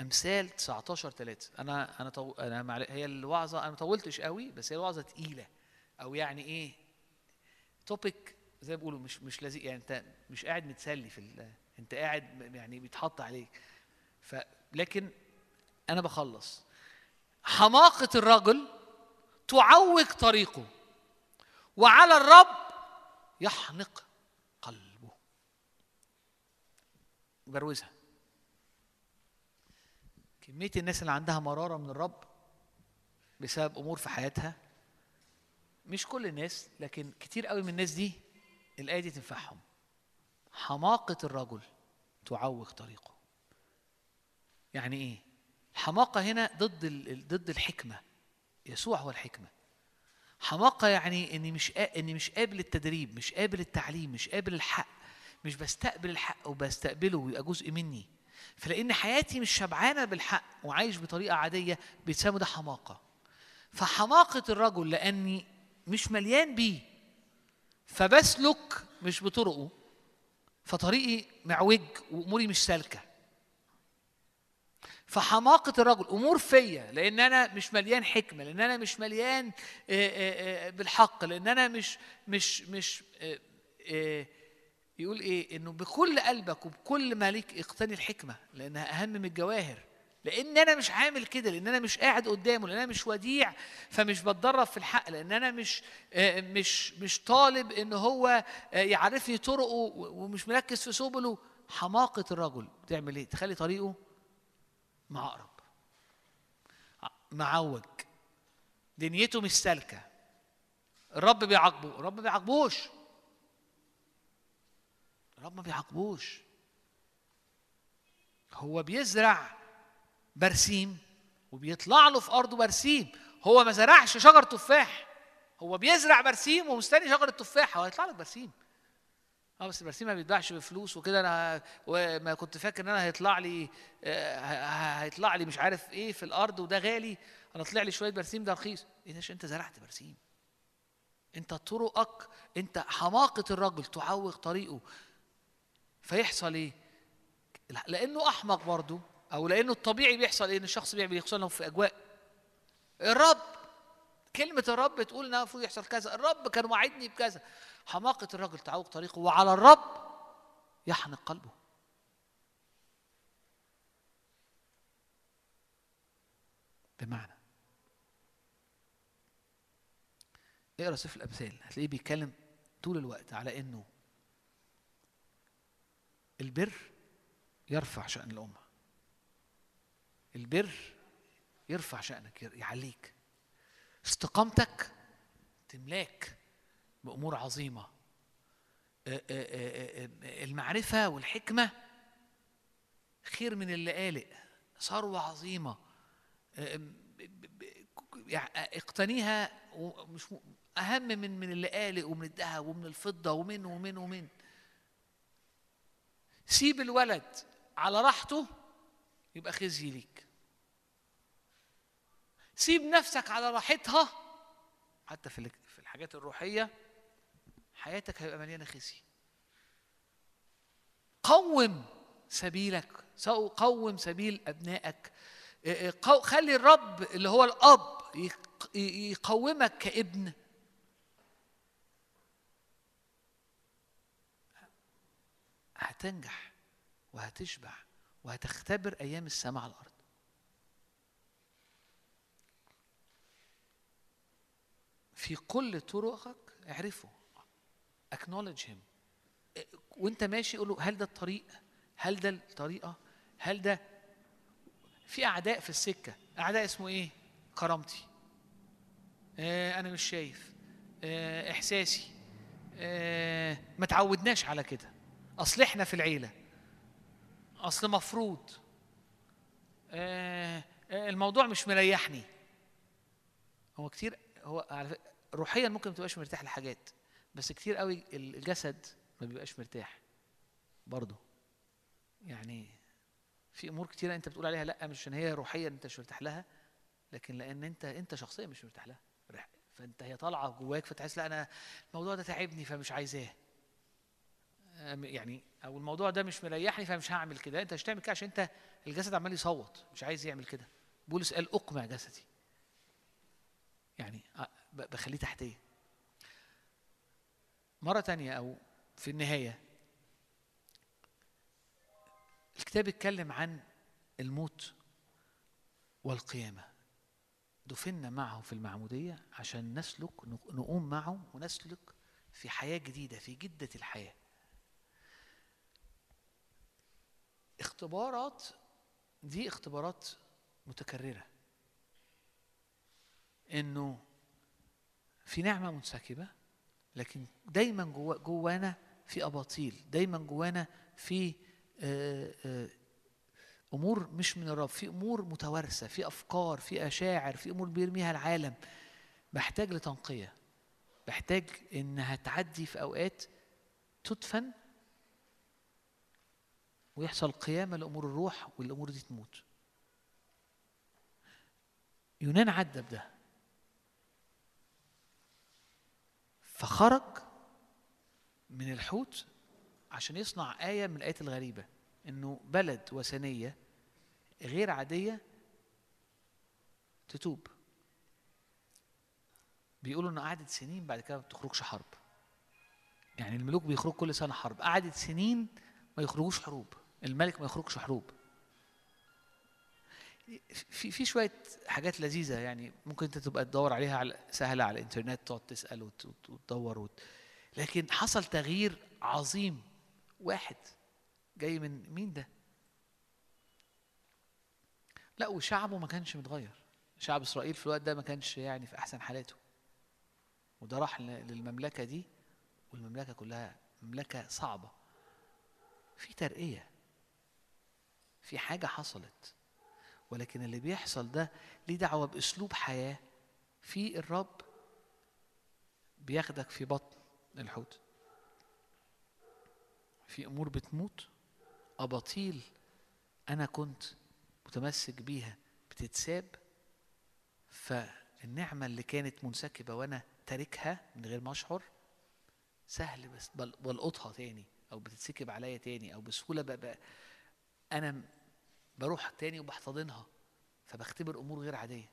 أمثال 19 3 أنا أنا طو... أنا معل... هي الوعظة أنا ما طولتش قوي بس هي الوعظه تقيلة. أو يعني إيه توبيك زي ما بيقولوا مش مش لذيذ. يعني أنت مش قاعد متسلي في ال... أنت قاعد يعني بيتحط عليك. ف لكن أنا بخلص. حماقة الرجل تعوج طريقه. وعلى الرب يحنق قلبه بروزها كمية الناس اللي عندها مرارة من الرب بسبب أمور في حياتها مش كل الناس لكن كتير قوي من الناس دي الآية دي تنفعهم. حماقة الرجل تعوق طريقه. يعني إيه؟ الحماقة هنا ضد ضد الحكمة. يسوع هو الحكمة. حماقة يعني إني مش إني مش قابل التدريب مش قابل التعليم مش قابل الحق. مش بستقبل الحق وبستقبله ويبقى جزء مني. فلأن حياتي مش شبعانة بالحق وعايش بطريقة عادية بيتسمى ده حماقة. فحماقة الرجل لأني مش مليان بيه. فبسلك مش بطرقه. فطريقي معوج وأموري مش سالكة. فحماقة الرجل أمور فيا لأن أنا مش مليان حكمة لأن أنا مش مليان آه، آه، آه، بالحق لأن أنا مش مش مش يقول إيه؟ إنه بكل قلبك وبكل ما ليك اقتني الحكمة لأنها أهم من الجواهر. لأن أنا مش عامل كده لأن أنا مش قاعد قدامه لأن أنا مش وديع فمش بتدرب في الحق لأن أنا مش آه، مش مش طالب إن هو آه، يعرفني طرقه ومش مركز في سبله. حماقة الرجل بتعمل إيه؟ تخلي طريقه معقرب معوج. دنيته مش سالكة. الرب بيعاقبه الرب ما بيعاقبوش الرب ما بيعاقبوش. هو بيزرع برسيم وبيطلع له في أرضه برسيم. هو ما زرعش شجر تفاح. هو بيزرع برسيم ومستني شجر التفاح. هو هيطلع لك برسيم. آه بس البرسيم ما بيتباعش بفلوس وكده. أنا وما كنت فاكر ان أنا هيطلع لي آه، هيطلع لي مش عارف إيه في الأرض وده غالي. أنا طلع لي شوية برسيم ده رخيص. إيه انت زرعت برسيم. انت طرقك انت حماقة الرجل تعوق طريقه. فيحصل إيه؟ لأنه أحمق برضه أو لأنه الطبيعي بيحصل إيه؟ إن الشخص بيعمل يحصل له في أجواء. الرب كلمة الرب تقول انها المفروض يحصل كذا، الرب كان وعدني بكذا. حماقة الرجل تعوق طريقه وعلى الرب يحنق قلبه. بمعنى اقرأ سفر الأمثال. هتلاقيه بيتكلم طول الوقت على إنه البر يرفع شأن الأمة. البر يرفع شأنك يعليك. استقامتك تملاك بأمور عظيمة آه، آه، آه، المعرفة والحكمة خير من اللآلئ ثروة عظيمة اقتنيها ومش م- أهم من من اللآلئ ومن الذهب ومن الفضة ومن ومن ومن سيب الولد على راحته يبقى خزي ليك. سيب نفسك على راحتها حتى في ال- في الحاجات الروحية حياتك هيبقى مليانة خزي. قوم سبيلك سأقوم سبيل قو- خلي الرب اللي هو ي- يقومك كابن. هتنجح وهتشبع وهتختبر أيام السماء على الأرض. في كل طرقك اعرفه acknowledge him. وانت ماشي قول له هل ده الطريق؟ هل ده الطريقة؟ هل ده في أعداء في السكة؟ أعداء اسمه إيه؟ كرامتي. آه أنا مش شايف. آه إحساسي. آه ما تعودناش على كده. اصل إحنا في العيلة. أصل مفروض. آه آه، الموضوع مش مريحني. هو كتير هو على روحيا ممكن ما تبقاش مرتاح لحاجات بس كتير قوي الجسد ما بيبقاش مرتاح. برضه. يعني في أمور كتيرة أنت بتقول عليها لأ مش عشان هي روحيا أنت مش مرتاح لها لكن لأن أنت أنت شخصيا مش مرتاح لها. فأنت هي طالعة جواك فتحس لأ أنا الموضوع ده تعبني فمش عايزاه. يعني أو الموضوع ده مش مريحني فمش هعمل كده. أنت مش هتعمل كده عشان أنت الجسد عمال يصوت مش عايز يعمل كده. بولس قال أقمع جسدي. يعني بخليه تحتية. مرة تانية أو في النهاية الكتاب اتكلم عن الموت والقيامة. دفنا معه في المعمودية عشان نسلك نقوم معه ونسلك في حياة جديدة في جدة الحياة. اختبارات دي اختبارات متكررة. إنه في نعمة منسكبة لكن دايما جوا جوانا في أباطيل دايما جوانا في آه، آه، أمور مش من الرب في أمور متوارثة في أفكار في أشاعر في أمور بيرميها العالم. بحتاج لتنقية. بحتاج إنها تعدي في أوقات تدفن ويحصل قيامة لأمور الروح والأمور دي تموت. يونان عدى بده فخرج من الحوت عشان يصنع آية من الآيات الغريبة إنه بلد وثنية غير عادية تتوب. بيقولوا إنه قعدت سنين بعد كده ما بتخرجش حرب. يعني الملوك بيخرجوا كل سنة حرب. قعدت سنين ما يخرجوش حروب. الملك ما يخرجش حروب. في في شوية حاجات لذيذة يعني ممكن انت تبقى تدور عليها على سهلة على الإنترنت تقعد تسأل وت- وت- وتدور وت... لكن حصل تغيير عظيم. واحد جاي من مين ده؟ لا وشعبه ما كانش متغير. شعب إسرائيل في الوقت ده ما كانش يعني في أحسن حالاته. وده راح للمملكة دي والمملكة كلها مملكة صعبة. في ترقية. في حاجة حصلت. ولكن اللي بيحصل ده ليه دعوة بأسلوب حياة في الرب بياخدك في بطن الحوت. في أمور بتموت. أباطيل أنا كنت متمسك بيها بتتساب. فالنعمة اللي كانت منسكبة وأنا تاركها من غير ما أشعر سهل بس بل- بلقطها تاني أو بتتسكب عليا تاني أو بسهولة بقى أنا بروح تاني وبحتضنها فبختبر أمور غير عادية.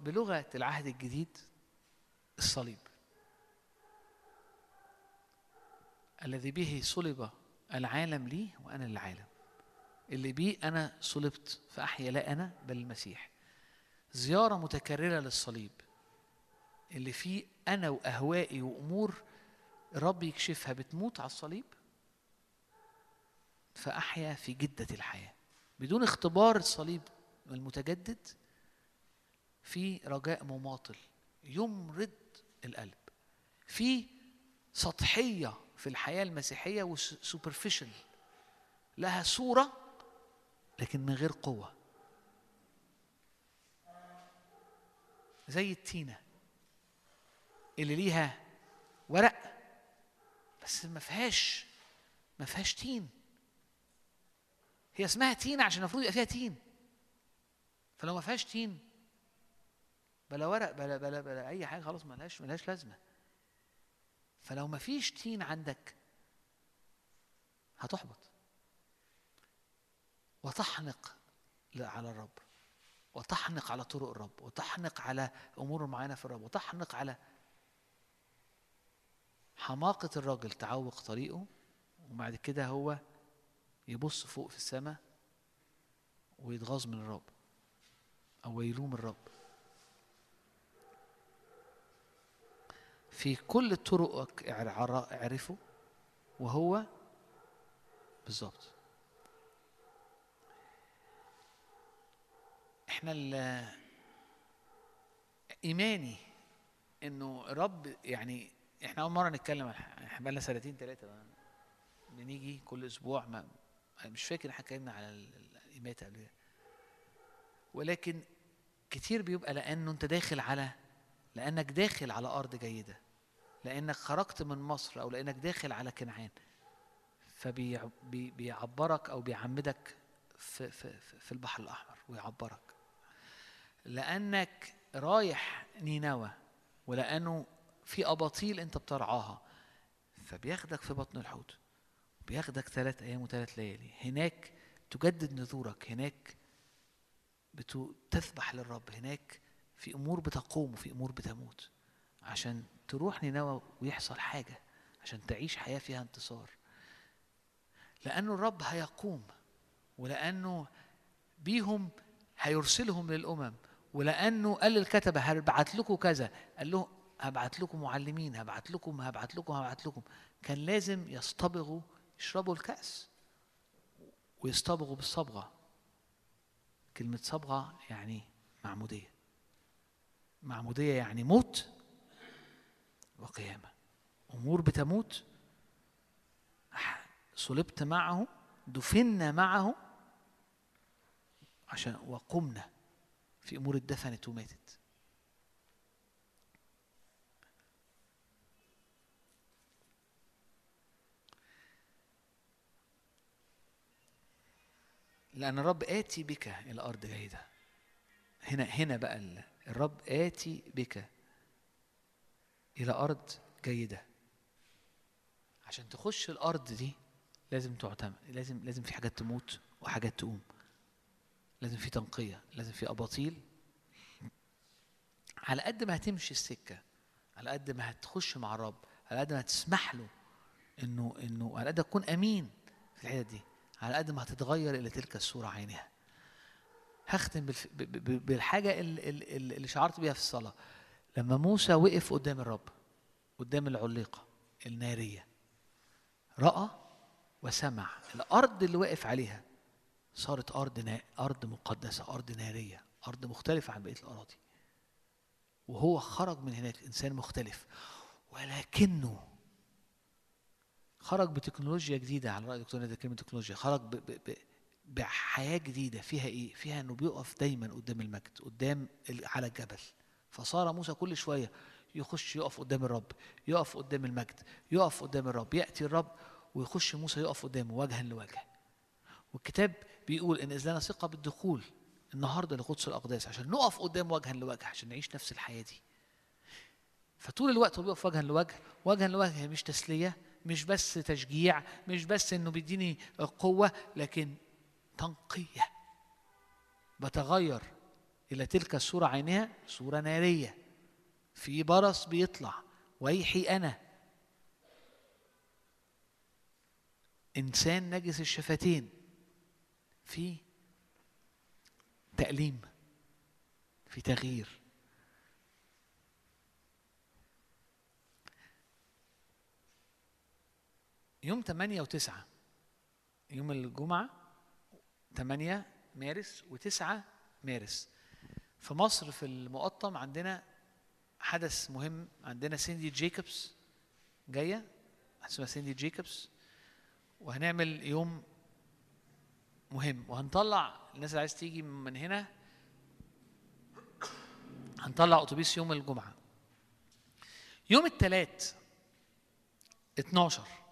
بلغة العهد الجديد الصليب. الذي به صلب العالم لي وأنا للعالم. اللي بيه أنا صلبت فأحيا لا أنا بل المسيح. زيارة متكررة للصليب. اللي فيه أنا وأهوائي وأمور الرب يكشفها بتموت على الصليب فأحيا في جدة الحياة. بدون اختبار الصليب المتجدد في رجاء مماطل يمرض القلب. في سطحية في الحياة المسيحية وسوبرفيشل لها صورة لكن من غير قوة. زي التينة اللي ليها ورق بس ما فيهاش ما فيهاش تين. هي اسمها تين عشان المفروض يبقى فيها تين. فلو ما فيهاش تين بلا ورق بلا بلا بلا أي حاجة خلاص ملهاش ملهاش لازمة. فلو ما فيش تين عندك هتحبط. وتحنق على الرب. وتحنق على طرق الرب. وتحنق على أمور معينة في الرب. وتحنق على حماقة الراجل تعوق طريقه وبعد كده هو يبص فوق في السماء ويتغاظ من الرب أو يلوم الرب. في كل طرقك اعر- اعرفه وهو بالظبط. إحنا إيماني إنه الرب يعني إحنا أول مرة نتكلم إحنا بقالنا سنتين ثلاثة بنيجي كل أسبوع ما مش فاكر إحنا اتكلمنا على ال- ال- الإيمات قبل ولكن كتير بيبقى لأنه أنت داخل على لأنك داخل على أرض جيدة. لأنك خرجت من مصر أو لأنك داخل على كنعان. فبيعبرك أو بيعمدك في, في في البحر الأحمر ويعبرك. لأنك رايح نينوى ولأنه في أباطيل أنت بترعاها. فبياخدك في بطن الحوت بياخدك ثلاث أيام وثلاث ليالي. هناك تجدد نذورك هناك بتو- تذبح للرب هناك في أمور بتقوم وفي أمور بتموت. عشان تروح نينوى ويحصل حاجة عشان تعيش حياة فيها انتصار. لأنه الرب هيقوم ولأنه بيهم هيرسلهم للأمم ولأنه قال للكتبة هبعت لكم كذا؟ قال له هبعت لكم معلمين هبعت لكم هبعت لكم هبعت لكم. كان لازم يصطبغوا يشربوا الكأس. ويصطبغوا بالصبغة. كلمة صبغة يعني معمودية. معمودية يعني موت وقيامة. أمور بتموت. صلبت معه دفنا معه عشان وقمنا في أمور اتدفنت وماتت. لأن الرب آتي بك إلى أرض جيدة هنا هنا بقى ال- الرب آتي بك إلى أرض جيدة. عشان تخش الأرض دي لازم تعتمد لازم لازم في حاجات تموت وحاجات تقوم. لازم في تنقية لازم في أباطيل. على قد ما هتمشي السكة على قد ما هتخش مع الرب على قد ما هتسمح له انه انه على قد تكون أمين في الحتت دي. على قد ما هتتغير إلى تلك الصورة عينها هختم بالف... ب- ب- بالحاجة اللي, شعرت بيها في الصلاة. لما موسى وقف قدام الرب قدام العليقة النارية رأى وسمع الأرض اللي وقف عليها صارت أرض نا... أرض مقدسة أرض نارية أرض مختلفة عن بقية الأراضي. وهو خرج من هناك إنسان مختلف. ولكنه خرج بتكنولوجيا جديدة على رأي دكتور نادر كلمه تكنولوجيا. خرج ب ب ب بحياة جديدة. فيها إيه؟ فيها إنه بيقف دايما قدام المجد قدام على الجبل. فصار موسى كل شوية يخش يقف قدام الرب يقف قدام المجد يقف قدام الرب يأتي الرب ويخش موسى يقف قدامه وجها لوجه. والكتاب بيقول إن اذا لنا ثقة بالدخول النهارده لقدس الأقداس عشان نقف قدام وجها لوجه عشان نعيش نفس الحياة دي. فطول الوقت هو بيقف وجها لوجه وجها لوجه مش تسلية مش بس تشجيع مش بس إنه بيديني قوة لكن تنقية. بتغير إلى تلك الصورة عينها صورة نارية. في برص بيطلع ويحي أنا. إنسان نجس الشفتين. في تأليم في تغيير. يوم 8 و9 يوم الجمعة 8 مارس و9 مارس. في مصر في المقطم عندنا حدث مهم. عندنا سيندي جيكوبس جاية اسمها سيندي جيكوبس وهنعمل يوم مهم. وهنطلع الناس اللي عايز تيجي من هنا هنطلع أتوبيس يوم الجمعة. يوم الثلاث 12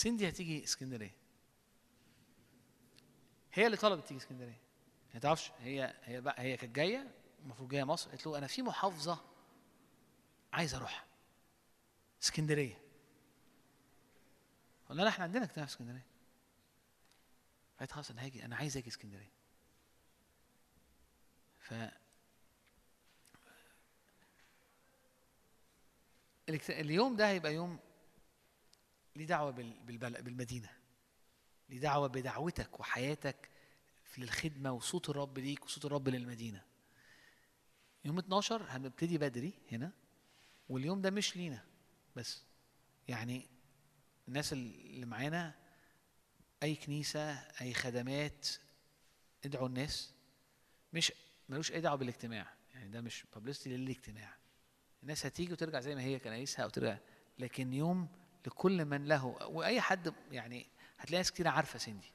سندي هتيجي اسكندرية. هي اللي طلبت تيجي اسكندرية. ما تعرفش هي هي بقى هي كانت جاية المفروض جاية مصر. قالت له أنا في محافظة عايز أروح اسكندرية. قلنا لا إحنا عندنا اجتماع في اسكندرية. قالت خلاص أنا هاجي أنا عايز أجي اسكندرية. ف اليوم ده هيبقى يوم ليه دعوه بال- بالبل- بالمدينة. ليه دعوه بدعوتك وحياتك في الخدمة وصوت الرب ليك وصوت الرب للمدينة. يوم 12 هنبتدي بدري هنا واليوم ده مش لينا بس. يعني الناس اللي معانا أي كنيسة أي خدمات ادعوا الناس. مش ملوش أي دعوة بالاجتماع. يعني ده مش بابليستي للاجتماع. الناس هتيجي وترجع زي ما هي كنايسها أو ترجع. لكن يوم لكل من له وأي حد يعني هتلاقي ناس كتير عارفة سندي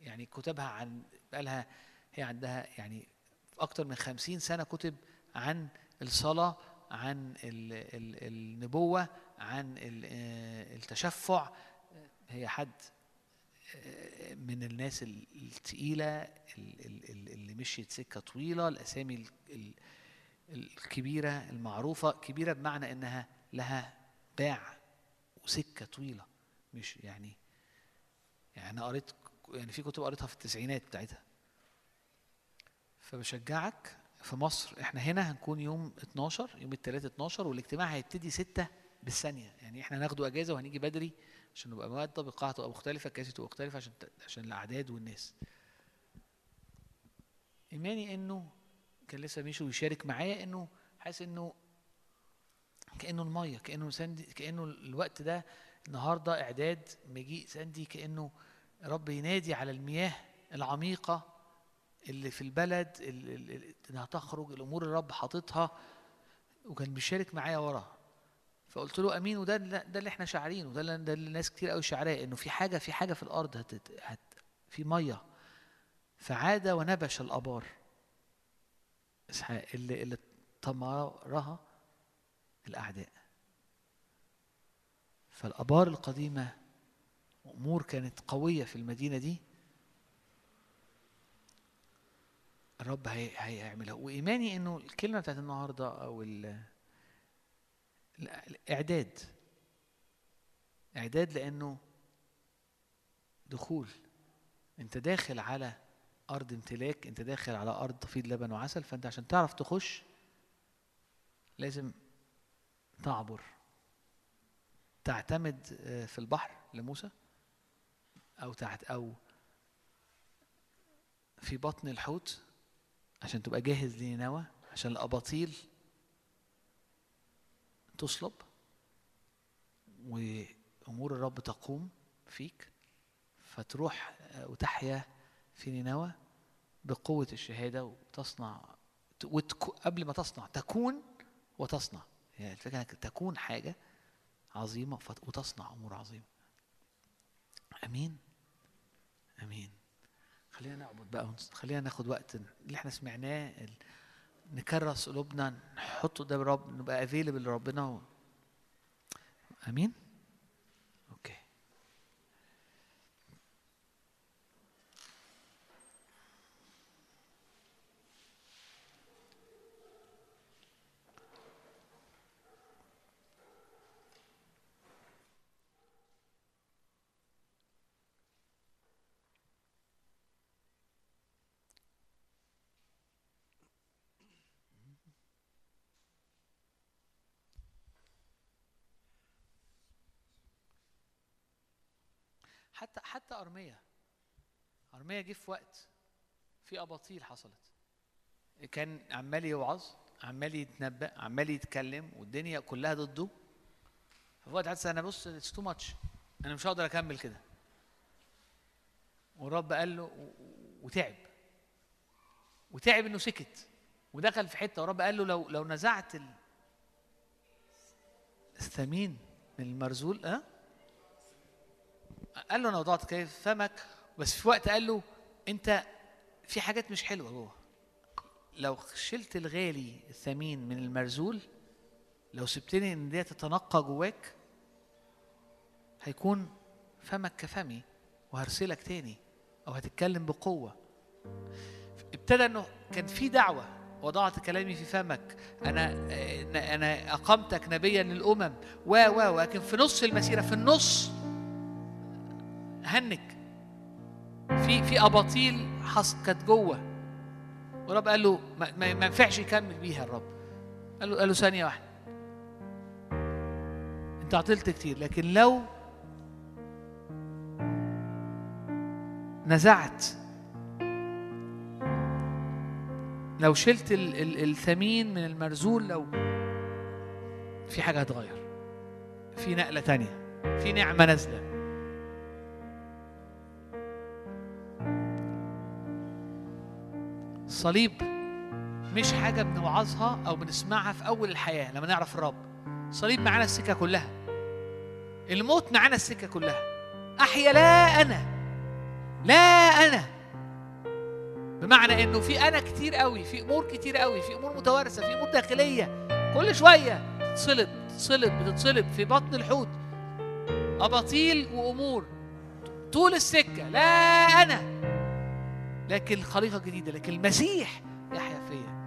يعني كتبها عن بقالها هي عندها يعني أكتر من خمسين سنة كتب عن الصلاة عن ال ال النبوة عن آه، التشفع. هي حد آه، من الناس ال- التقيلة ال- ال- ال- اللي مشيت سكة طويلة الأسامي ال- ال- الكبيرة المعروفة. كبيرة بمعنى إنها لها باع. وسكه طويلة. مش يعني يعني أنا قريت يعني في كتب قريتها في التسعينات بتاعتها. فبشجعك في مصر إحنا هنا هنكون يوم 12 يوم الثلاث 12 والاجتماع هيبتدي 6 بالثانية. يعني إحنا هناخده أجازة وهنيجي بدري عشان نبقى مواد بقاعة تبقى مختلفة كاسة تبقى مختلفة عشان عشان الأعداد والناس. إيماني إنه كان لسه ميشو يشارك معايا إنه حاسس إنه كأنه المية كأنه ساندي كأنه الوقت ده النهارده إعداد مجيء ساندي كأنه رب ينادي على المياه العميقة اللي في البلد اللي إنها تخرج الأمور اللي الرب حاططها وكان بيشارك معايا ورا. فقلت له أمين وده ده اللي إحنا شاعرينه ده اللي ده اللي الناس كتير قوي شعراه إنه في حاجة في حاجة في الأرض هت هت في مية. فعاد ونبش الأبار. إسحاق اللي اللي طمرها الأعداء. فالأبار القديمة امور كانت قوية في المدينة دي. الرب هي هيعملها. وإيماني إنه الكلمة بتاعت النهارده أو ال لا، الإعداد. إعداد لأنه دخول. أنت داخل على أرض امتلاك. أنت داخل على أرض تفيض لبن وعسل. فأنت عشان تعرف تخش لازم تعبر. تعتمد آه، في البحر لموسى؟ أو تحت أو في بطن الحوت عشان تبقى جاهز لنينوى عشان الأباطيل تصلب وأمور الرب تقوم فيك فتروح آه، وتحيا في نينوى بقوة الشهادة وتصنع وتكو قبل ما تصنع تكون وتصنع. يعني الفكرة إنك تكون حاجة عظيمة فت- وتصنع أمور عظيمة. أمين؟ أمين. خلينا نعبد بقى خلينا ناخد وقت اللي إحنا سمعناه نكرس قلوبنا نحطه قدام الرب نبقى available لربنا. آمين okay حتى حتى ارميا ارميا جه في وقت في أباطيل حصلت. كان عمال يوعظ عمال يتنبأ عمال يتكلم والدنيا كلها ضده. في وقت حاسس أنا بص it's too much أنا مش هقدر أكمل كده. والرب قال له وتعب. وتعب إنه سكت. ودخل في حتة والرب قال له لو لو نزعت ال- الثمين من المرزول ها قال له أنا وضعت كيف فمك بس في وقت قال له أنت في حاجات مش حلوة جوه. لو شلت الغالي الثمين من المرزول لو سبتني إن دي تتنقى جواك هيكون فمك كفمي وهرسلك تاني أو هتتكلم بقوة. ابتدى إنه كان في دعوة وضعت كلامي في فمك. أنا أنا أقمتك نبيا للأمم. و و ولكن في نص المسيرة في النص هنك في في أباطيل كانت جوه. ورب قال له ما, ينفعش يكمل بيها الرب. قال له قال له ثانية واحدة. أنت عطلت كتير لكن لو نزعت لو شلت ال ال الثمين من المرزول لو في حاجة هتغير في نقلة تانية. في نعمة نازلة. الصليب مش حاجة بنوعظها أو بنسمعها في أول الحياة لما نعرف الرب. الصليب معانا السكة كلها. الموت معانا السكة كلها. أحيا لا أنا. لا أنا. بمعنى إنه في أنا كتير قوي في أمور كتير قوي في أمور متوارثة في أمور داخلية. كل شوية تتصلب تتصلب بتتصلب في بطن الحوت. أباطيل وأمور. طول السكة. لا أنا. لكن خليقة جديدة لكن المسيح يحيا فيا.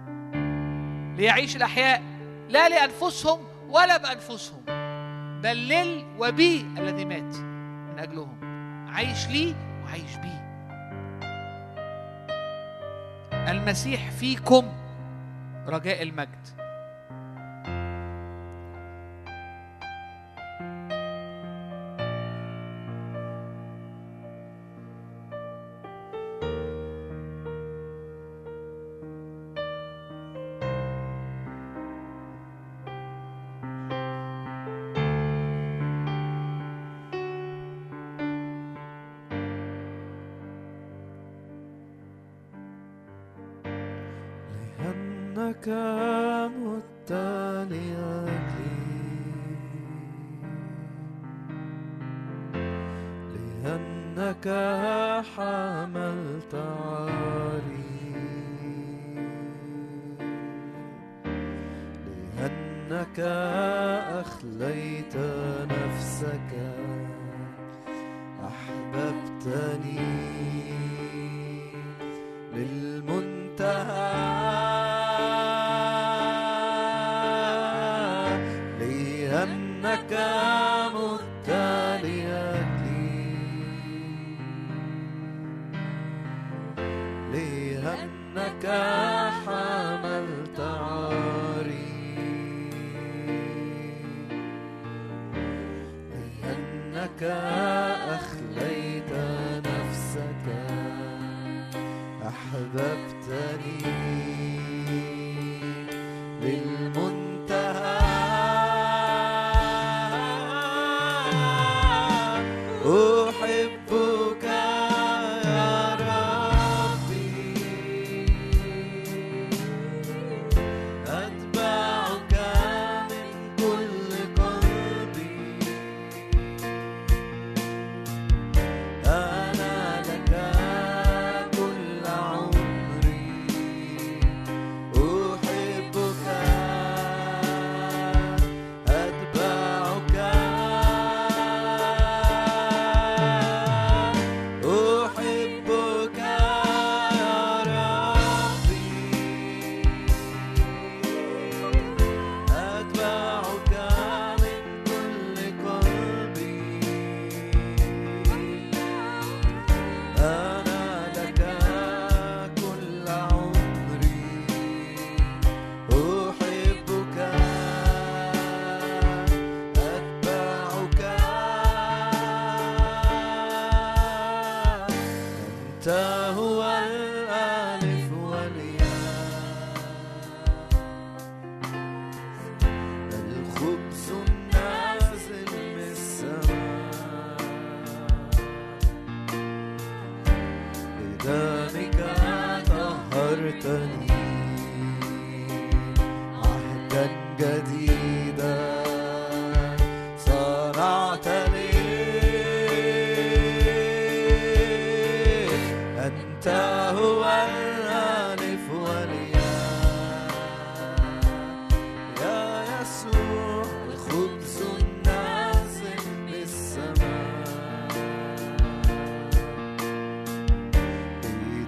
ليعيش الأحياء لا لأنفسهم ولا بأنفسهم بل لل وبي الذي مات من أجلهم. عايش لي وعايش بيه المسيح فيكم رجاء المجد.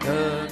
그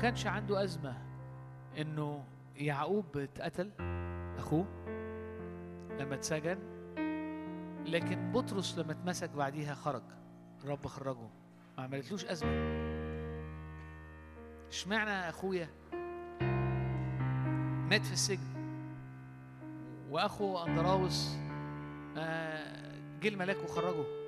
كانش عنده أزمة إنه يعقوب اتقتل أخوه لما اتسجن لكن بطرس لما اتمسك بعديها خرج. الرب خرجه. ما عملتلوش أزمة. اشمعنى أخويا مات في السجن وأخو أندراوس آه، جه الملاك وخرجه؟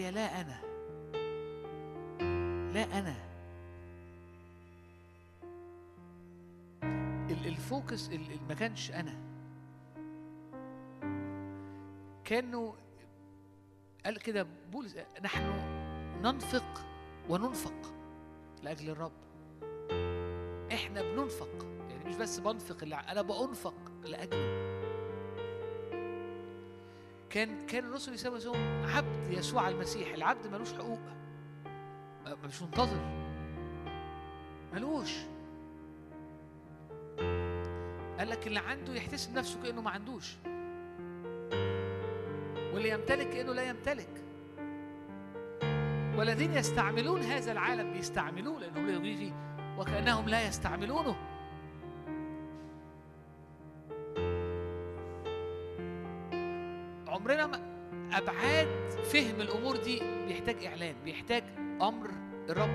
أحيا لا أنا. لا أنا. ال- الفوكس ال- ال- ما كانش أنا. كانوا قال كده بولس نحن ننفق وننفق لأجل الرب. إحنا بننفق يعني مش بس بنفق اللي أنا بأنفق لأجله. كان كان الرسل يسموا نفسهم عبد يسوع المسيح. العبد ملوش حقوق. مش منتظر. ملوش. قال لك اللي عنده يحتسب نفسه كأنه ما عندوش. واللي يمتلك كأنه لا يمتلك. والذين يستعملون هذا العالم بيستعملوه لأنه لا وكأنهم لا يستعملونه.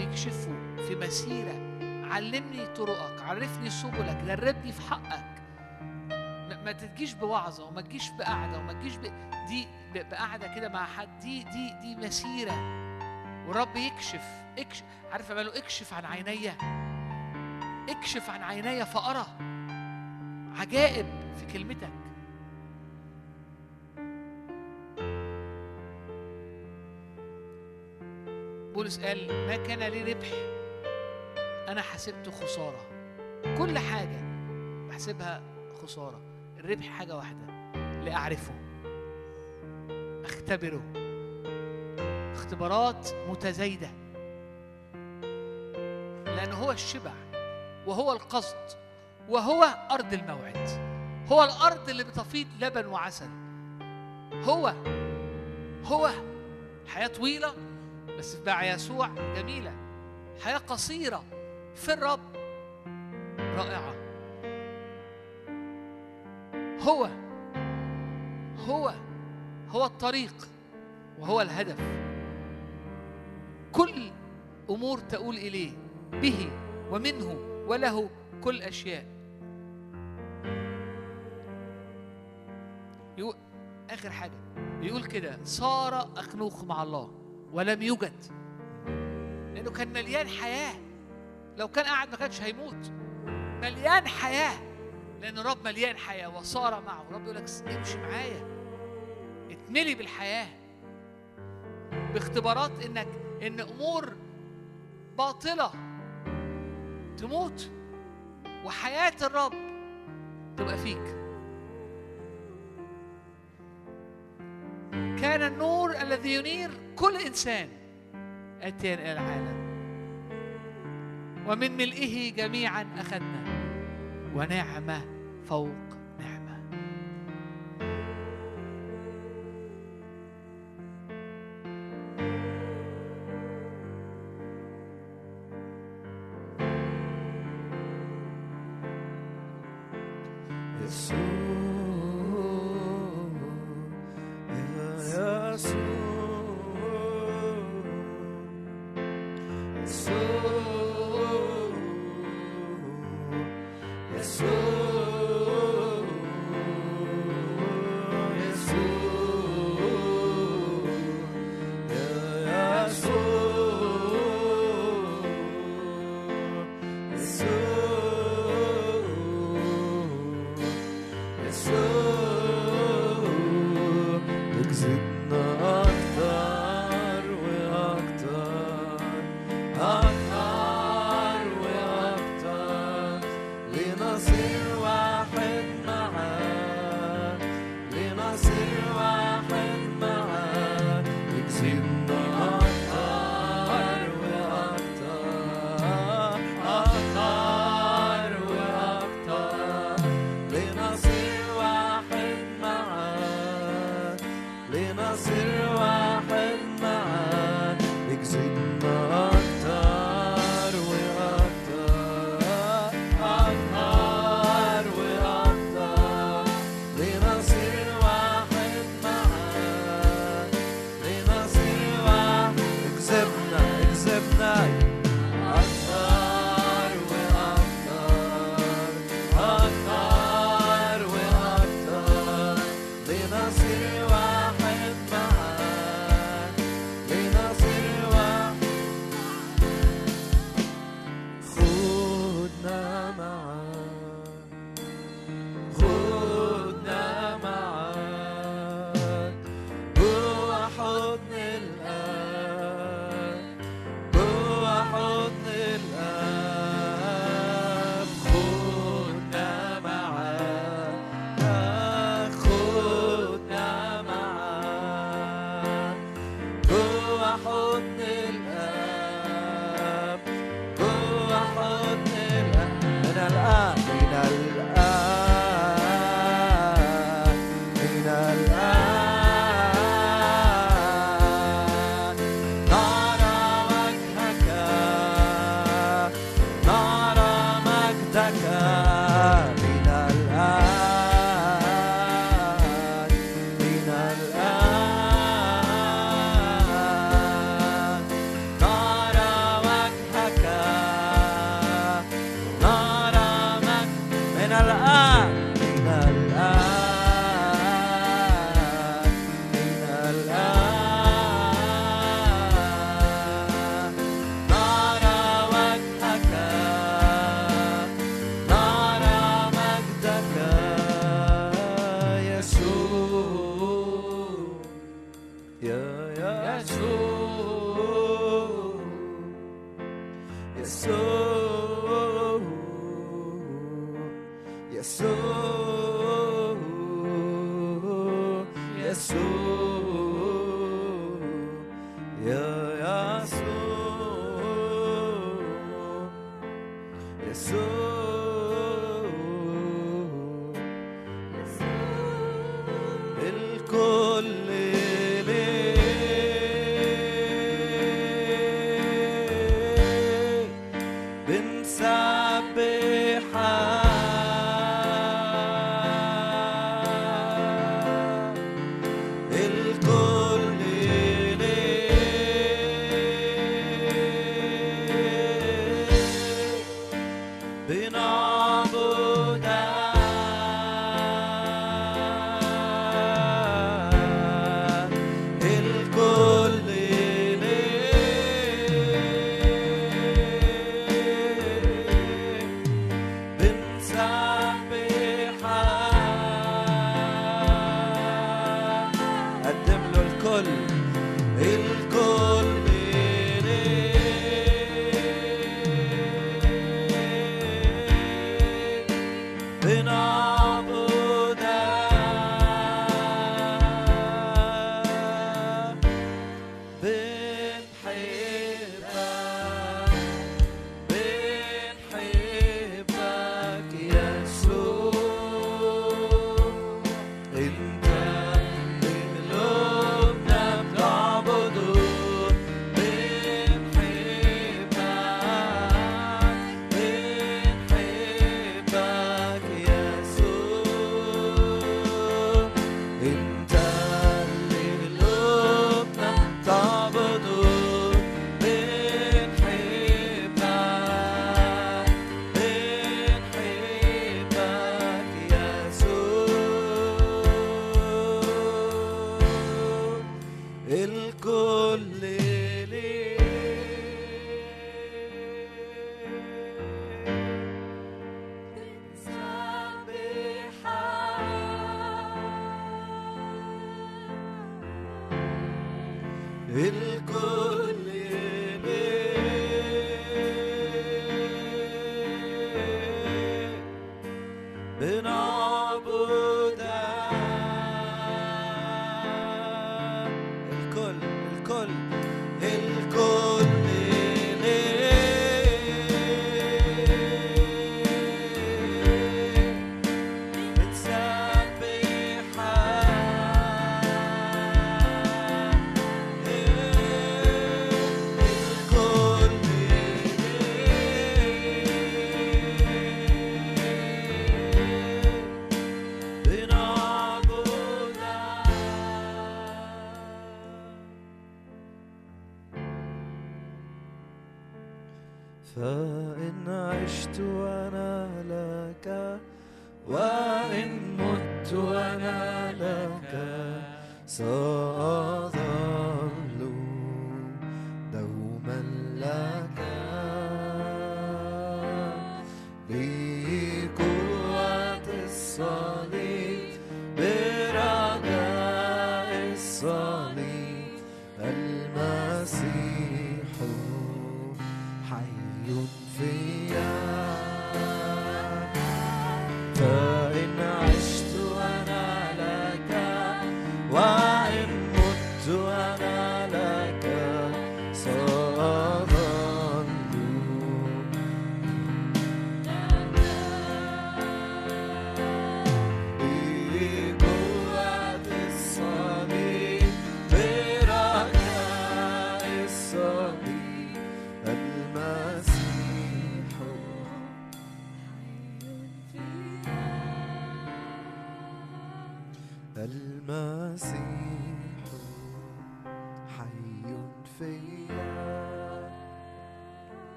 يكشفه في مسيرة علمني طرقك عرفني سبلك دربني في حقك. ما تجيش بوعظة وما تجيش بقعدة وما تجيش ب... دي ب- بقعدة كده مع حد دي دي دي مسيرة. والرب يكشف اكشف عارف ماله اكشف عن عيني اكشف عن عيني فأرى عجائب في كلمتك. بولس قال ما كان لي ربح. أنا حسبته خسارة. كل حاجة بحسبها خسارة. الربح حاجة واحدة. لاعرفه أختبره. اختبارات متزايدة. لأنه هو الشبع وهو القصد وهو أرض الموعد. هو الأرض اللي بتفيض لبن وعسل. هو هو حياة طويلة بس مع يسوع. جميلة. حياة قصيرة في الرب. رائعة. هو هو هو الطريق وهو الهدف. كل أمور تؤول إليه به ومنه وله كل أشياء. يقول آخر حاجة. يقول كده صار أخنوخ مع الله. ولم يوجد. لأنه كان مليان حياة. لو كان قاعد ما كانش هيموت. مليان حياة. لأن الرب مليان حياة. وصار معه. الرب يقول لك امشي معايا. اتملي بالحياة. باختبارات إنك إن أمور باطلة تموت. وحياة الرب تبقى فيك. كان النور الذي ينير كل إنسان. اتيا إلى العالم. ومن ملئه جميعا أخذنا. ونعمه فوق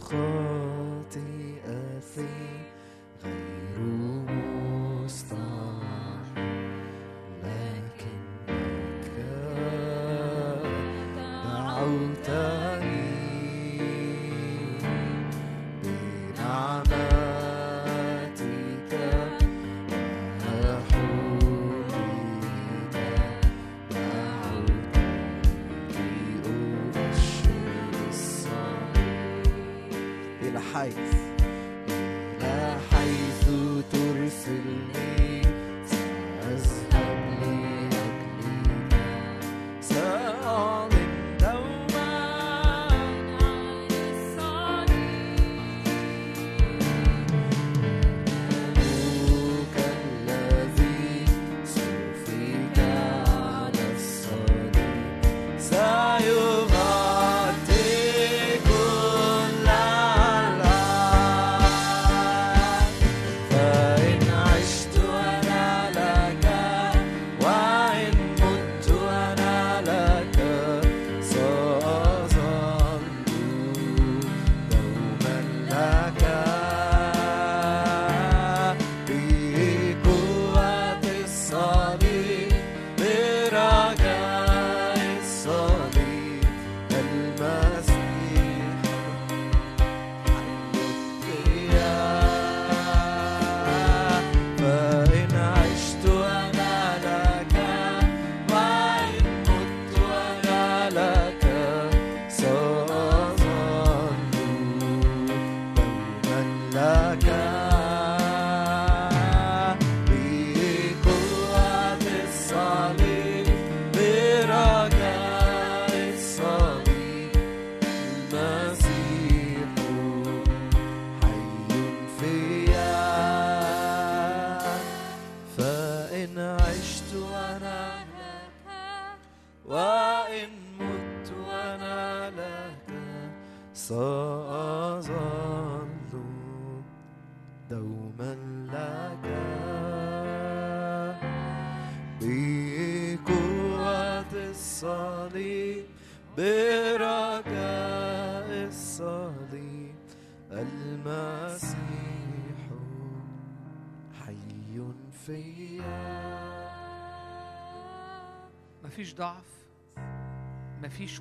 خاطئتي غير مستحيل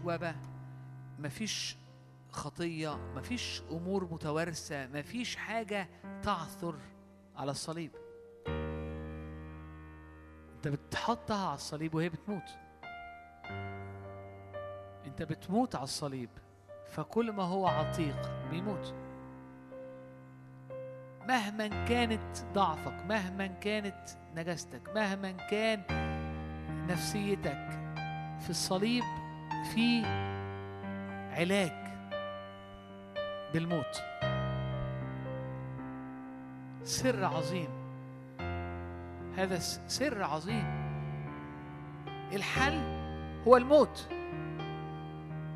مفيش وبا مفيش خطية مفيش أمور متوارثة مفيش حاجة تعثر على الصليب. أنت بتحطها على الصليب وهي بتموت. أنت بتموت على الصليب فكل ما هو عتيق بيموت. مهما كانت ضعفك مهما كانت نجاستك مهما كان نفسيتك في الصليب في علاج بالموت. سر عظيم. هذا سر عظيم. الحل هو الموت.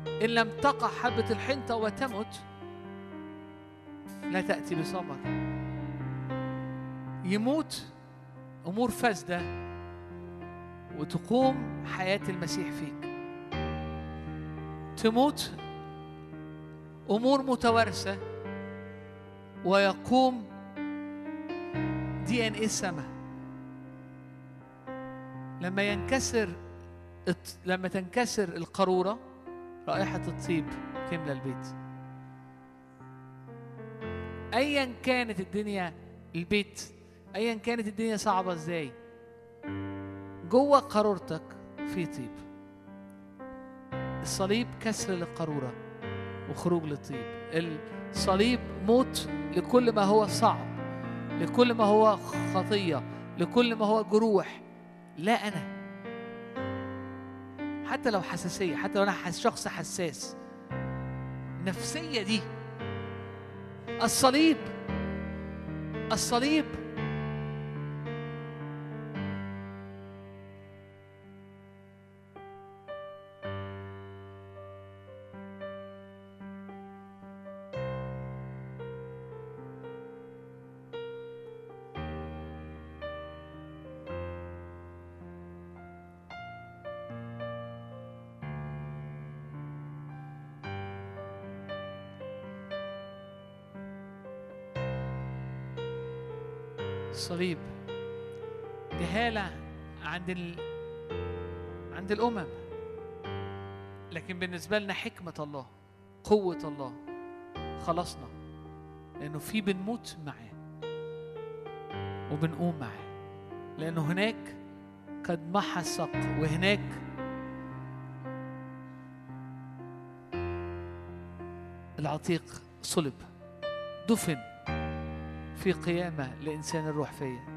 إن لم تقع حبة الحنطة وتمت لا تأتي بثمر يموت أمور فاسدة وتقوم حياة المسيح فيك. تموت أمور متوارثة ويقوم دي إن إيه السماء. لما ينكسر لما تنكسر القارورة رائحة الطيب تملى البيت. ايا كانت الدنيا البيت ايا كانت الدنيا صعبة إزاي؟ جوه قارورتك في طيب. الصليب كسر للقارورة وخروج للطيب. الصليب موت لكل ما هو صعب لكل ما هو خطية لكل ما هو جروح. لا أنا. حتى لو حساسية حتى لو أنا شخص حساس. النفسية دي. الصليب الصليب عند ال... عند الأمم. لكن بالنسبة لنا حكمة الله قوة الله خلصنا لأنه في بنموت معاه وبنقوم معاه. لأنه هناك قد محى السق وهناك العتيق صلب دفن في قيامة لإنسان الروح فيا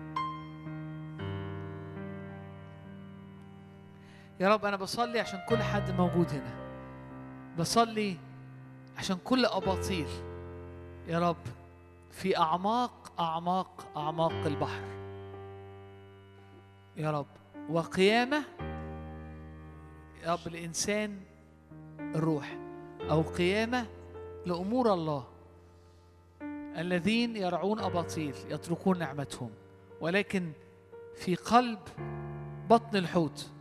يا رب أنا بصلي عشان كل حد موجود هنا. بصلي عشان كل أباطيل. يا رب في أعماق أعماق أعماق البحر. يا رب وقيامة يا رب لإنسان الروح أو قيامة لأمور الله. الذين يرعون أباطيل يتركون نعمتهم ولكن في قلب بطن الحوت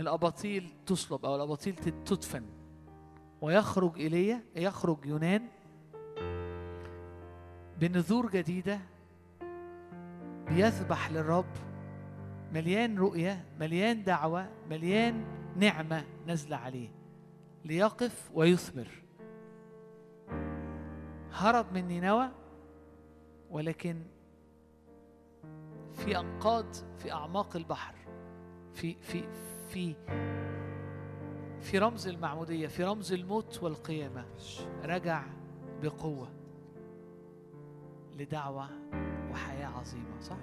الأباطيل تصلب أو الأباطيل تدفن. ويخرج إيليا يخرج يونان بنذور جديدة بيذبح للرب. مليان رؤية مليان دعوة مليان نعمة نازلة عليه. ليقف ويثمر. هرب من نينوى ولكن في أنقاض في أعماق البحر في في في في رمز المعمودية في رمز الموت والقيامة رجع بقوة لدعوة وحياة عظيمة صح؟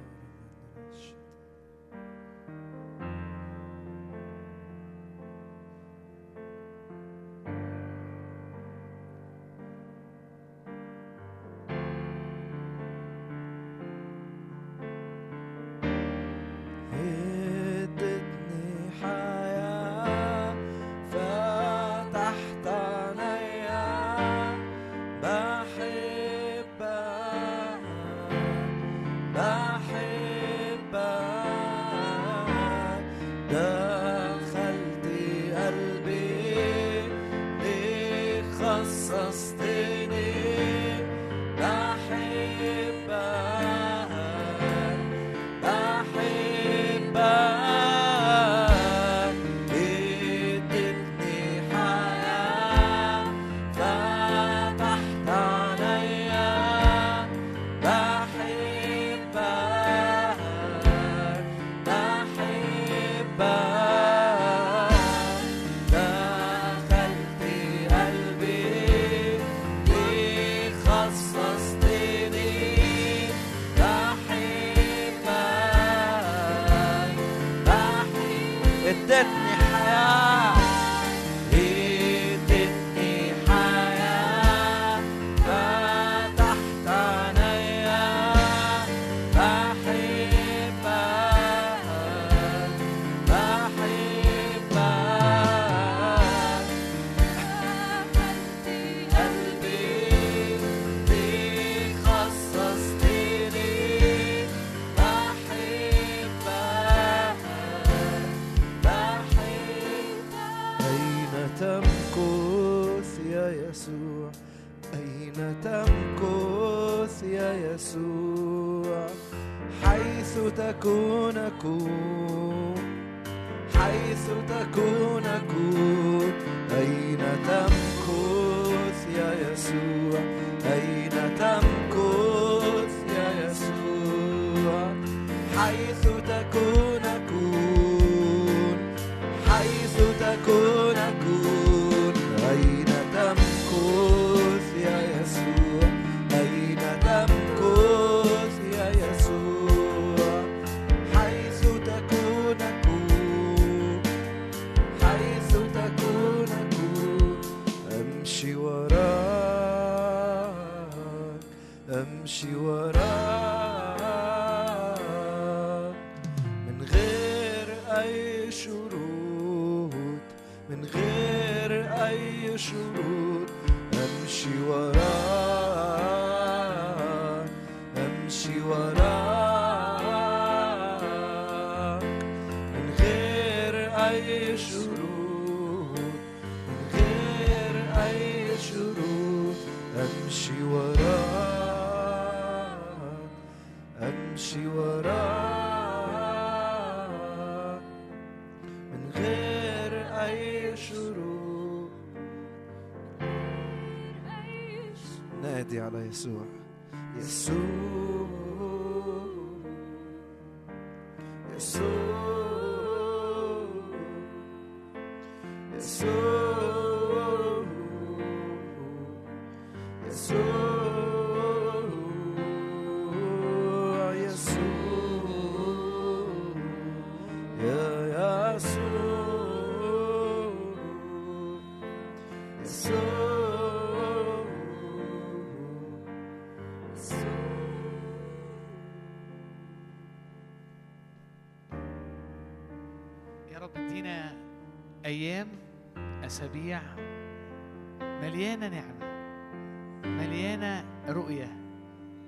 是 أسابيع. مليانة نعمة. مليانة رؤية.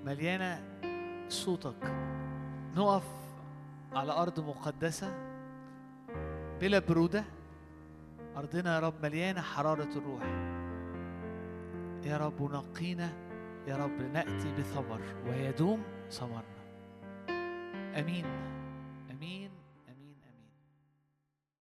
مليانة صوتك. نقف على أرض مقدسة بلا برودة. أرضنا يا رب مليانة حرارة الروح. يا رب نقينا. يا رب نأتي بثمر ويدوم ثمرنا. أمين.